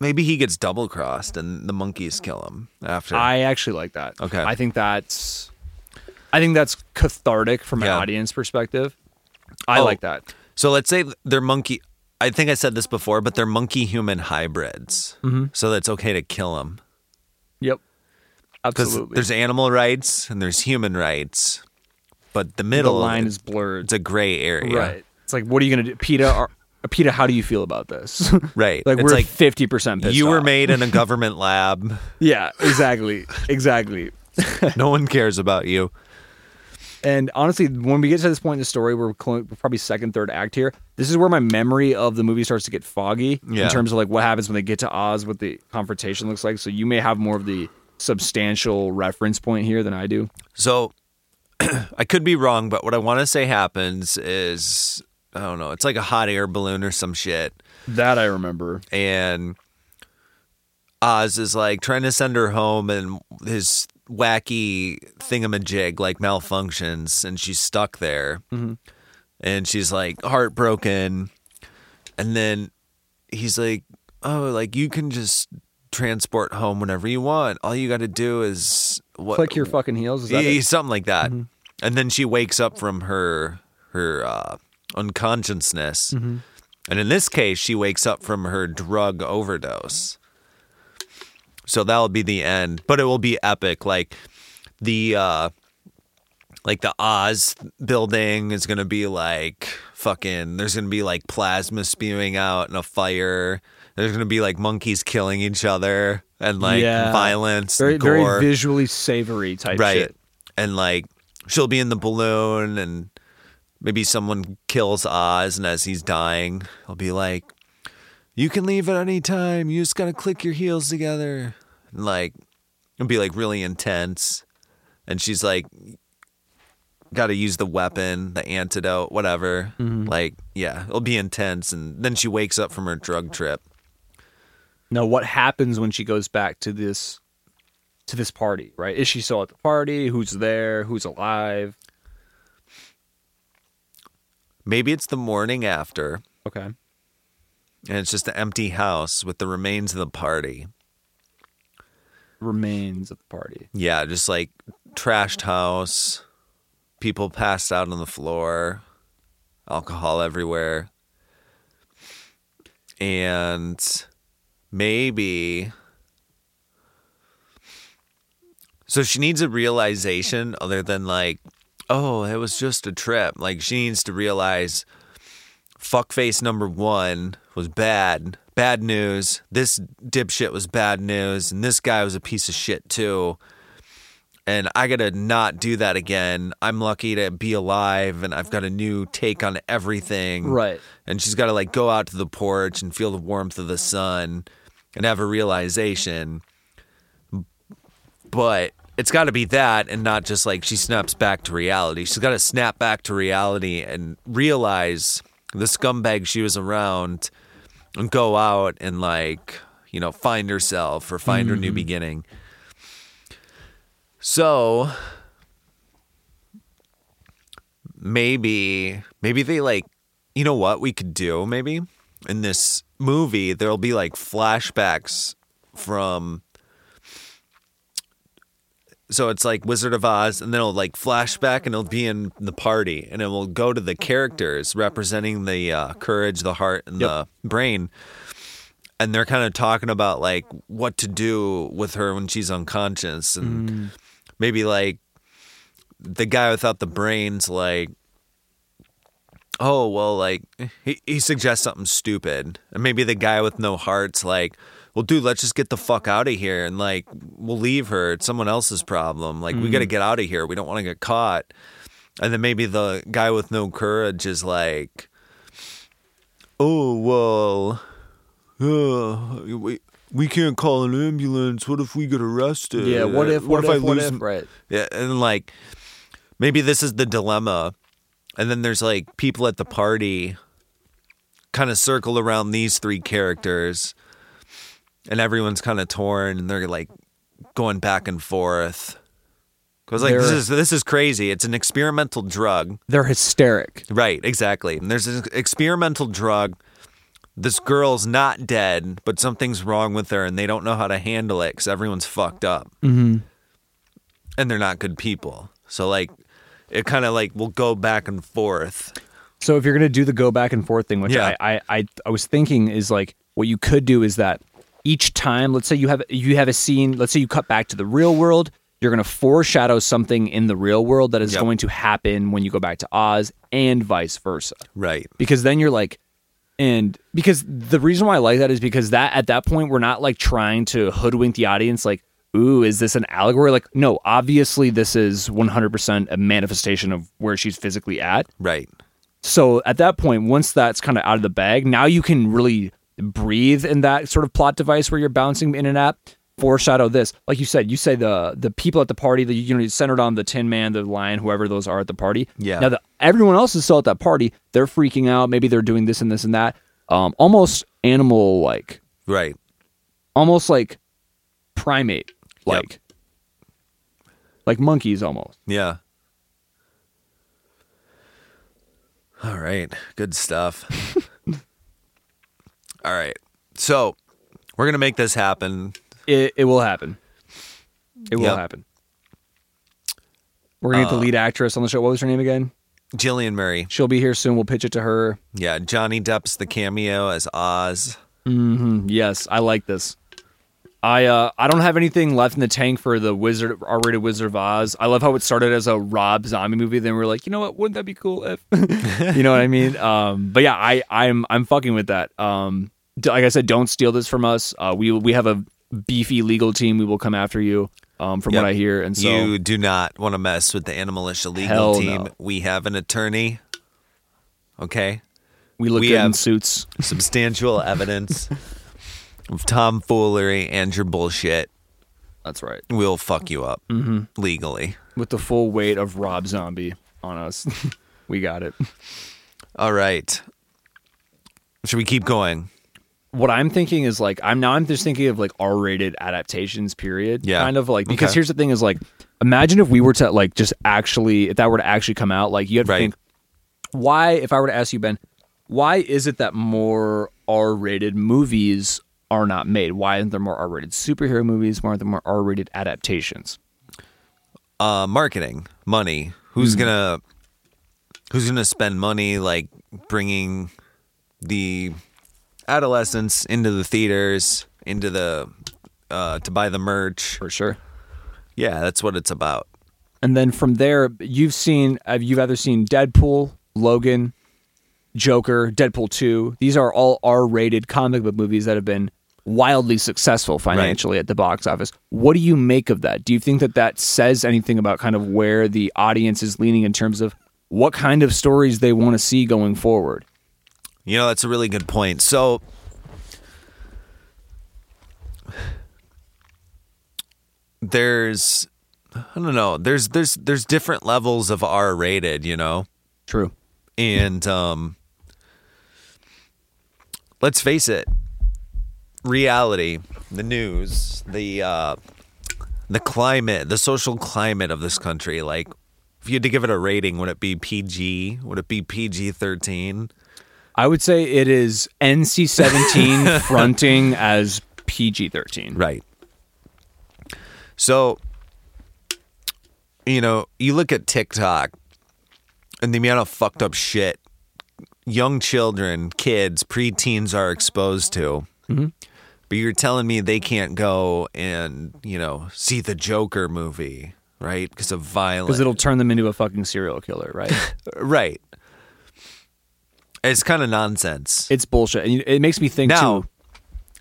Maybe he gets double crossed and the monkeys kill him after. I actually like that. Okay. I think that's I think that's cathartic from an audience perspective. I Oh. like that. So let's say they're monkey. I think I said this before, but they're monkey human hybrids. Mm-hmm. So that's okay to kill them Yep. Absolutely. there's animal rights and there's human rights, but the the middle line it's is blurred. It's a gray area. Right. It's like, what are you gonna do, PETA? PETA, how do you feel about this? Right. like It's we're like, fifty percent You were off. made in a government lab. Yeah. Exactly. exactly. No one cares about you. And honestly, when we get to this point in the story, we're probably second, third act here. This is where my memory of the movie starts to get foggy Yeah. in terms of like what happens when they get to Oz, what the confrontation looks like. So you may have more of the substantial reference point here than I do. So I could be wrong, but what I want to say happens is I don't know. It's like a hot air balloon or some shit. That I remember. and Oz is like trying to send her home, and his wacky thingamajig like malfunctions, and she's stuck there, and she's like heartbroken, and then he's like, "Oh, like you can just transport home whenever you want. All you got to do is what Click your fucking heels. Is that yeah, it? something like that. And then she wakes up from her her uh, unconsciousness, and in this case, she wakes up from her drug overdose. So that'll be the end, but it will be epic. Like the uh, like the Oz building is gonna be like fucking. There's gonna be like plasma spewing out and a fire. There's gonna be like monkeys killing each other and like Yeah. violence, very, and gore very visually savory type right shit. and like she'll be in the balloon and maybe someone kills oz and as he's dying he'll be like you can leave at any time you just gotta click your heels together and like it'll be like really intense and she's like gotta use the weapon the antidote whatever mm-hmm. like yeah it'll be intense and then she wakes up from her drug trip Now, what happens when she goes back to this to this party? Right? Is she still at the party? Who's there? Who's alive? Maybe it's the morning after Okay. and it's just an empty house with the remains of the party Remains of the party. Yeah, just like trashed house, people passed out on the floor, alcohol everywhere. And maybe so she needs a realization other than like, oh, it was just a trip. Like she needs to realize fuckface number one was bad, bad news. This dipshit was bad news, and this guy was a piece of shit too. And I gotta not do that again. I'm lucky to be alive, and I've got a new take on everything. Right. And she's gotta like go out to the porch and feel the warmth of the sun, and have a realization. But it's got to be that and not just like she snaps back to reality. She's got to snap back to reality and realize the scumbag she was around and go out and like, you know, find herself or find her new mm. beginning. So maybe maybe they like you know what we could do maybe in this movie there'll be like flashbacks from so it's like Wizard of Oz, and then it'll like flashback, and it'll be in the party, and it will go to the characters representing the uh, courage, the heart, and the brain, and they're kind of talking about like what to do with her when she's unconscious, and maybe like the guy without the brains, like, oh well, like he he suggests something stupid, and maybe the guy with no heart's like well, dude, let's just get the fuck out of here and like we'll leave her. It's someone else's problem. Like we got to get out of here. We don't want to get caught. And then maybe the guy with no courage is like, oh well, uh, we we can't call an ambulance. What if we get arrested? Yeah. What if? What, if? I what lose? if? Right. Yeah, and like maybe this is the dilemma. And then there's like people at the party kind of circle around these three characters and everyone's kind of torn and they're like going back and forth. Cuz like this They're- is this is crazy. It's an experimental drug. They're hysteric. Right, exactly. And there's an experimental drug. This girl's not dead, but something's wrong with her and they don't know how to handle it cuz everyone's fucked up Mm-hmm. and they're not good people. So like it kind of like will go back and forth. So if you're gonna do the go back and forth thing, which Yeah. I, I, I I was thinking is like what you could do is that each time, let's say you have you have a scene, let's say you cut back to the real world, you're gonna foreshadow something in the real world that is Yep. going to happen when you go back to Oz, and vice versa. Right. Because then you're like, and because the reason why I like that is because that at that point we're not like trying to hoodwink the audience, like, ooh, is this an allegory? Like, no, obviously this is 100% a manifestation of where she's physically at. Right. So at that point, once that's kind of out of the bag, now you can really breathe in that sort of plot device where you're bouncing in and out. Foreshadow this, like you said. You say the the people at the party, the you know, centered on the Tin Man, the Lion, whoever those are at the party. Yeah. Now, the, everyone else is still at that party. They're freaking out. Maybe they're doing this and this and that. Um, almost animal like, Right. almost like primate like, like monkeys almost. Yeah. All right. Good stuff. All right. So we're going to make this happen. It it will happen. It will Yep. happen. We're gonna get the uh, lead actress on the show. What was her name again? Jillian Murray. She'll be here soon. We'll pitch it to her. Yeah. Johnny Depp's the cameo as Oz. Mm-hmm. Yes, I like this. I uh I don't have anything left in the tank for the Wizard R-rated Wizard of Oz. I love how it started as a Rob Zombie movie. Then we're like, you know what? Wouldn't that be cool if you know what I mean? Um, but yeah, I I'm I'm fucking with that. Um, d- like I said, don't steal this from us. Uh, we we have a beefy legal team. We will come after you. Um, from Yep. what I hear, and so you do not want to mess with the Animalitia legal team. no. We have an attorney. Okay. we look we good in suits. Substantial evidence of tomfoolery and your bullshit. That's right. We'll fuck you up mm-hmm. legally. with the full weight of Rob Zombie on us. we got it. All right. Should we keep going? What I'm thinking is like I'm now I'm just thinking of like R-rated adaptations period. Yeah. Kind of like because Okay. here's the thing is like imagine if we were to like just actually if that were to actually come out like you have to Right. think why if I were to ask you Ben why is it that more R-rated movies are not made? Why aren't there more R-rated superhero movies? Why aren't there more R-rated adaptations? uh marketing money who's gonna who's gonna spend money like bringing the adolescents into the theaters into the uh to buy the merch For sure. yeah that's what it's about And then from there, you've seen, have you've either seen Deadpool, Logan, Joker, Deadpool 2. These are all R rated comic book movies that have been wildly successful financially at the box office. What do you make of that? Do you think that that says anything about kind of where the audience is leaning in terms of what kind of stories they want to see going forward? You know, that's a really good point. So, there's, I don't know, there's there's there's different levels of R rated, you know, True. and um, let's face it, reality, the news, the uh, the climate, the social climate of this country, like. If you had to give it a rating, would it be PG? Would it be PG 13? I would say it is NC 17 fronting as PG 13. Right. So, you know, you look at TikTok and the amount of fucked up shit young children, kids, preteens are exposed to. But you're telling me they can't go and, you know, see the Joker movie, right? Because of violence. Because it'll turn them into a fucking serial killer, right? Right. It's kind of nonsense. it's bullshit. And it makes me think Now- too.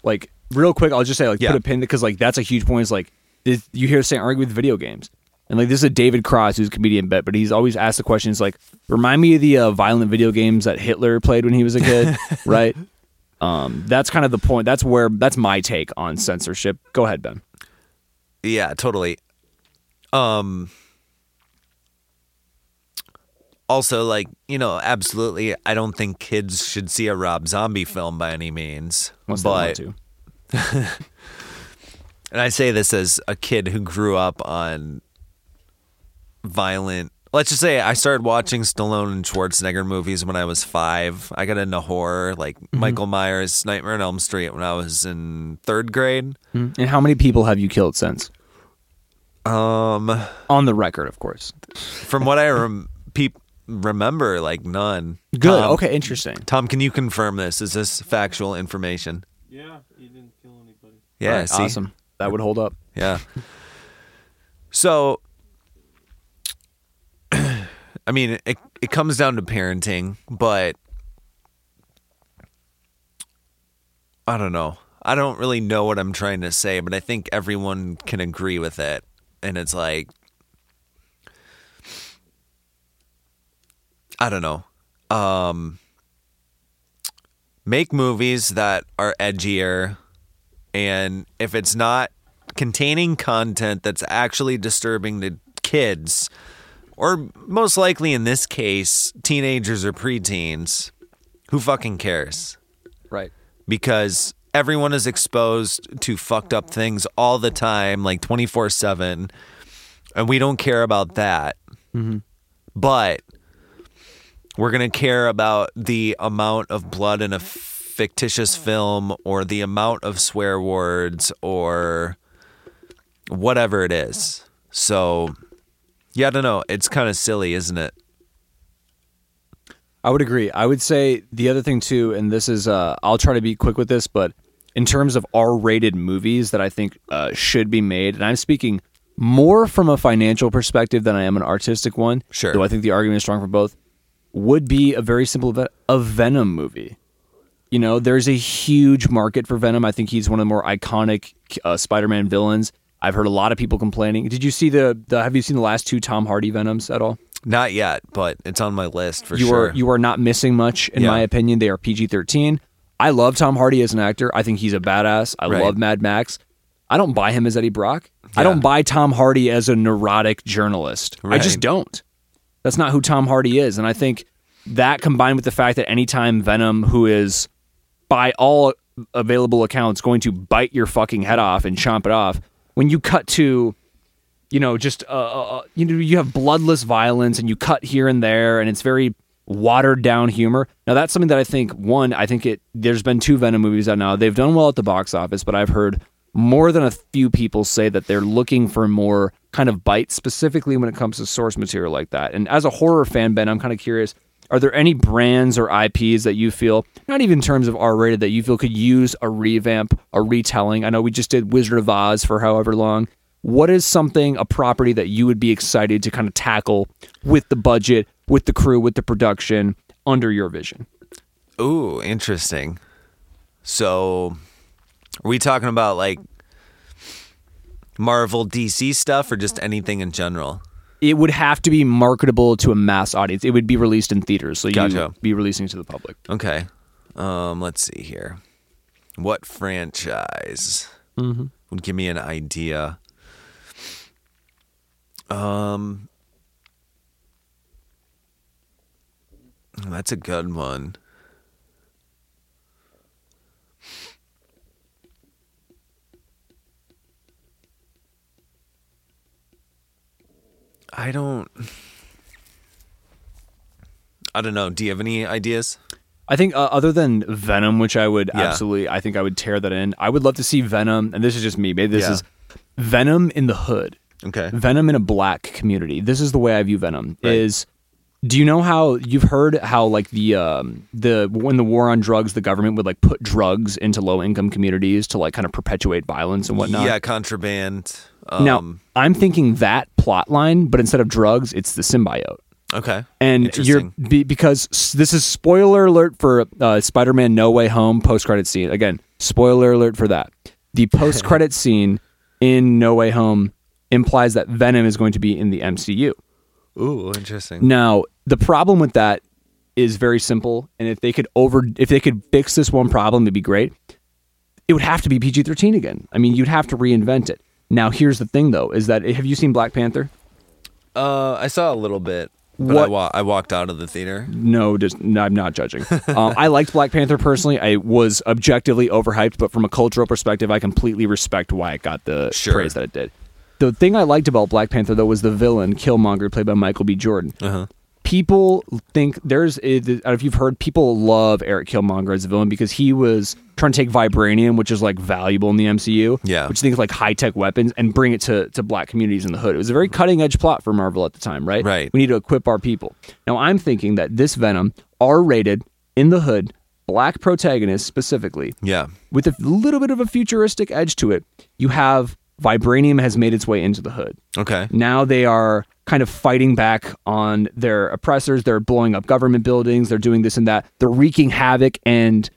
Like real quick, I'll just say like Yeah. put a pin because like that's a huge point. Is like this, you hear saying argue with video games, and like this is a David Cross who's a comedian bet, but he's always asked the questions like, remind me of the uh, violent video games that Hitler played when he was a kid, right? Um, that's kind of the point. That's where that's my take on censorship. Go ahead, Ben. Yeah, totally. Um also like, you know, absolutely I don't think kids should see a Rob Zombie film by any means. Unless they want but to. and I say this as a kid who grew up on violent Let's just say I started watching Stallone and Schwarzenegger movies when I was 5. I got into horror like Michael Myers, Nightmare on Elm Street when I was in 3rd grade. And how many people have you killed since? Um On the record, of course. From what I rem- peop- remember, like none. Good. Tom, okay, interesting. Tom, can you confirm this? Is this factual information? Yeah, you didn't kill anybody. Yeah. All right, see? awesome. That would hold up. Yeah. So, I mean, it it comes down to parenting, but I don't know. I don't really know what I'm trying to say, but I think everyone can agree with it. And it's like, I don't know. Um, make movies that are edgier, and if it's not containing content that's actually disturbing to kids, or most likely in this case, teenagers or preteens, who fucking cares? Right. because everyone is exposed to fucked up things all the time, like 24 7. And we don't care about that. Mm-hmm. But we're going to care about the amount of blood in a fictitious film or the amount of swear words or whatever it is. So, yeah, I don't know. It's kind of silly, isn't it? I would agree. I would say the other thing too, and this is uh, I'll try to be quick with this, but in terms of R-rated movies that I think uh, should be made, and I'm speaking more from a financial perspective than I am an artistic one. Sure. Though I think the argument is strong for both. Would be a very simple ve- a Venom movie. You know, there's a huge market for Venom. I think he's one of the more iconic uh, Spider-Man villains. I've heard a lot of people complaining. Did you see the, the Have you seen the last two Tom Hardy Venoms at all? Not yet, but it's on my list for you sure. are you are not missing much in Yeah. my opinion. They are PG thirteen. I love Tom Hardy as an actor. I think he's a badass. I Right. love Mad Max. I don't buy him as Eddie Brock. I don't buy Tom Hardy as a neurotic journalist. I just don't. That's not who Tom Hardy is. And I think that combined with the fact that anytime Venom, who is by all available accounts going to bite your fucking head off and chomp it off, when you cut to you know, just uh, uh, uh, you know, you have bloodless violence, and you cut here and there, and it's very watered down humor. Now, that's something that I think one, I think it. There's been two Venom movies out now. They've done well at the box office, but I've heard more than a few people say that they're looking for more kind of bite, specifically when it comes to source material like that. And as a horror fan, Ben, I'm kind of curious. Are there any brands or IPs that you feel, not even in terms of R rated, that you feel could use a revamp, a retelling? I know we just did Wizard of Oz for however long. What is something, a property that you would be excited to kind of tackle with the budget, with the crew, with the production under your vision? Ooh, interesting. So, are we talking about like Marvel DC stuff or just anything in general? It would have to be marketable to a mass audience. It would be released in theaters, so Gotcha. would be releasing it to the public. Okay. Um, let's see here. What franchise would give me an idea? Um, that's a good one. I don't. I don't know. Do you have any ideas? I think uh, other than Venom, which I would Yeah. absolutely, I think I would tear that in. I would love to see Venom, and this is just me. Maybe this Yeah. is Venom in the hood. Okay. Venom in a black community. This is the way I view Venom. Right. Is do you know how you've heard how like the um the when the war on drugs, the government would like put drugs into low income communities to like kind of perpetuate violence and whatnot. Yeah, contraband. Um, Now I'm thinking that plot line, but instead of drugs, it's the symbiote. okay. And you're be, because this is spoiler alert for uh, Spider-Man: No Way Home post credit scene. Again, spoiler alert for that. The post credit scene in No Way Home implies that Venom is going to be in the MCU. Ooh, interesting. Now, the problem with that is very simple, and if they could over if they could fix this one problem, it'd be great. It would have to be PG-13 again. I mean, you'd have to reinvent it. Now, here's the thing though, is that have you seen Black Panther? Uh, I saw a little bit, but I, wa- I walked out of the theater. No, just no, I'm not judging. um, I liked Black Panther personally. I was objectively overhyped, but from a cultural perspective, I completely respect why it got the Sure. praise that it did. The thing I liked about Black Panther though was the villain Killmonger, played by Michael B. Jordan. Uh-huh. People think there's, I don't know if you've heard, people love Eric Killmonger as a villain because he was trying to take vibranium, which is like valuable in the MCU, Yeah. which things like high tech weapons, and bring it to to black communities in the hood. It was a very cutting edge plot for Marvel at the time, right? Right. We need to equip our people. Now, I'm thinking that this Venom, R rated, in the hood, black protagonist specifically, Yeah. with a little bit of a futuristic edge to it, you have vibranium has made its way into the hood. Okay. Now they are kind of fighting back on their oppressors. They're blowing up government buildings. They're doing this and that. They're wreaking havoc, and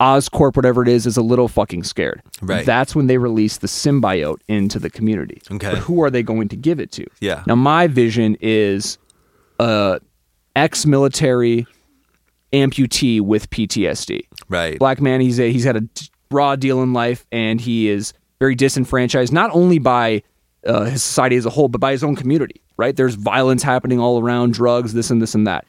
Oscorp, whatever it is, is a little fucking scared. Right. That's when they release the symbiote into the community. Okay. But who are they going to give it to? Yeah. Now, my vision is a ex-military amputee with PTSD Right. black man. He's a, he's had a raw deal in life, and he is very disenfranchised, not only by uh, his society as a whole, but by his own community. Right? There's violence happening all around, drugs, this and this and that.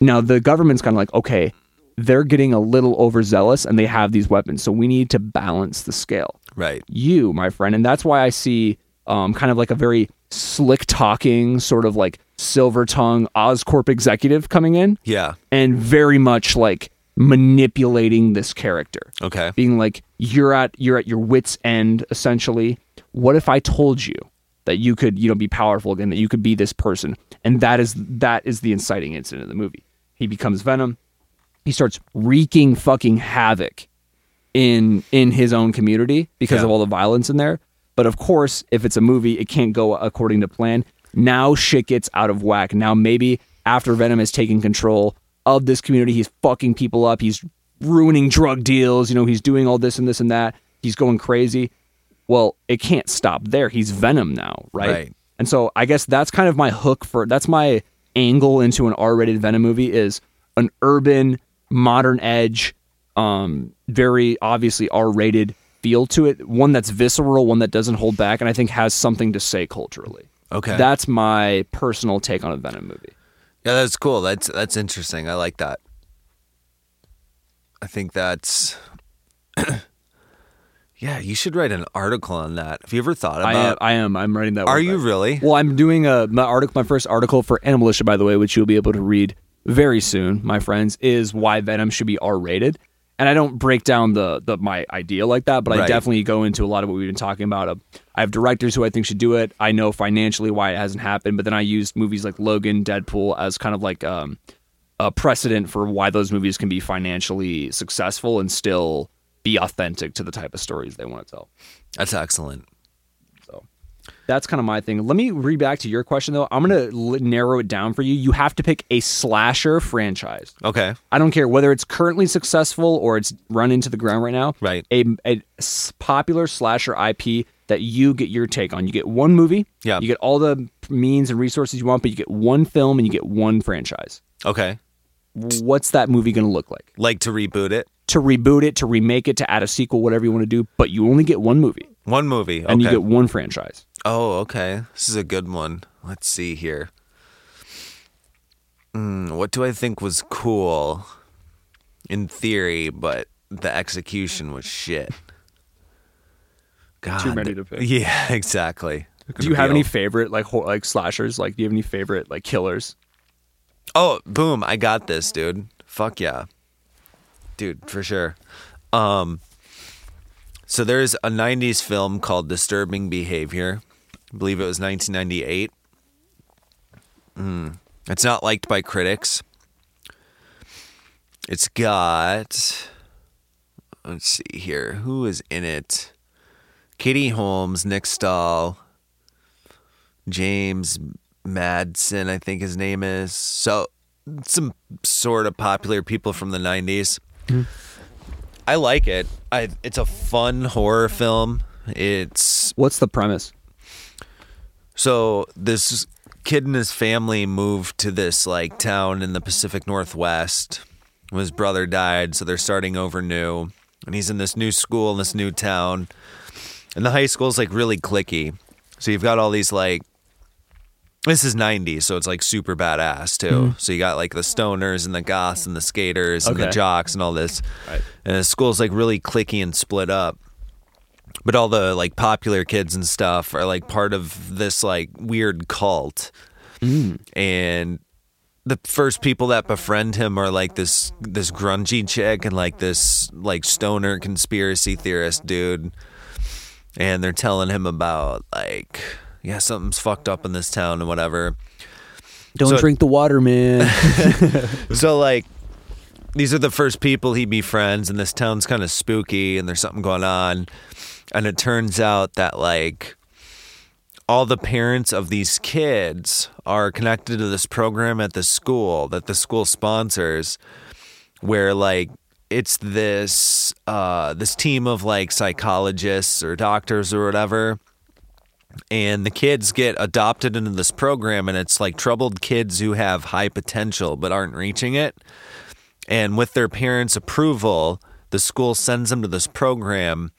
Now the government's kind of like, okay, they're getting a little overzealous, and they have these weapons, so we need to balance the scale Right. you, my friend. And that's why I see um, kind of like a very slick talking, sort of like silver tongue Oscorp executive coming in Yeah. and very much like manipulating this character. Okay. Being like, you're at you're at your wits end essentially. What if I told you that you could, you know, be powerful again, that you could be this person? And that is that is the inciting incident of the movie. He becomes Venom. He starts wreaking fucking havoc in in his own community because Yeah. of all the violence in there. But of course, if it's a movie, it can't go according to plan. Now shit gets out of whack. Now maybe after Venom has taken control of this community, he's fucking people up. He's ruining drug deals. You know, he's doing all this and this and that. He's going crazy. Well, it can't stop there. He's Venom now, right? Right. And so I guess that's kind of my hook for that's my angle into an R-rated Venom movie is an urban, modern edge, um, very obviously R-rated feel to it. One that's visceral, one that doesn't hold back, and I think has something to say culturally. Okay. That's my personal take on a Venom movie. Yeah, that's cool. That's that's interesting. I like that. I think that's Yeah, you should write an article on that. Have you ever thought I am, about I am. I'm writing that. Are you back. really? Well, I'm doing a my article. My first article for Animalistia, by the way, which you'll be able to read very soon, my friends, is why Venom should be R-rated. And I don't break down the the my idea like that, but I definitely go into a lot of what we've been talking about. Uh, I have directors who I think should do it. I know financially why it hasn't happened, but then I used movies like Logan, Deadpool as kind of like um, a precedent for why those movies can be financially successful and still be authentic to the type of stories they want to tell. That's excellent. So That's kind of my thing. Let me read back to your question though. I'm gonna l- narrow it down for you. You have to pick a slasher franchise. Okay. I don't care whether it's currently successful or it's run into the ground right now. Right. A popular slasher IP that you get your take on. You get one movie. Yeah. You get all the means and resources you want, but you get one film and you get one franchise. Okay. What's that movie going to look like? Like to reboot it. To reboot it, to remake it, to add a sequel, whatever you want to do, but you only get one movie One movie. Okay. and you get one franchise. Oh, okay. This is a good one. Let's see here. Mm, what do I think was cool in theory, but the execution was shit? God. Too many to pick. Yeah, exactly. Do you have any favorite like hor- like slashers? Like, do you have any favorite like killers? Oh, boom! I got this, dude. Fuck yeah, dude, for sure. Um, so there's a '90s film called Disturbing Behavior. I believe it was 1998. Mm. It's not liked by critics. It's got. Let's see here. Who is in it? Katie Holmes, Nick Stahl, James Madsen, I think his name is. So some sort of popular people from the 90s. Hmm. I like it. I it's a fun horror film. It's What's the premise? so this kid and his family moved to this like town in the Pacific Northwest. His brother died, so they're starting over new. And he's in this new school in this new town. And the high school's like really clicky. So you've got all these like this is 90s, so it's like super badass too. Mm-hmm. So you got like the stoners and the goths and the skaters and the jocks and all this. Right. And the school's like really clicky and split up. But all the like popular kids and stuff are like part of this like weird cult. Mm. And the first people that befriend him are like this this grungy chick and like this like stoner conspiracy theorist dude. And they're telling him about like yeah something's fucked up in this town and whatever Don't So- drink the water, man. so like these are the first people he befriends and this town's kind of spooky and there's something going on and it turns out that like all the parents of these kids are connected to this program at the school that the school sponsors where like it's this uh this team of like psychologists or doctors or whatever and the kids get adopted into this program and it's like troubled kids who have high potential but aren't reaching it. And with their parents approval the school sends them to this program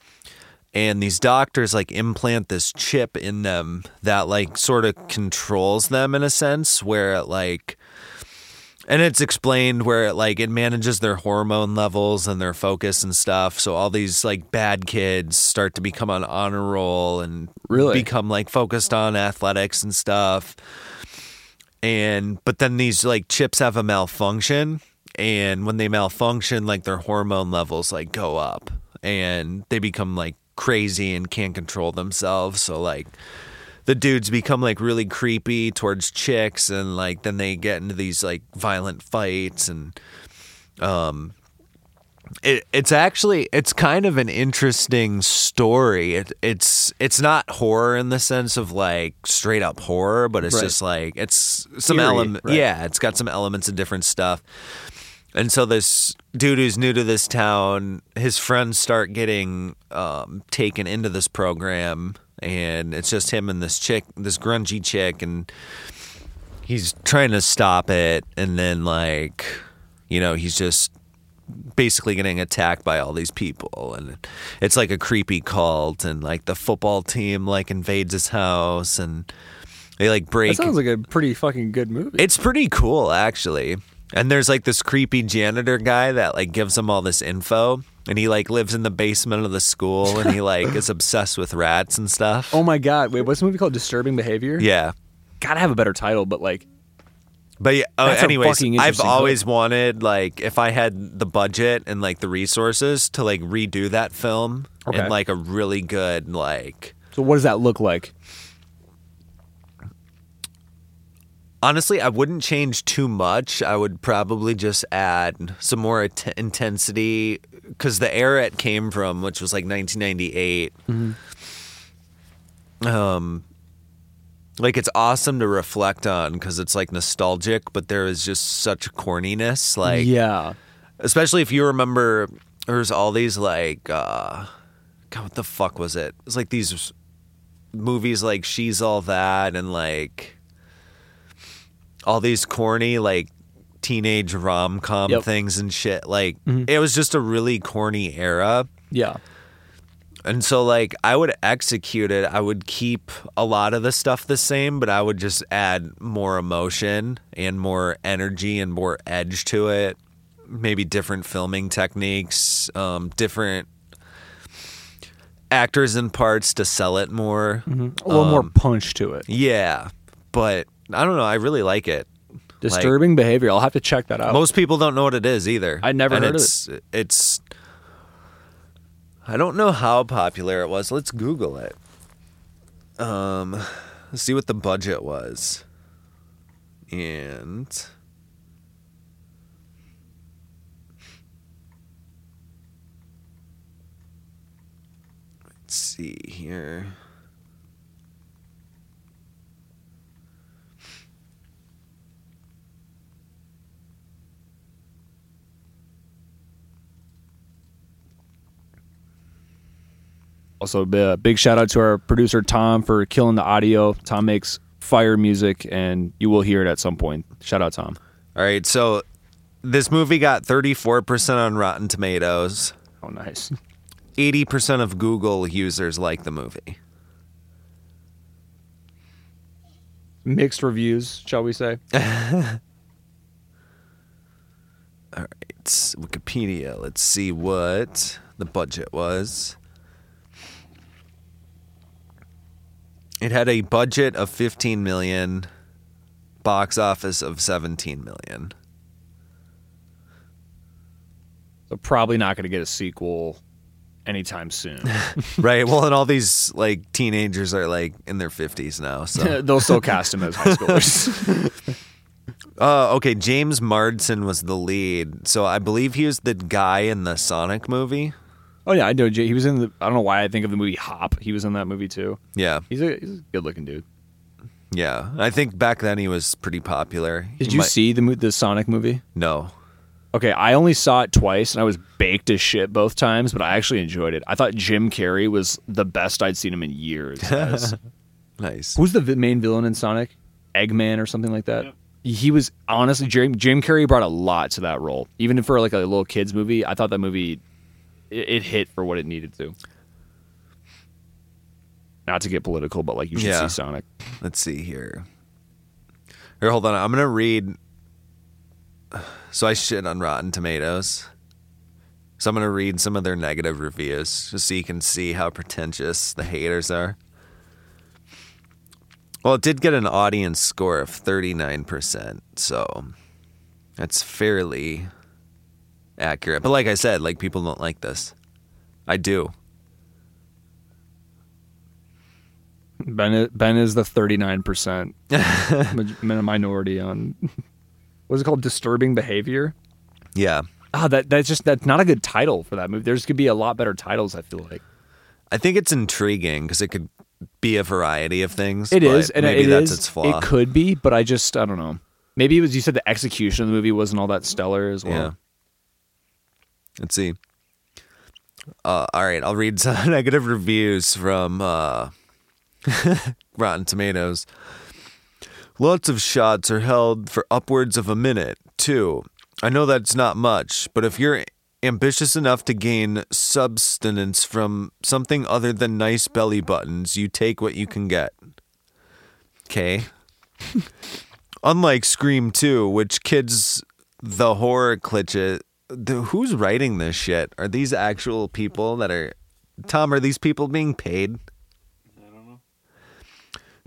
and these doctors like implant this chip in them that like sort of controls them in a sense where it like and it's explained where it like it manages their hormone levels and their focus and stuff. So all these like bad kids start to become on honor roll and Really? become like focused on athletics and stuff. And but then these like chips have a malfunction. And when they malfunction like their hormone levels like go up. And they become like crazy and can't control themselves. So like the dudes become like really creepy towards chicks and like then they get into these like violent fights and um it, it's actually it's kind of an interesting story. It, it's it's not horror in the sense of like straight up horror, but it's Right. just like it's some element. right. Yeah, it's got some elements of different stuff. And so this dude who's new to this town, his friends start getting um, taken into this program, and it's just him and this chick, this grungy chick, and he's trying to stop it, and then like, you know, he's just basically getting attacked by all these people. And it's like a creepy cult. And like the football team like invades his house. And they like that break sounds like a pretty fucking good movie. it's pretty cool actually. And there's like this creepy janitor guy that like gives him all this info and he like lives in the basement of the school and he like is obsessed with rats and stuff oh my god! Wait, what's the movie called? Disturbing Behavior. yeah Gotta have a better title, but like, But yeah, uh, anyways, I've always wanted like if I had the budget and like the resources to like redo that film Okay. in like a really good like so what does that look like? honestly, I wouldn't change too much. I would probably just add some more at- intensity because the era it came from, which was like 1998, Mm-hmm. um, like it's awesome to reflect on because it's like nostalgic, but there is just such corniness. Like, yeah. especially if you remember, there's all these like, uh, God, what the fuck was it? It's like these movies like She's All That and like all these corny like teenage rom com Yep. things and shit. Like, it was just a really corny era. Yeah. And so, like, I would execute it. I would keep a lot of the stuff the same, but I would just add more emotion and more energy and more edge to it. Maybe different filming techniques, um, different actors and parts to sell it more. A little more Um, punch to it. Yeah, but I don't know. I really like it. Disturbing behavior. I'll have to check that out. Most people don't know what it is either. I'd never And heard of it. It's. I don't know how popular it was. Let's Google it. Um, let's see what the budget was. And let's see here. Also, a uh, big shout out to our producer Tom for killing the audio. Tom makes fire music, and you will hear it at some point. Shout out Tom. All right, so this movie got 34% on Rotten Tomatoes. Oh, nice. 80% of Google users like the movie. Mixed reviews, shall we say? It's Wikipedia. Let's see what the budget was. It had a budget of 15 million, box office of 17 million. So probably not going to get a sequel anytime soon. right. Well, and all these like teenagers are like in their 50s now. So, They'll still cast him as high schoolers. uh, okay. James Marsden was the lead. So I believe he was the guy in the Sonic movie. Oh yeah, I know. Jay. He was in the. I don't know why I think of the movie Hop. He was in that movie too. Yeah. He's a, he's a good looking dude. Yeah. I think back then he was pretty popular. Did He you might- see the mo- the Sonic movie? No. Okay, I only saw it twice and I was baked as shit both times, but I actually enjoyed it. I thought Jim Carrey was the best I'd seen him in years. Nice. Who's the main villain in Sonic? Eggman or something like that? He was honestly Jim, Jim Carrey brought a lot to that role. Even for like a little kids movie, I thought that movie it, it hit for what it needed to. Not to get political, but like you should Yeah. see Sonic. Let's see here. Here, hold on. I'm gonna read. So I shit on Rotten Tomatoes. So I'm gonna read some of their negative reviews, just so you can see how pretentious the haters are. Well, it did get an audience score of 39%, so that's fairly accurate. But like I said, like people don't like this. I do. Ben is, Ben is the thirty nine percent minority on what's it called? Disturbing behavior. Yeah. Ah, that that's just that's not a good title for that movie. There's could be a lot better titles. I feel like I think it's intriguing because it could be a variety of things. It is, and maybe it that's is- its flaw. It could be, but I just I don't know. Maybe it was you said the execution of the movie wasn't all that stellar as well. Yeah. Let's see. Uh, all right, I'll read some negative reviews from uh, Rotten Tomatoes. Lots of shots are held for upwards of a minute, too. I know that's not much, but if you're ambitious enough to gain substance from something other than nice belly buttons, you take what you can get. Okay. Unlike Scream 2, which kids the horror cliché, the, who's writing this shit? Are these actual people that are Tom, are these people being paid? I don't know.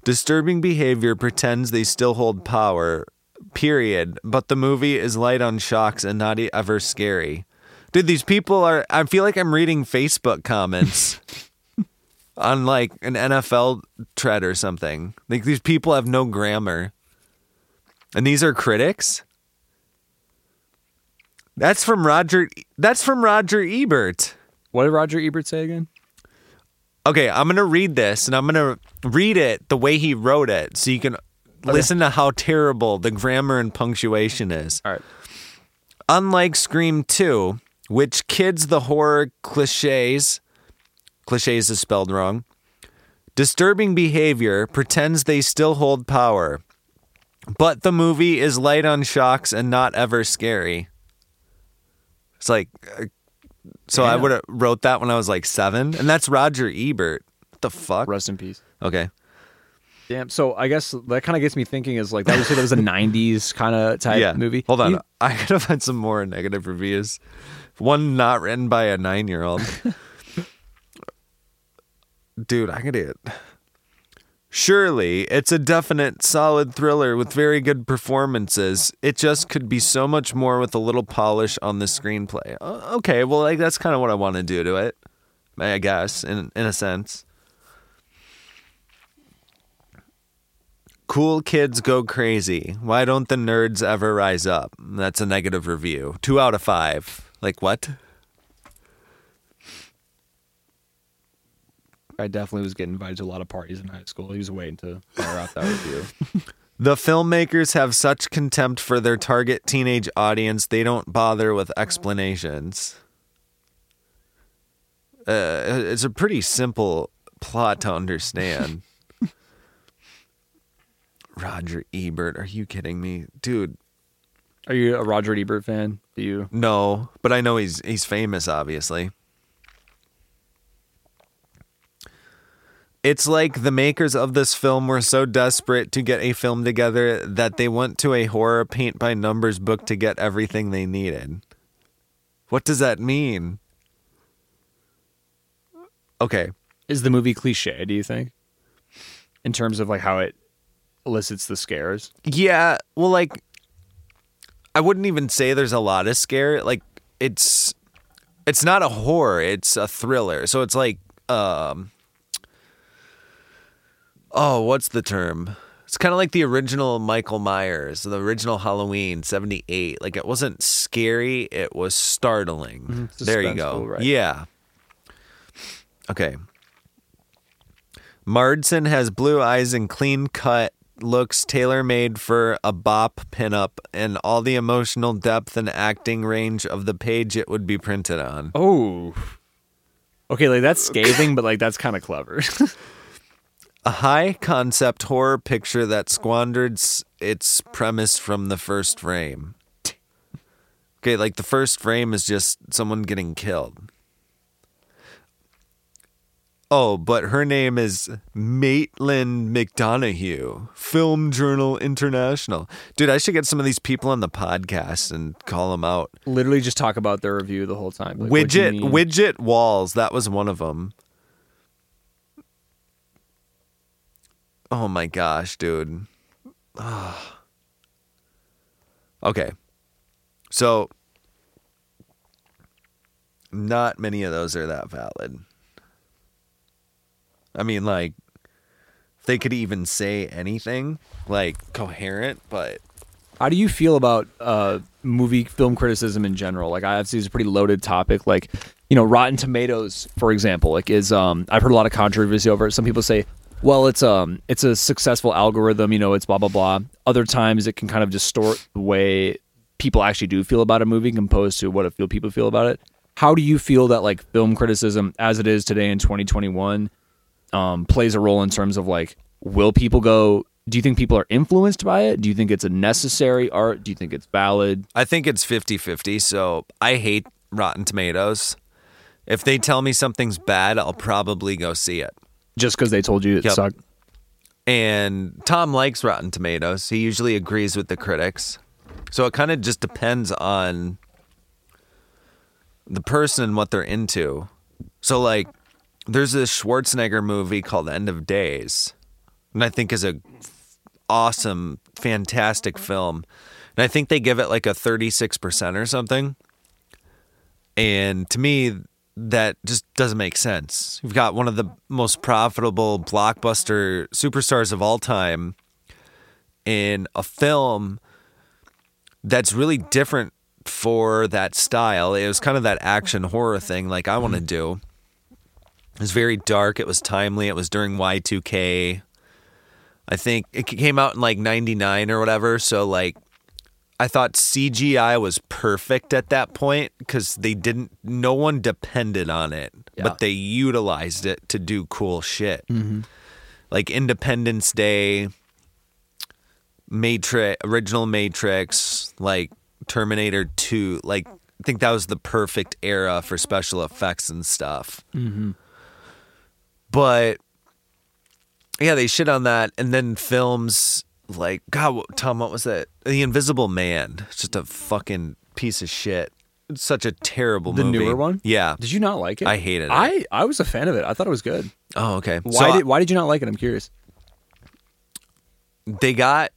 Disturbing behavior pretends they still hold power, period. But the movie is light on shocks and not ever scary. Dude, these people are. I feel like I'm reading Facebook comments on like an NFL tread or something. Like these people have no grammar. And these are critics? That's from Roger. That's from Roger Ebert. What did Roger Ebert say again? Okay, I'm gonna read this, and I'm gonna read it the way he wrote it, so you can listen to how terrible the grammar and punctuation is. All right. Unlike Scream 2, which kids the horror cliches, cliches is spelled wrong, disturbing behavior pretends they still hold power. But the movie is light on shocks and not ever scary. It's like, uh, so I would have wrote that when I was like seven, and that's Roger Ebert. What the fuck? Rest in peace. Okay. Damn. So I guess that kind of gets me thinking is like that was that was a '90s kind of type yeah. movie. Hold on. You- I gotta find some more negative reviews. One not written by a nine year old. Dude, I gotta. Surely, it's a definite solid thriller with very good performances. It just could be so much more with a little polish on the screenplay. Okay, well, like that's kind of what I want to do to it, I guess, in in a sense. Cool kids go crazy. Why don't the nerds ever rise up? That's a negative review. Two out of five. Like what? I definitely was getting invited to a lot of parties in high school. He was waiting to fire out that review. The filmmakers have such contempt for their target teenage audience, they don't bother with explanations. Uh, it's a pretty simple plot to understand. Roger Ebert, are you kidding me? Dude, Are you a Roger Ebert fan? Do you? no, but I know he's he's famous obviously. It's like the makers of this film were so desperate to get a film together that they went to a horror paint by numbers book to get everything they needed. What does that mean? Okay. Is the movie cliche? Do you think? In terms of like how it elicits the scares. Yeah, well like I wouldn't even say there's a lot of scare. Like it's it's not a horror, it's a thriller. So it's like um Oh, what's the term? It's kind of like the original Michael Myers, the original Halloween 78. Like it wasn't scary, it was startling. Mm-hmm. There you go. Right. Yeah. Okay. Marsden has blue eyes and clean cut looks tailor made for a bop pinup and all the emotional depth and acting range of the page it would be printed on. Oh. Okay, like that's scathing, but like that's kind of clever. A high concept horror picture that squandered its premise from the first frame. Okay, like the first frame is just someone getting killed. Oh, but her name is Maitland McDonagh, Film Journal International. Dude, I should get some of these people on the podcast and call them out. Literally just talk about their review the whole time. Like, widget widget walls, that was one of them. Oh my gosh, dude. Ah. Okay. So not many of those are that valid. I mean like they could even say anything like coherent, but How do you feel about uh, movie film criticism in general? Like, obviously it's a pretty loaded topic. Like, you know, Rotten Tomatoes, for example, like is um, I've heard a lot of controversy over it. Some people say, well, it's um, it's a successful algorithm. You know, it's blah blah blah. Other times, it can kind of distort the way people actually do feel about a movie, composed to what it feel people feel about it. How do you feel that like film criticism, as it is today in 2021, um, plays a role in terms of like, will people go? Do you think people are influenced by it? Do you think it's a necessary art? Do you think it's valid? I think it's 50-50, so I hate Rotten Tomatoes. If they tell me something's bad, I'll probably go see it. Just because they told you it Yep. sucked? And Tom likes Rotten Tomatoes. He usually agrees with the critics. So it kind of just depends on the person and what they're into. So like there's this Schwarzenegger movie called End of Days. And I think is a awesome, fantastic film. And I think they give it like a 36% or something. And to me, that just doesn't make sense. You've got one of the most profitable blockbuster superstars of all time in a film that's really different for that style. It was kind of that action horror thing like I want to mm-hmm. do. It was very dark. It was timely. It was during Y2K. I think it came out in like 99 or whatever. So, like, I thought CGI was perfect at that point because they didn't, no one depended on it, Yeah. but they utilized it to do cool shit. Mm-hmm. Like Independence Day, Matrix, original Matrix, like Terminator 2. Like, I think that was the perfect era for special effects and stuff. Mm-hmm. But yeah, they shit on that, and then films like God, what- Tom, what was that? The Invisible Man. It's just a fucking piece of shit. It's such a terrible movie. The movie. newer one? Yeah. Did you not like it? I hated it. I I was a fan of it. I thought it was good. Oh, okay. Why So, did Why did you not like it? I'm curious. they got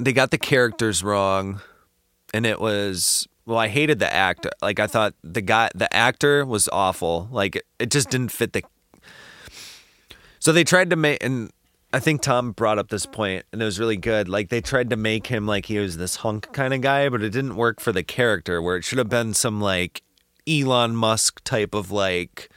they got the characters wrong, and it was well. I hated the actor. Like I thought the guy, the actor was awful. Like it, it just didn't fit the. So they tried to make, and I think Tom brought up this point, and it was really good. Like they tried to make him like he was this hunk kind of guy, but it didn't work for the character. Where it should have been some like Elon Musk type of like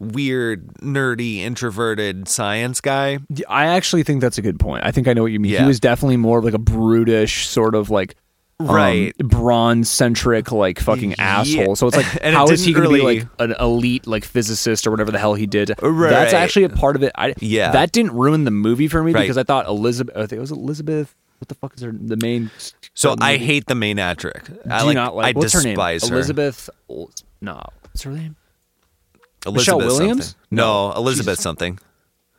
weird, nerdy, introverted science guy. I actually think that's a good point. I think I know what you mean. Yeah. He was definitely more of like a brutish sort of like um, Right. bronze centric like fucking Yeah. asshole. So it's like And it how is he going to really- be like an elite like physicist or whatever the hell he did? Right. That's actually a part of it. I Yeah. that didn't ruin the movie for me Right. because I thought Elizabeth. I think it was Elizabeth. What the fuck is her the main? So the I hate the main actress. I like, not like I what's her name? despise her. Elizabeth. No, what's her name? Elizabeth Michelle Williams? something. No, No. Elizabeth Jesus. something.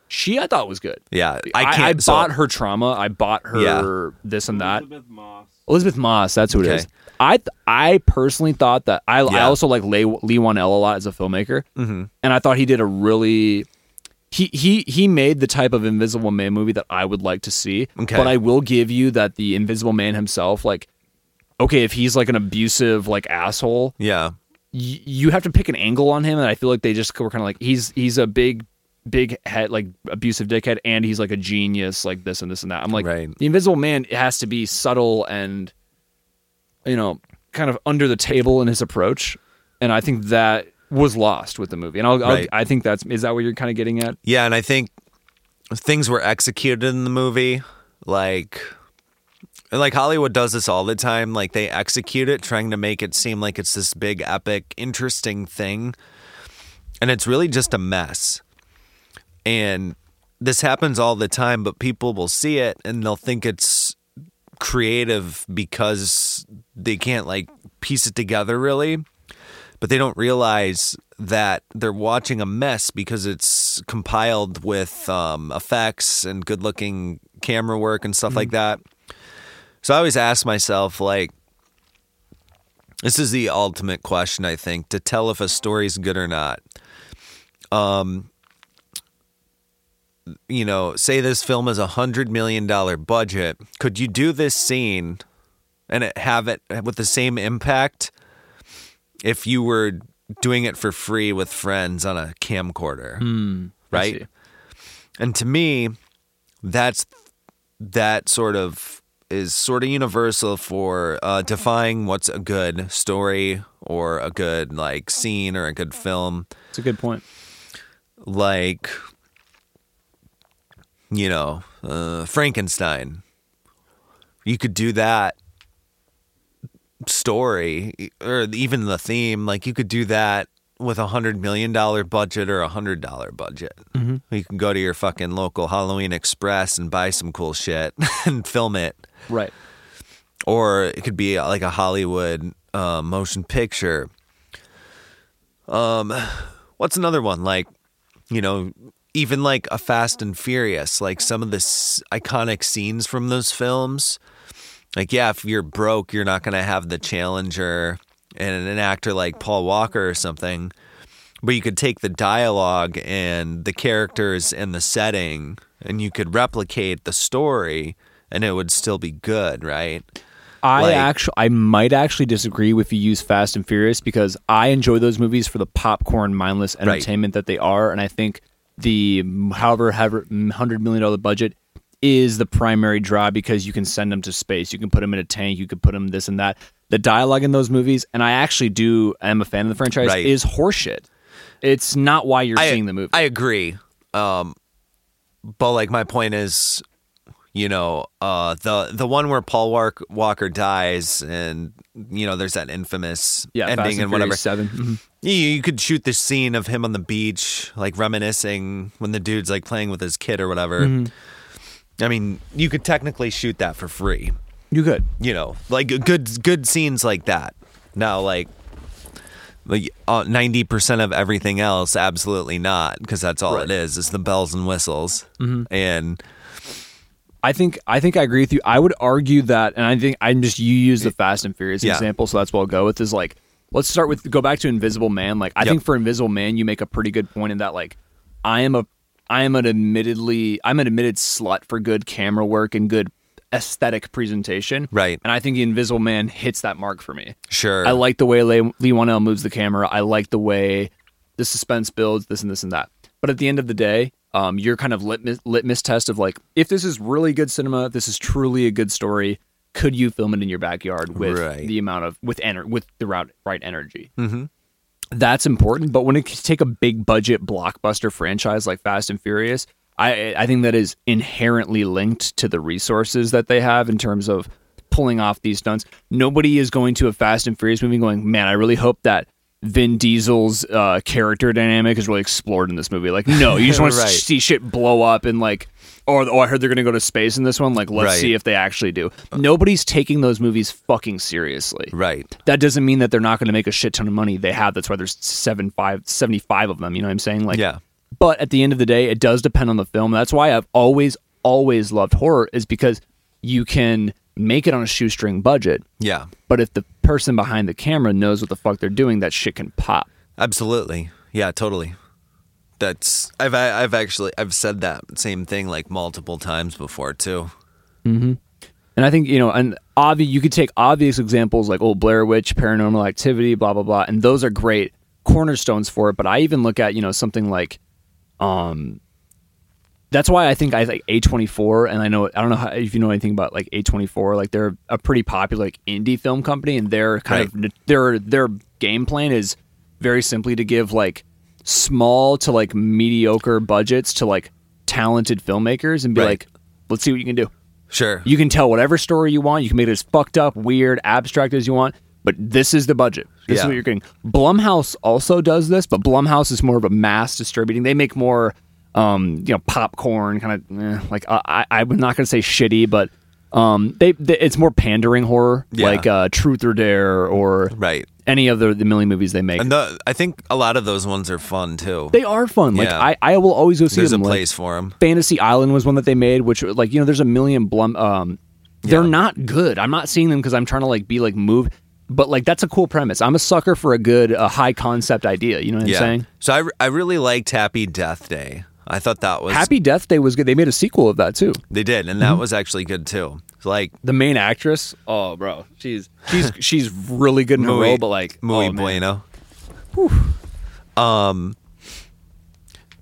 She I thought was good. Yeah, I, I I, can't. so- bought her trauma. I bought her Yeah. this and that. Elisabeth Moss. Elisabeth Moss, that's who it Okay. is. I th- I personally thought that I I also like Leigh, Leigh Whannell a lot as a filmmaker, mm-hmm. and I thought he did a really he he he made the type of Invisible Man movie that I would like to see. Okay. But I will give you that the Invisible Man himself, like, okay, if he's like an abusive like asshole, Yeah, y- you have to pick an angle on him, and I feel like they just were kind of like he's he's a big big head like abusive dickhead and he's like a genius like this and this and that i'm like Right. the invisible man has to be subtle and you know kind of under the table in his approach and i think that was lost with the movie and I'll, I'll i think that's is that what you're kind of getting at yeah, and I think things were executed in the movie like. and, Like Hollywood does this all the time. Like they execute it, trying to make it seem like it's this big, epic, interesting thing, and it's really just a mess. And this happens all the time, but people will see it and they'll think it's creative because they can't like piece it together really. But they don't realize that they're watching a mess because it's compiled with um, effects and good looking camera work and stuff like that. So I always ask myself, like, this is the ultimate question, I think, to tell if a story's good or not. Um, you know, say this film is a hundred million dollar budget. Could you do this scene and it have it with the same impact if you were doing it for free with friends on a camcorder? I right? And to me, that's that sort of is sort of universal for uh, defining what's a good story or a good like scene or a good film. it's a good point Like, you know, uh, Frankenstein. You could do that story or even the theme. Like, you could do that with a hundred million dollar budget or a hundred dollar budget. Mm-hmm. You can go to your fucking local Halloween Express and buy some cool shit and film it. right Or it could be like a Hollywood uh, motion picture. Um, what's another one? Like, you know, even like a Fast and Furious, like some of the s- iconic scenes from those films. Like, yeah, if you're broke, you're not going to have the Challenger and an actor like Paul Walker or something. But you could take the dialogue and the characters and the setting, and you could replicate the story, and it would still be good, right? I Like- actually, I might actually disagree with you use Fast and Furious because I enjoy those movies for the popcorn, mindless entertainment that they are, and I think the however however hundred million dollar budget is the primary draw because you can send them to space, you can put them in a tank, you could put them this and that. The dialogue in those movies, and I actually do, am a fan of the franchise, Right. is horseshit. It's not why you're I, seeing the movie. I agree. Um, but like my point is, you know, uh, the the one where Paul Walk- Walker dies, and you know, there's that infamous yeah, ending and and whatever. Furious 7 Mhm. You, you could shoot the scene of him on the beach, like reminiscing when the dude's like playing with his kid or whatever. Mm-hmm. I mean, you could technically shoot that for free. You could. You know, like good good scenes like that. Now, like like ninety percent of everything else, absolutely not, because that's all Right. it is. It's the bells and whistles, and I think I think I agree with you. I would argue that, and I think I'm just you use the Fast and Furious Yeah. example, so that's what I'll go with. Is like let's start with go back to Invisible Man. Like I Yep. think for Invisible Man, you make a pretty good point in that like I am a I am an admittedly I'm an admitted slut for good camera work and good aesthetic presentation. Right. And I think Invisible Man hits that mark for me. sure, I like the way Le- Leigh Whannell moves the camera. I like the way the suspense builds, this and this and that. But at the end of the day, um, your kind of litmus, litmus test of like, if this is really good cinema, this is truly a good story, could you film it in your backyard with Right. the amount of with ener- with the right, right energy? Mm-hmm. That's important. But when it can take a big budget blockbuster franchise like Fast and Furious, I I think that is inherently linked to the resources that they have in terms of pulling off these stunts. Nobody is going to a Fast and Furious movie going, man, I really hope that Vin Diesel's uh, character dynamic is really explored in this movie. Like, no, you just want Right. to see shit blow up and like, or oh, I heard they're going to go to space in this one. Like, let's Right. see if they actually do. Nobody's taking those movies fucking seriously. right, That doesn't mean that they're not going to make a shit ton of money. They have. That's why there's seven, five, 75 of them. You know what I'm saying? Like, yeah, but at the end of the day, it does depend on the film. That's why I've always, always loved horror, is because you can make it on a shoestring budget. yeah, But if the person behind the camera knows what the fuck they're doing, that shit can pop. absolutely, yeah, totally. That's I've I've actually I've said that same thing like multiple times before too. And I think you know, and obvious you could take obvious examples like old Blair Witch, Paranormal Activity, blah blah blah, and those are great cornerstones for it. But I even look at you know something like, um, that's why I think I like A twenty four, and I know I don't know how, if you know anything about like A twenty four, like they're a pretty popular like indie film company, and their kind of their their game plan is very simply to give like small to like mediocre budgets to like talented filmmakers and be Right. like, let's see what you can do. Sure, You can tell whatever story you want. You can make it as fucked up, weird, abstract as you want. But this is the budget. This is what you're getting. Blumhouse also does this, but Blumhouse is more of a mass distributing. They make more, um, you know, popcorn kind of eh, like uh, I. I'm not going to say shitty, but um, they, they it's more pandering horror, Yeah. like uh, Truth or Dare or right. any of the, the million movies they make. And the, I think a lot of those ones are fun too. they are fun. Like Yeah. I, I will always go see them. There's a them. Like, place for them. Fantasy Island was one that they made, which like you know, there's a million Blum. Um, they're Yeah. not good. I'm not seeing them because I'm trying to like be like move, but like that's a cool premise. I'm a sucker for a good, a high concept idea. You know what I'm saying? So I, I really liked Happy Death Day. I thought that was Happy Death Day was good. They made a sequel of that too. They did, and Mm-hmm. that was actually good too. Like The main actress, oh bro, she's she's she's really good in her muy, role, but like muy oh, man. bueno. Um.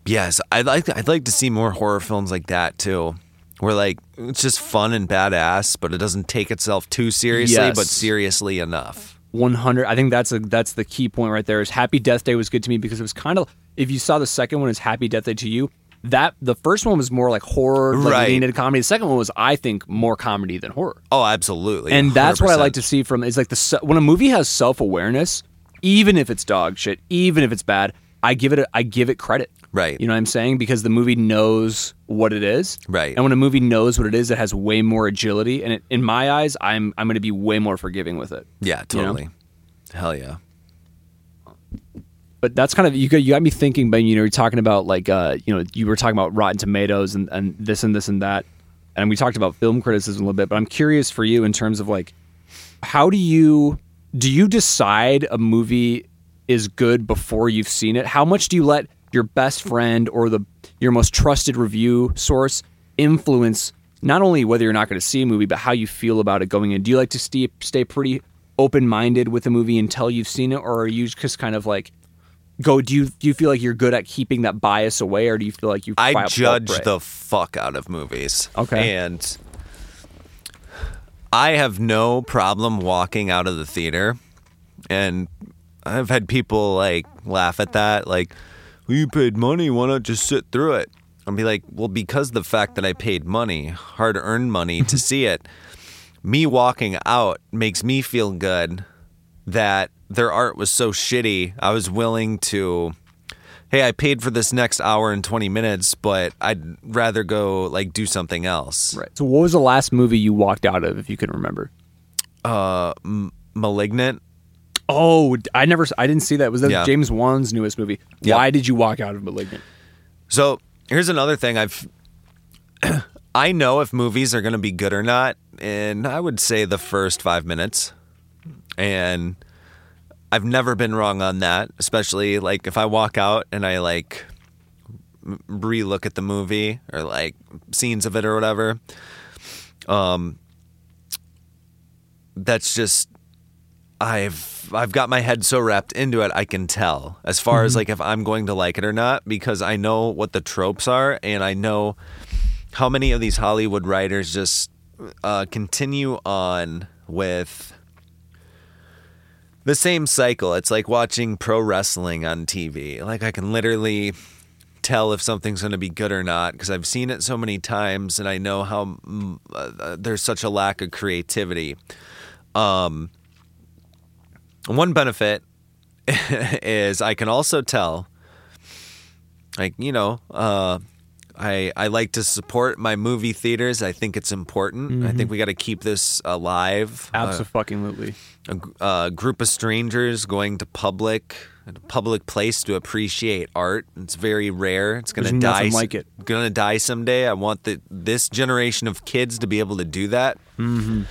Yes, I'd like I'd like to see more horror films like that too, where like it's just fun and badass, but it doesn't take itself too seriously, Yes. but seriously enough. 100 i think that's a that's the key point right there is happy death day was good to me because it was kind of if you saw the second one as happy death day to you that the first one was more like horror like Right. leaned into comedy. The second one was i think more comedy than horror. Oh, absolutely, and that's what i like to see from is like the when a movie has self-awareness even if it's dog shit even if it's bad i give it a, i give it credit Right. you know what i'm saying because the movie knows what it is Right. and when a movie knows what it is it has way more agility and it, in my eyes i'm i'm going to be way more forgiving with it Yeah, you know? totally. Hell yeah. but that's kind of you got you got me thinking. But you know, you're talking about like uh, you know, you were talking about Rotten Tomatoes and, and this and this and that, and we talked about film criticism a little bit. But I'm curious for you in terms of like, how do you do you decide a movie is good before you've seen it? How much do you let your best friend or the your most trusted review source influence not only whether you're not going to see a movie, but how you feel about it going in? Do you like to stay stay pretty open minded with a movie until you've seen it, or are you just kind of like go? Do you do you feel like you're good at keeping that bias away, or do you feel like you? I judge the fuck out of movies. Okay. And I have no problem walking out of the theater and I've had people like laugh at that, like, well, you paid money, why not just sit through it? I'll be like, well, because the fact that I paid money, hard earned money to see it, me walking out makes me feel good that their art was so shitty. I was willing to, hey, I paid for this next hour and 20 minutes, but I'd rather go like do something else. Right. So, what was the last movie you walked out of, if you can remember? Uh, M- Malignant. Oh, I never, I didn't see that. Was that Yeah. James Wan's newest movie? Yeah. Why did you walk out of *Malignant*? So here's another thing I've I know if movies are going to be good or not, and I would say the first five minutes, and I've never been wrong on that. Especially like if I walk out and I like relook at the movie or like scenes of it or whatever. Um, that's just I've I've got my head so wrapped into it I can tell as far as like if I'm going to like it or not because I know what the tropes are and I know how many of these Hollywood writers just uh, continue on with the same cycle. It's like watching pro wrestling on TV. Like I can literally tell if something's going to be good or not because I've seen it so many times and I know how mm, uh, there's such a lack of creativity. Um, one benefit is I can also tell, like you know, uh, I I like to support my movie theaters. I think it's important. I think we got to keep this alive. Uh, Absolutely. a, a group of strangers going to public a public place to appreciate art. It's very rare. It's gonna There's die. like it. Gonna die someday. I want the this generation of kids to be able to do that. Mm-hmm.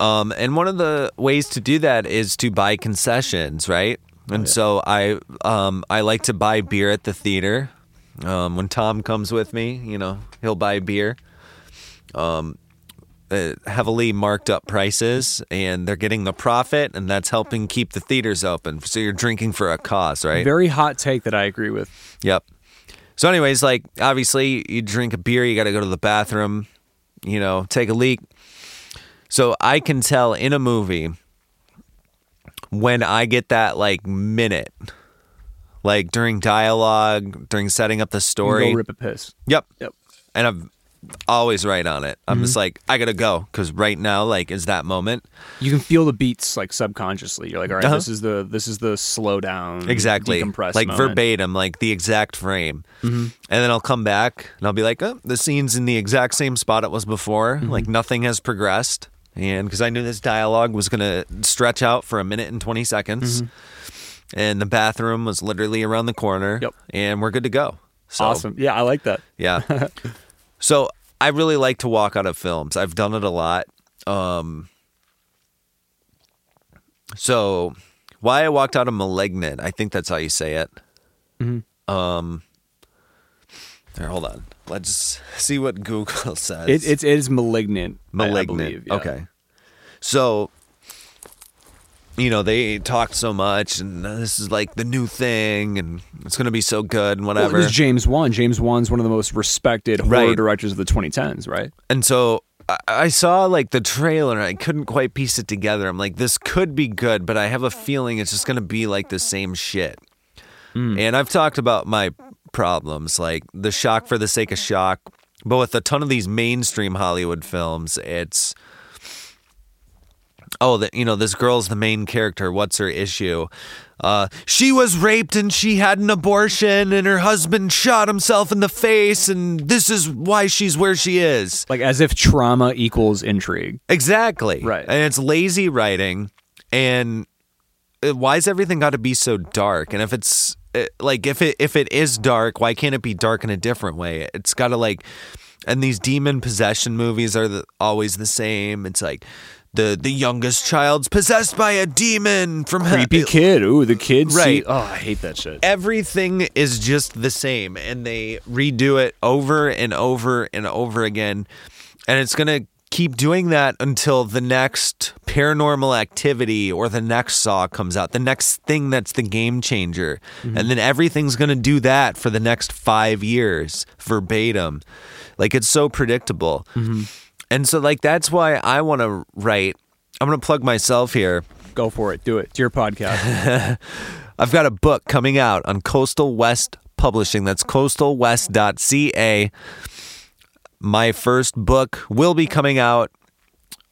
Um, and one of the ways to do that is to buy concessions, right? And so I um, I like to buy beer at the theater. Um, when Tom comes with me, you know, he'll buy beer uh, heavily marked up prices and they're getting the profit and that's helping keep the theaters open so you're drinking for a cause right Very hot take that I agree with. yep so anyways like obviously you drink a beer you got to go to the bathroom you know take a leak so i can tell in a movie when i get that like minute like during dialogue during setting up the You story Go rip a piss. yep Yep. and I'm always right on it. I'm Mm-hmm. just like, I gotta go because right now, like, is that moment You can feel the beats like subconsciously. You're like, all right, Uh-huh. this is the this is the slow down, exactly, decompress like moment. Mm-hmm. verbatim, like the exact frame, and then I'll come back and I'll be like, oh, the scene's in the exact same spot it was before. Mm-hmm. Like nothing has progressed, and because I knew this dialogue was gonna stretch out for a minute and twenty seconds, and the bathroom was literally around the corner, Mm-hmm. Yep. and we're good to go. So, Awesome. Yeah, I like that. Yeah. so I really like to walk out of films. I've done it a lot. Um, so why I walked out of Malignant, I think that's how you say it. Um, there, hold on. Let's see what Google says. It, it's it is malignant. I- I malignant. believe, yeah. Okay. So, you know, they talked so much, and uh, this is like the new thing, and it's going to be so good, and Well, whatever. it was James Wan. James Wan's one of the most respected horror Right. directors of the 2010s, right? And so I- I saw like the trailer and I couldn't quite piece it together. I'm like, this could be good, but I have a feeling it's just going to be like the same shit. Hmm. And I've talked about my problems, like the shock for the sake of shock. But with a ton of these mainstream Hollywood films, it's oh, that you know, this girl's the main character. What's her issue? Uh, she was raped and she had an abortion, and her husband shot himself in the face, and this is why she's where she is. Like as if trauma equals intrigue. Exactly. Right. And it's lazy writing. And why's everything got to be so dark? And if it's Uh, like if it if it is dark, why can't it be dark in a different way? It's got to like and these demon possession movies are the, always the same. It's like the the youngest child's possessed by a demon from Creepy kid. Ooh, the kids. Right. See, oh, I hate that shit. everything is just the same and they redo it over and over and over again and it's going to keep doing that until the next paranormal activity or the next saw comes out the next thing that's the game changer mm-hmm. and then everything's going to do that for the next 5 years verbatim like it's so predictable mm-hmm. and so like that's why I want to write I'm going to plug myself here Go for it. Do it. It's your podcast. I've got a book coming out on Coastal West Publishing. That's coastalwest.ca. My first book will be coming out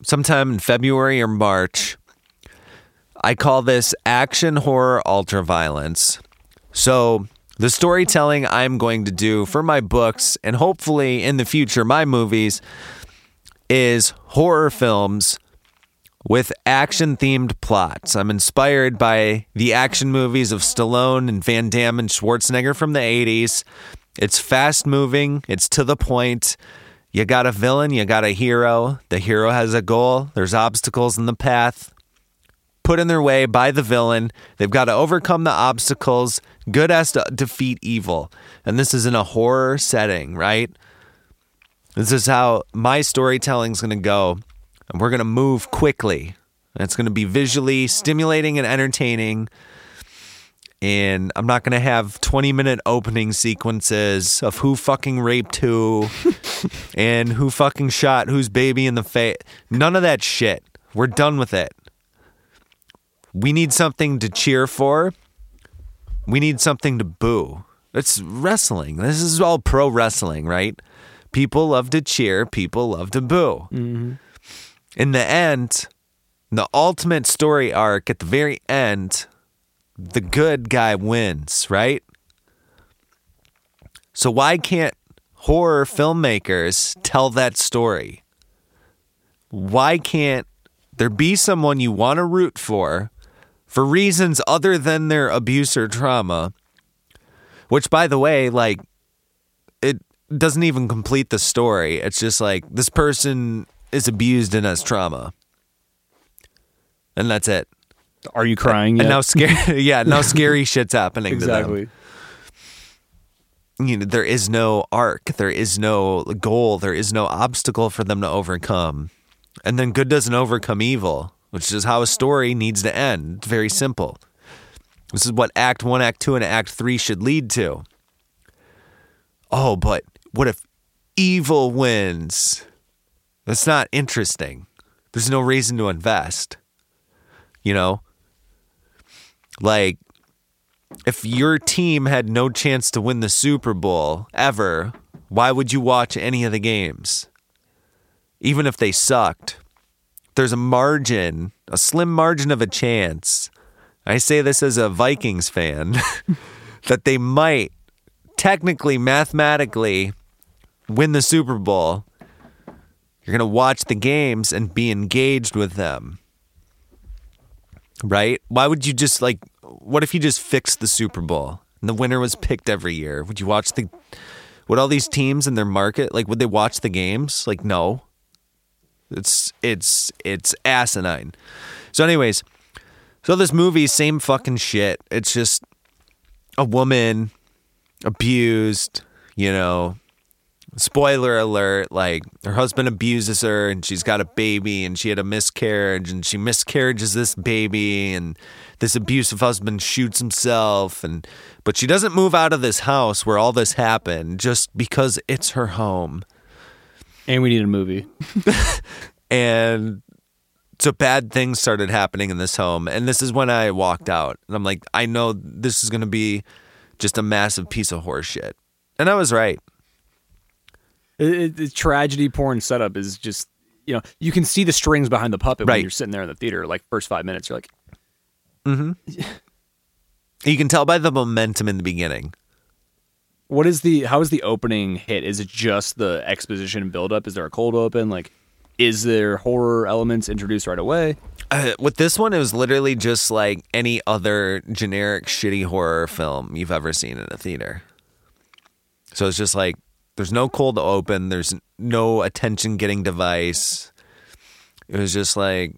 sometime in February or March. I call this action horror ultraviolence. So, the storytelling I'm going to do for my books and hopefully in the future my movies is horror films with action themed plots. I'm inspired by the action movies of Stallone and Van Damme and Schwarzenegger from the 80s. It's fast moving, it's to the point. You got a villain, you got a hero. The hero has a goal, there's obstacles in the path put in their way by the villain. They've got to overcome the obstacles. Good has to defeat evil. And this is in a horror setting, right? This is how my storytelling is going to go. And we're going to move quickly. And it's going to be visually stimulating and entertaining. And I'm not going to have 20 minute opening sequences of who fucking raped who and who fucking shot whose baby in the face. None of that shit. We're done with it. We need something to cheer for. We need something to boo. It's wrestling. This is all pro wrestling, right? People love to cheer, people love to boo. Mm-hmm. In the end, the ultimate story arc at the very end, the good guy wins, right? So why can't horror filmmakers tell that story? Why can't there be someone you want to root for for reasons other than their abuse or trauma? Which, by the way, like, it doesn't even complete the story. It's just like this person is abused and has trauma. And that's it. Are you crying yet? And now scary yeah, now scary shit's happening to them. Exactly. you know there is no arc there is no goal there is no obstacle for them to overcome. And then good doesn't overcome evil which is how a story needs to end. It's very simple. This is what act 1 act 2 and act 3 should lead to. Oh but what if evil wins? That's not interesting. There's no reason to invest. You know like if your team had no chance to win the Super Bowl ever, why would you watch any of the games? Even if they sucked, there's a margin, a slim margin of a chance. I say this as a Vikings fan that they might technically, mathematically win the Super Bowl. You're going to watch the games and be engaged with them. Right? Why would you just like what if you just fixed the Super Bowl and the winner was picked every year? Would you watch the would all these teams in their market like would they watch the games? Like no. It's it's it's asinine. So anyways, so this movie same fucking shit. It's just a woman abused, you know, spoiler alert like her husband abuses her and she's got a baby and she had a miscarriage and she miscarriages this baby and this abusive husband shoots himself and but she doesn't move out of this house where all this happened just because it's her home And we need a movie. and so bad things started happening in this home and this is when i walked out and i'm like i know this is going to be just a massive piece of horseshit. and i was right It, it, the tragedy porn setup is just, you know, you can see the strings behind the puppet Right. when you're sitting there in the theater. Like first five minutes, you're like, mm-hmm. you can tell by the momentum in the beginning what is the how is the opening hit? Is it just the exposition and build up? Is there a cold open? Like, is there horror elements introduced right away? Uh, with this one, it was literally just like any other generic shitty horror film you've ever seen in a theater. So it's just like there's no cold to open, there's no attention getting device. It was just like,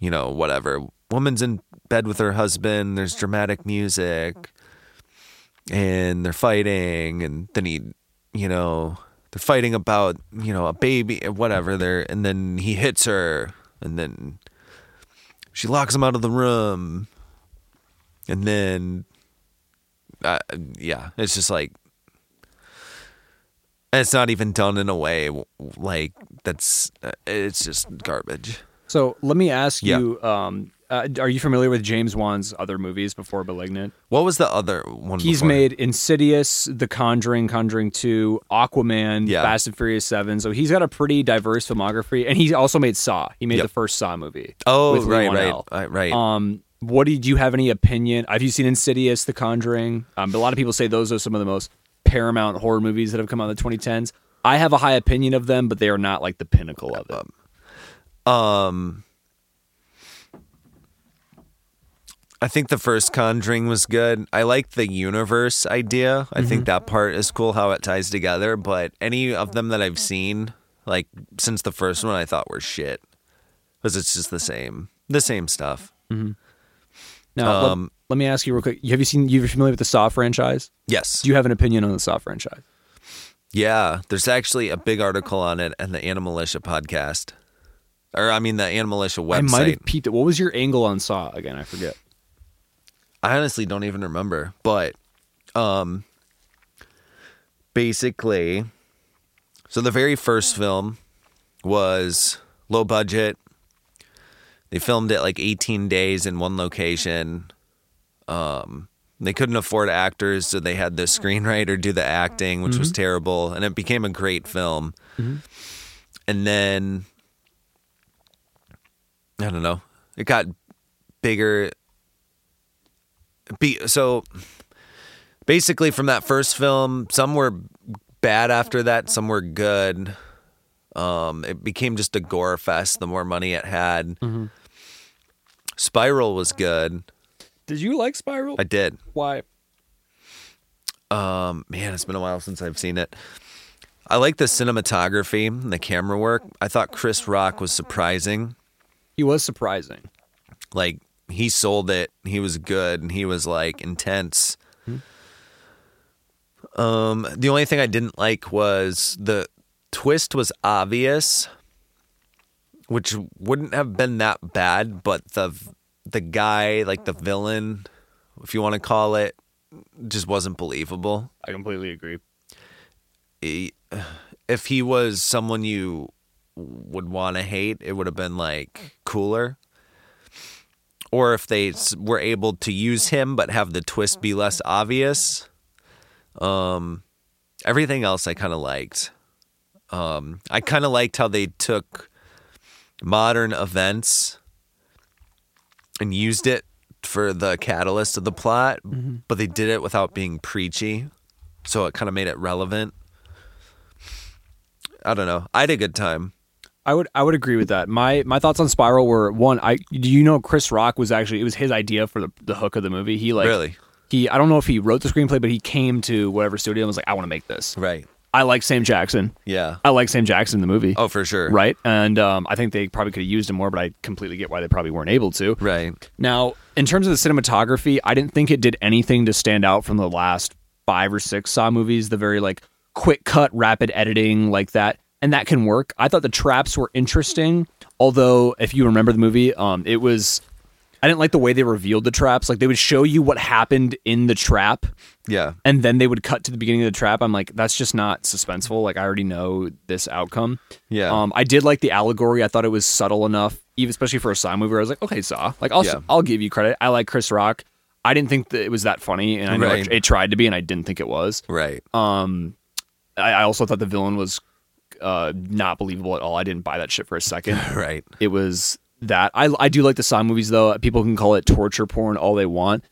you know, whatever. Woman's in bed with her husband, there's dramatic music, and they're fighting, and then he, you know, they're fighting about, you know, a baby, whatever. They're, and then he hits her, and then she locks him out of the room and then uh, yeah it's just like it's not even done in a way like that's uh, it's just garbage So let me ask Yeah. you: um, Uh, are you familiar with James Wan's other movies before *Malignant*? What was the other one? He's before? made *Insidious*, *The Conjuring*, *Conjuring 2*, *Aquaman*, Yeah. *Fast and Furious 7*. So he's got a pretty diverse filmography, and he also made *Saw*. He made Yep. the first *Saw* movie. Oh, with right, right, right, right. Um, what do you, do you have any opinion? Have you seen *Insidious*, *The Conjuring*? Um, a lot of people say those are some of the most Paramount horror movies that have come out in the 2010s. I have a high opinion of them, but they are not like the pinnacle of it. Um, I think the first Conjuring was good. I like the universe idea. I Mm-hmm. think that part is cool how it ties together. But any of them that I've seen, like since the first one, I thought were shit because it's just the same, the same stuff. Now, let- Um, let, me ask you real quick: Have you seen? You're familiar with the Saw franchise? Yes. Do you have an opinion on the Saw franchise? yeah. There's actually a big article on it in the Animalitia podcast, or I mean the Animalitia website. I might have peeped it. What was your angle on Saw again? I forget. I honestly don't even remember, but um basically so the very first film was low budget. They filmed it like 18 days in one location. Um they couldn't afford actors, so they had the screenwriter do the acting, which was terrible, and it became a great film. And then I don't know. It got bigger. Be so basically from that first film some were bad after that some were good. Um it became just a gore fest the more money it had. Spiral was good Did you like Spiral? i did. Why? um man it's been a while since i've seen it. I like the cinematography and the camera work. I thought chris rock was surprising. He was surprising. like he sold it. He was good and he was like intense. Um the only thing i didn't like was the twist was obvious which wouldn't have been that bad but the the guy like the mm. villain if you want to call it just wasn't believable I completely agree. he- if he was someone you would want to hate, it would have been like mm. cooler. Or if they mm. were able to use him but have the twist be less obvious. Um, everything else I kind of liked. Um, I kind of liked how they took modern events and used it for the catalyst of the plot, mm-hmm. but they did it without being preachy so it kind of made it relevant. I don't know. I had a good time. I would I would agree with that. My my thoughts on Spiral were one. I do you know Chris Rock was actually it was his idea for the the hook of the movie. He like Really? he I don't know if he wrote the screenplay, but he came to whatever studio and was like, I want to make this. Right. I like Sam Jackson. Yeah. I like Sam Jackson in the movie. Oh, for sure. Right, and um, I think they probably could have used him more, but I completely get why they probably weren't able to. Right. Now, in terms of the cinematography, I didn't think it did anything to stand out from the last five or six Saw movies. The very like quick cut, rapid editing like that, and that can work. I thought the traps were interesting, although if you remember the movie, um, it was. I didn't like the way they revealed the traps. Like they would show you what happened in the trap, Yeah. and then they would cut to the beginning of the trap. I'm like, that's just not suspenseful. Like I already know this outcome. Yeah. Um, I did like the allegory. I thought it was subtle enough, even especially for a Saw movie. Where I was like, okay, Saw. Like I'll Yeah. I'll give you credit. I like Chris Rock. I didn't think that it was that funny, and I know Right. it, it tried to be, and I didn't think it was. Right. Um, I, I also thought the villain was uh, not believable at all. I didn't buy that shit for a second. right. it was that. I I do like the Saw movies though. People can call it torture porn all they want.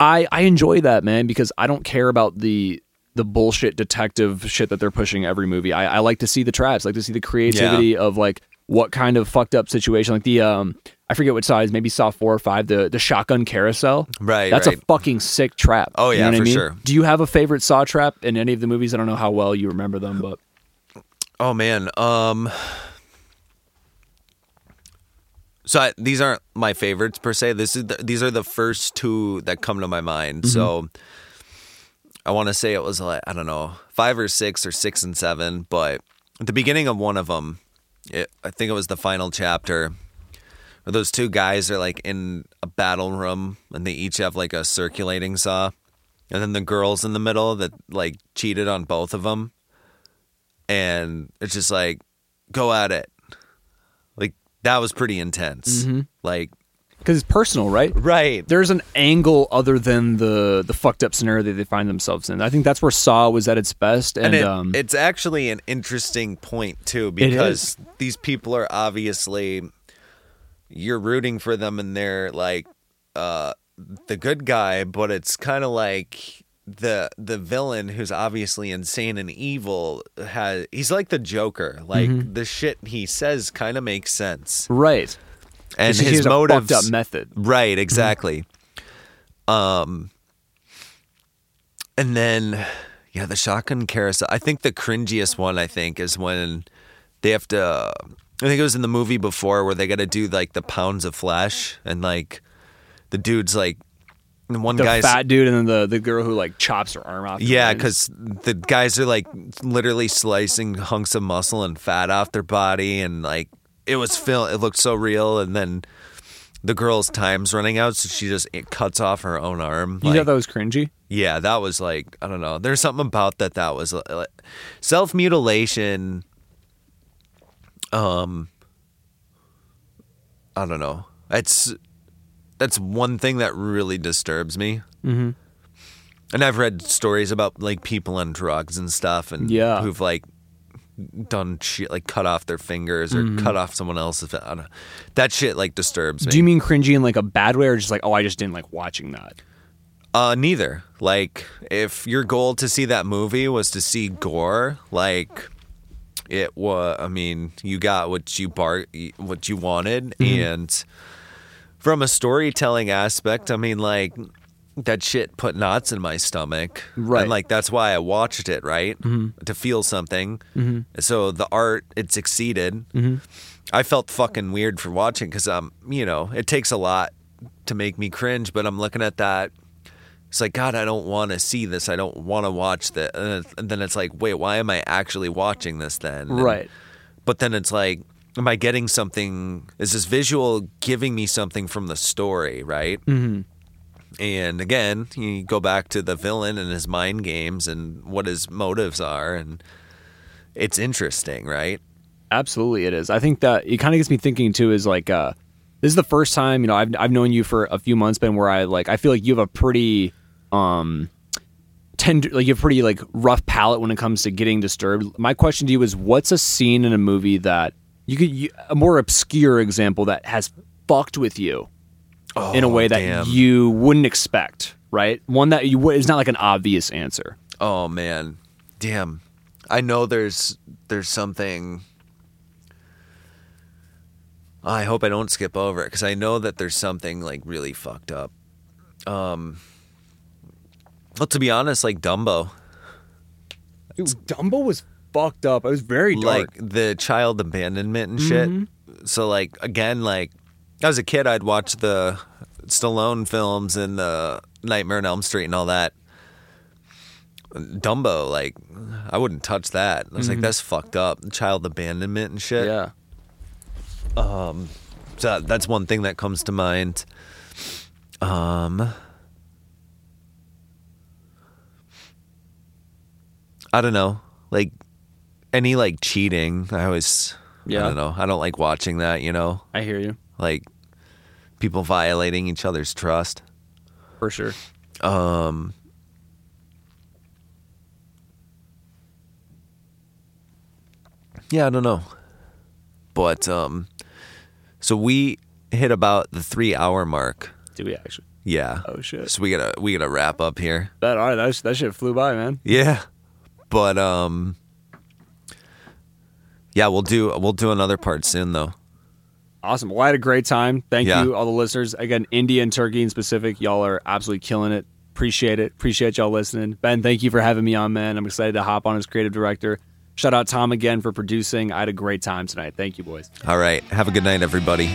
I I enjoy that man because I don't care about the the bullshit detective shit that they're pushing every movie. I, I like to see the traps, like to see the creativity of like what kind of fucked up situation. Like the um I forget what size, maybe Saw four or five, the the shotgun carousel. Right, That's right. a fucking sick trap. Oh, You yeah, know what I for mean? sure. Do you have a favorite Saw trap in any of the movies? I don't know how well you remember them, but Oh man. Um. So I, these aren't my favorites per se. This is the, these are the first two that come to my mind. So mm-hmm. I want to say it was like I don't know five or six or six and seven, but at the beginning of one of them, it, I think it was the final chapter. Where those two guys are like in a battle room and they each have like a circulating saw, and then the girls in the middle that like cheated on both of them and it's just like go at it that was pretty intense like because it's personal, right? Right. There's an angle other than the the fucked up scenario that they find themselves in. I think that's where Saw was at its best, and, and it, um, it's actually an interesting point too because these people are obviously you're rooting for them and they're like uh the good guy but it's kind of like the the villain who's obviously insane and evil has he's like the joker like Mm-hmm. the shit he says kind of makes sense right. and It's his fucked up method. right exactly um and then yeah the shotgun carousel i think the cringiest one i think is when they have to i think it was in the movie before where they got to do like the pounds of flesh and like the dude's like and one The guy's fat dude and then the the girl who like chops her arm off. yeah, because the guys are like literally slicing hunks of muscle and fat off their body, and like it was film. It looked so real, and then the girl's time's running out, so she just it cuts off her own arm. you Like, thought that was cringy. yeah, that was like I don't know. There's something about that that was uh, self mutilation. Um, I don't know. It's that's one thing that really disturbs me. Mm-hmm. And I've read stories about like people on drugs and stuff, and Yeah. who've like done shit like cut off their fingers or cut off someone else's. I don't. That shit like disturbs me. Do you mean cringy in like a bad way, or just like, oh, I just didn't like watching that? Uh, neither. Like, if your goal to see that movie was to see gore, like it was. I mean, you got what you bar, what you wanted, Mm-hmm. and from a storytelling aspect, I mean, like that shit put knots in my stomach, Right. And like that's why I watched it, right, to feel something. Mm-hmm. So the art it succeeded. I felt fucking weird for watching because um, you know, it takes a lot to make me cringe, but I'm looking at that. It's like God, I don't want to see this. I don't want to watch this. And and then it's like, wait, why am I actually watching this then? And- Right. But then it's like, am I getting something? Is this visual giving me something from the story? Right. Mm-hmm. And again, you go back to the villain and his mind games and what his motives are, and it's interesting, right? Absolutely, it is. I think that it kind of gets me thinking too. Is like, uh, this is the first time you know I've I've known you for a few months, Ben, where I like I feel like you have a pretty um tender, like you have a pretty like rough palate when it comes to getting disturbed. My question to you is, what's a scene in a movie that you could you, a more obscure example that has fucked with you in a Oh, way that damn. you wouldn't expect, right? One that you is not like an obvious answer. Oh man, damn! I know there's there's something. I hope I don't skip over it because I know that there's something like really fucked up. Um. Well, to be honest, like Dumbo, Dude, Dumbo was fucked up. It was very like the child abandonment and shit. So like again, like as a kid, I'd watch the Stallone films and the Nightmare on Elm Street and all that. Dumbo, like I wouldn't touch that. I was like, that's fucked up. Child abandonment and shit. yeah. Um, so that's one thing that comes to mind. Um, I don't know, like any like cheating. I always, Yeah. I don't know. I don't like watching that. You know, I hear you like people violating each other's trust. for sure. Um, yeah, I don't know, but um, so we hit about the three hour mark. Do we actually? Yeah. Oh, shit. So we gotta we gotta wrap up here. That all right, that, that shit flew by, man. Yeah, but um, yeah, we'll do we'll do another part soon though. Awesome. Well, I had a great time. Thank Yeah. you, all the listeners. Again, India and Turkey in specific, y'all are absolutely killing it. Appreciate it. Appreciate y'all listening. Ben, thank you for having me on, man. I'm excited to hop on as creative director. Shout out Tom again for producing. I had a great time tonight. Thank you, boys. All right, have a good night, everybody.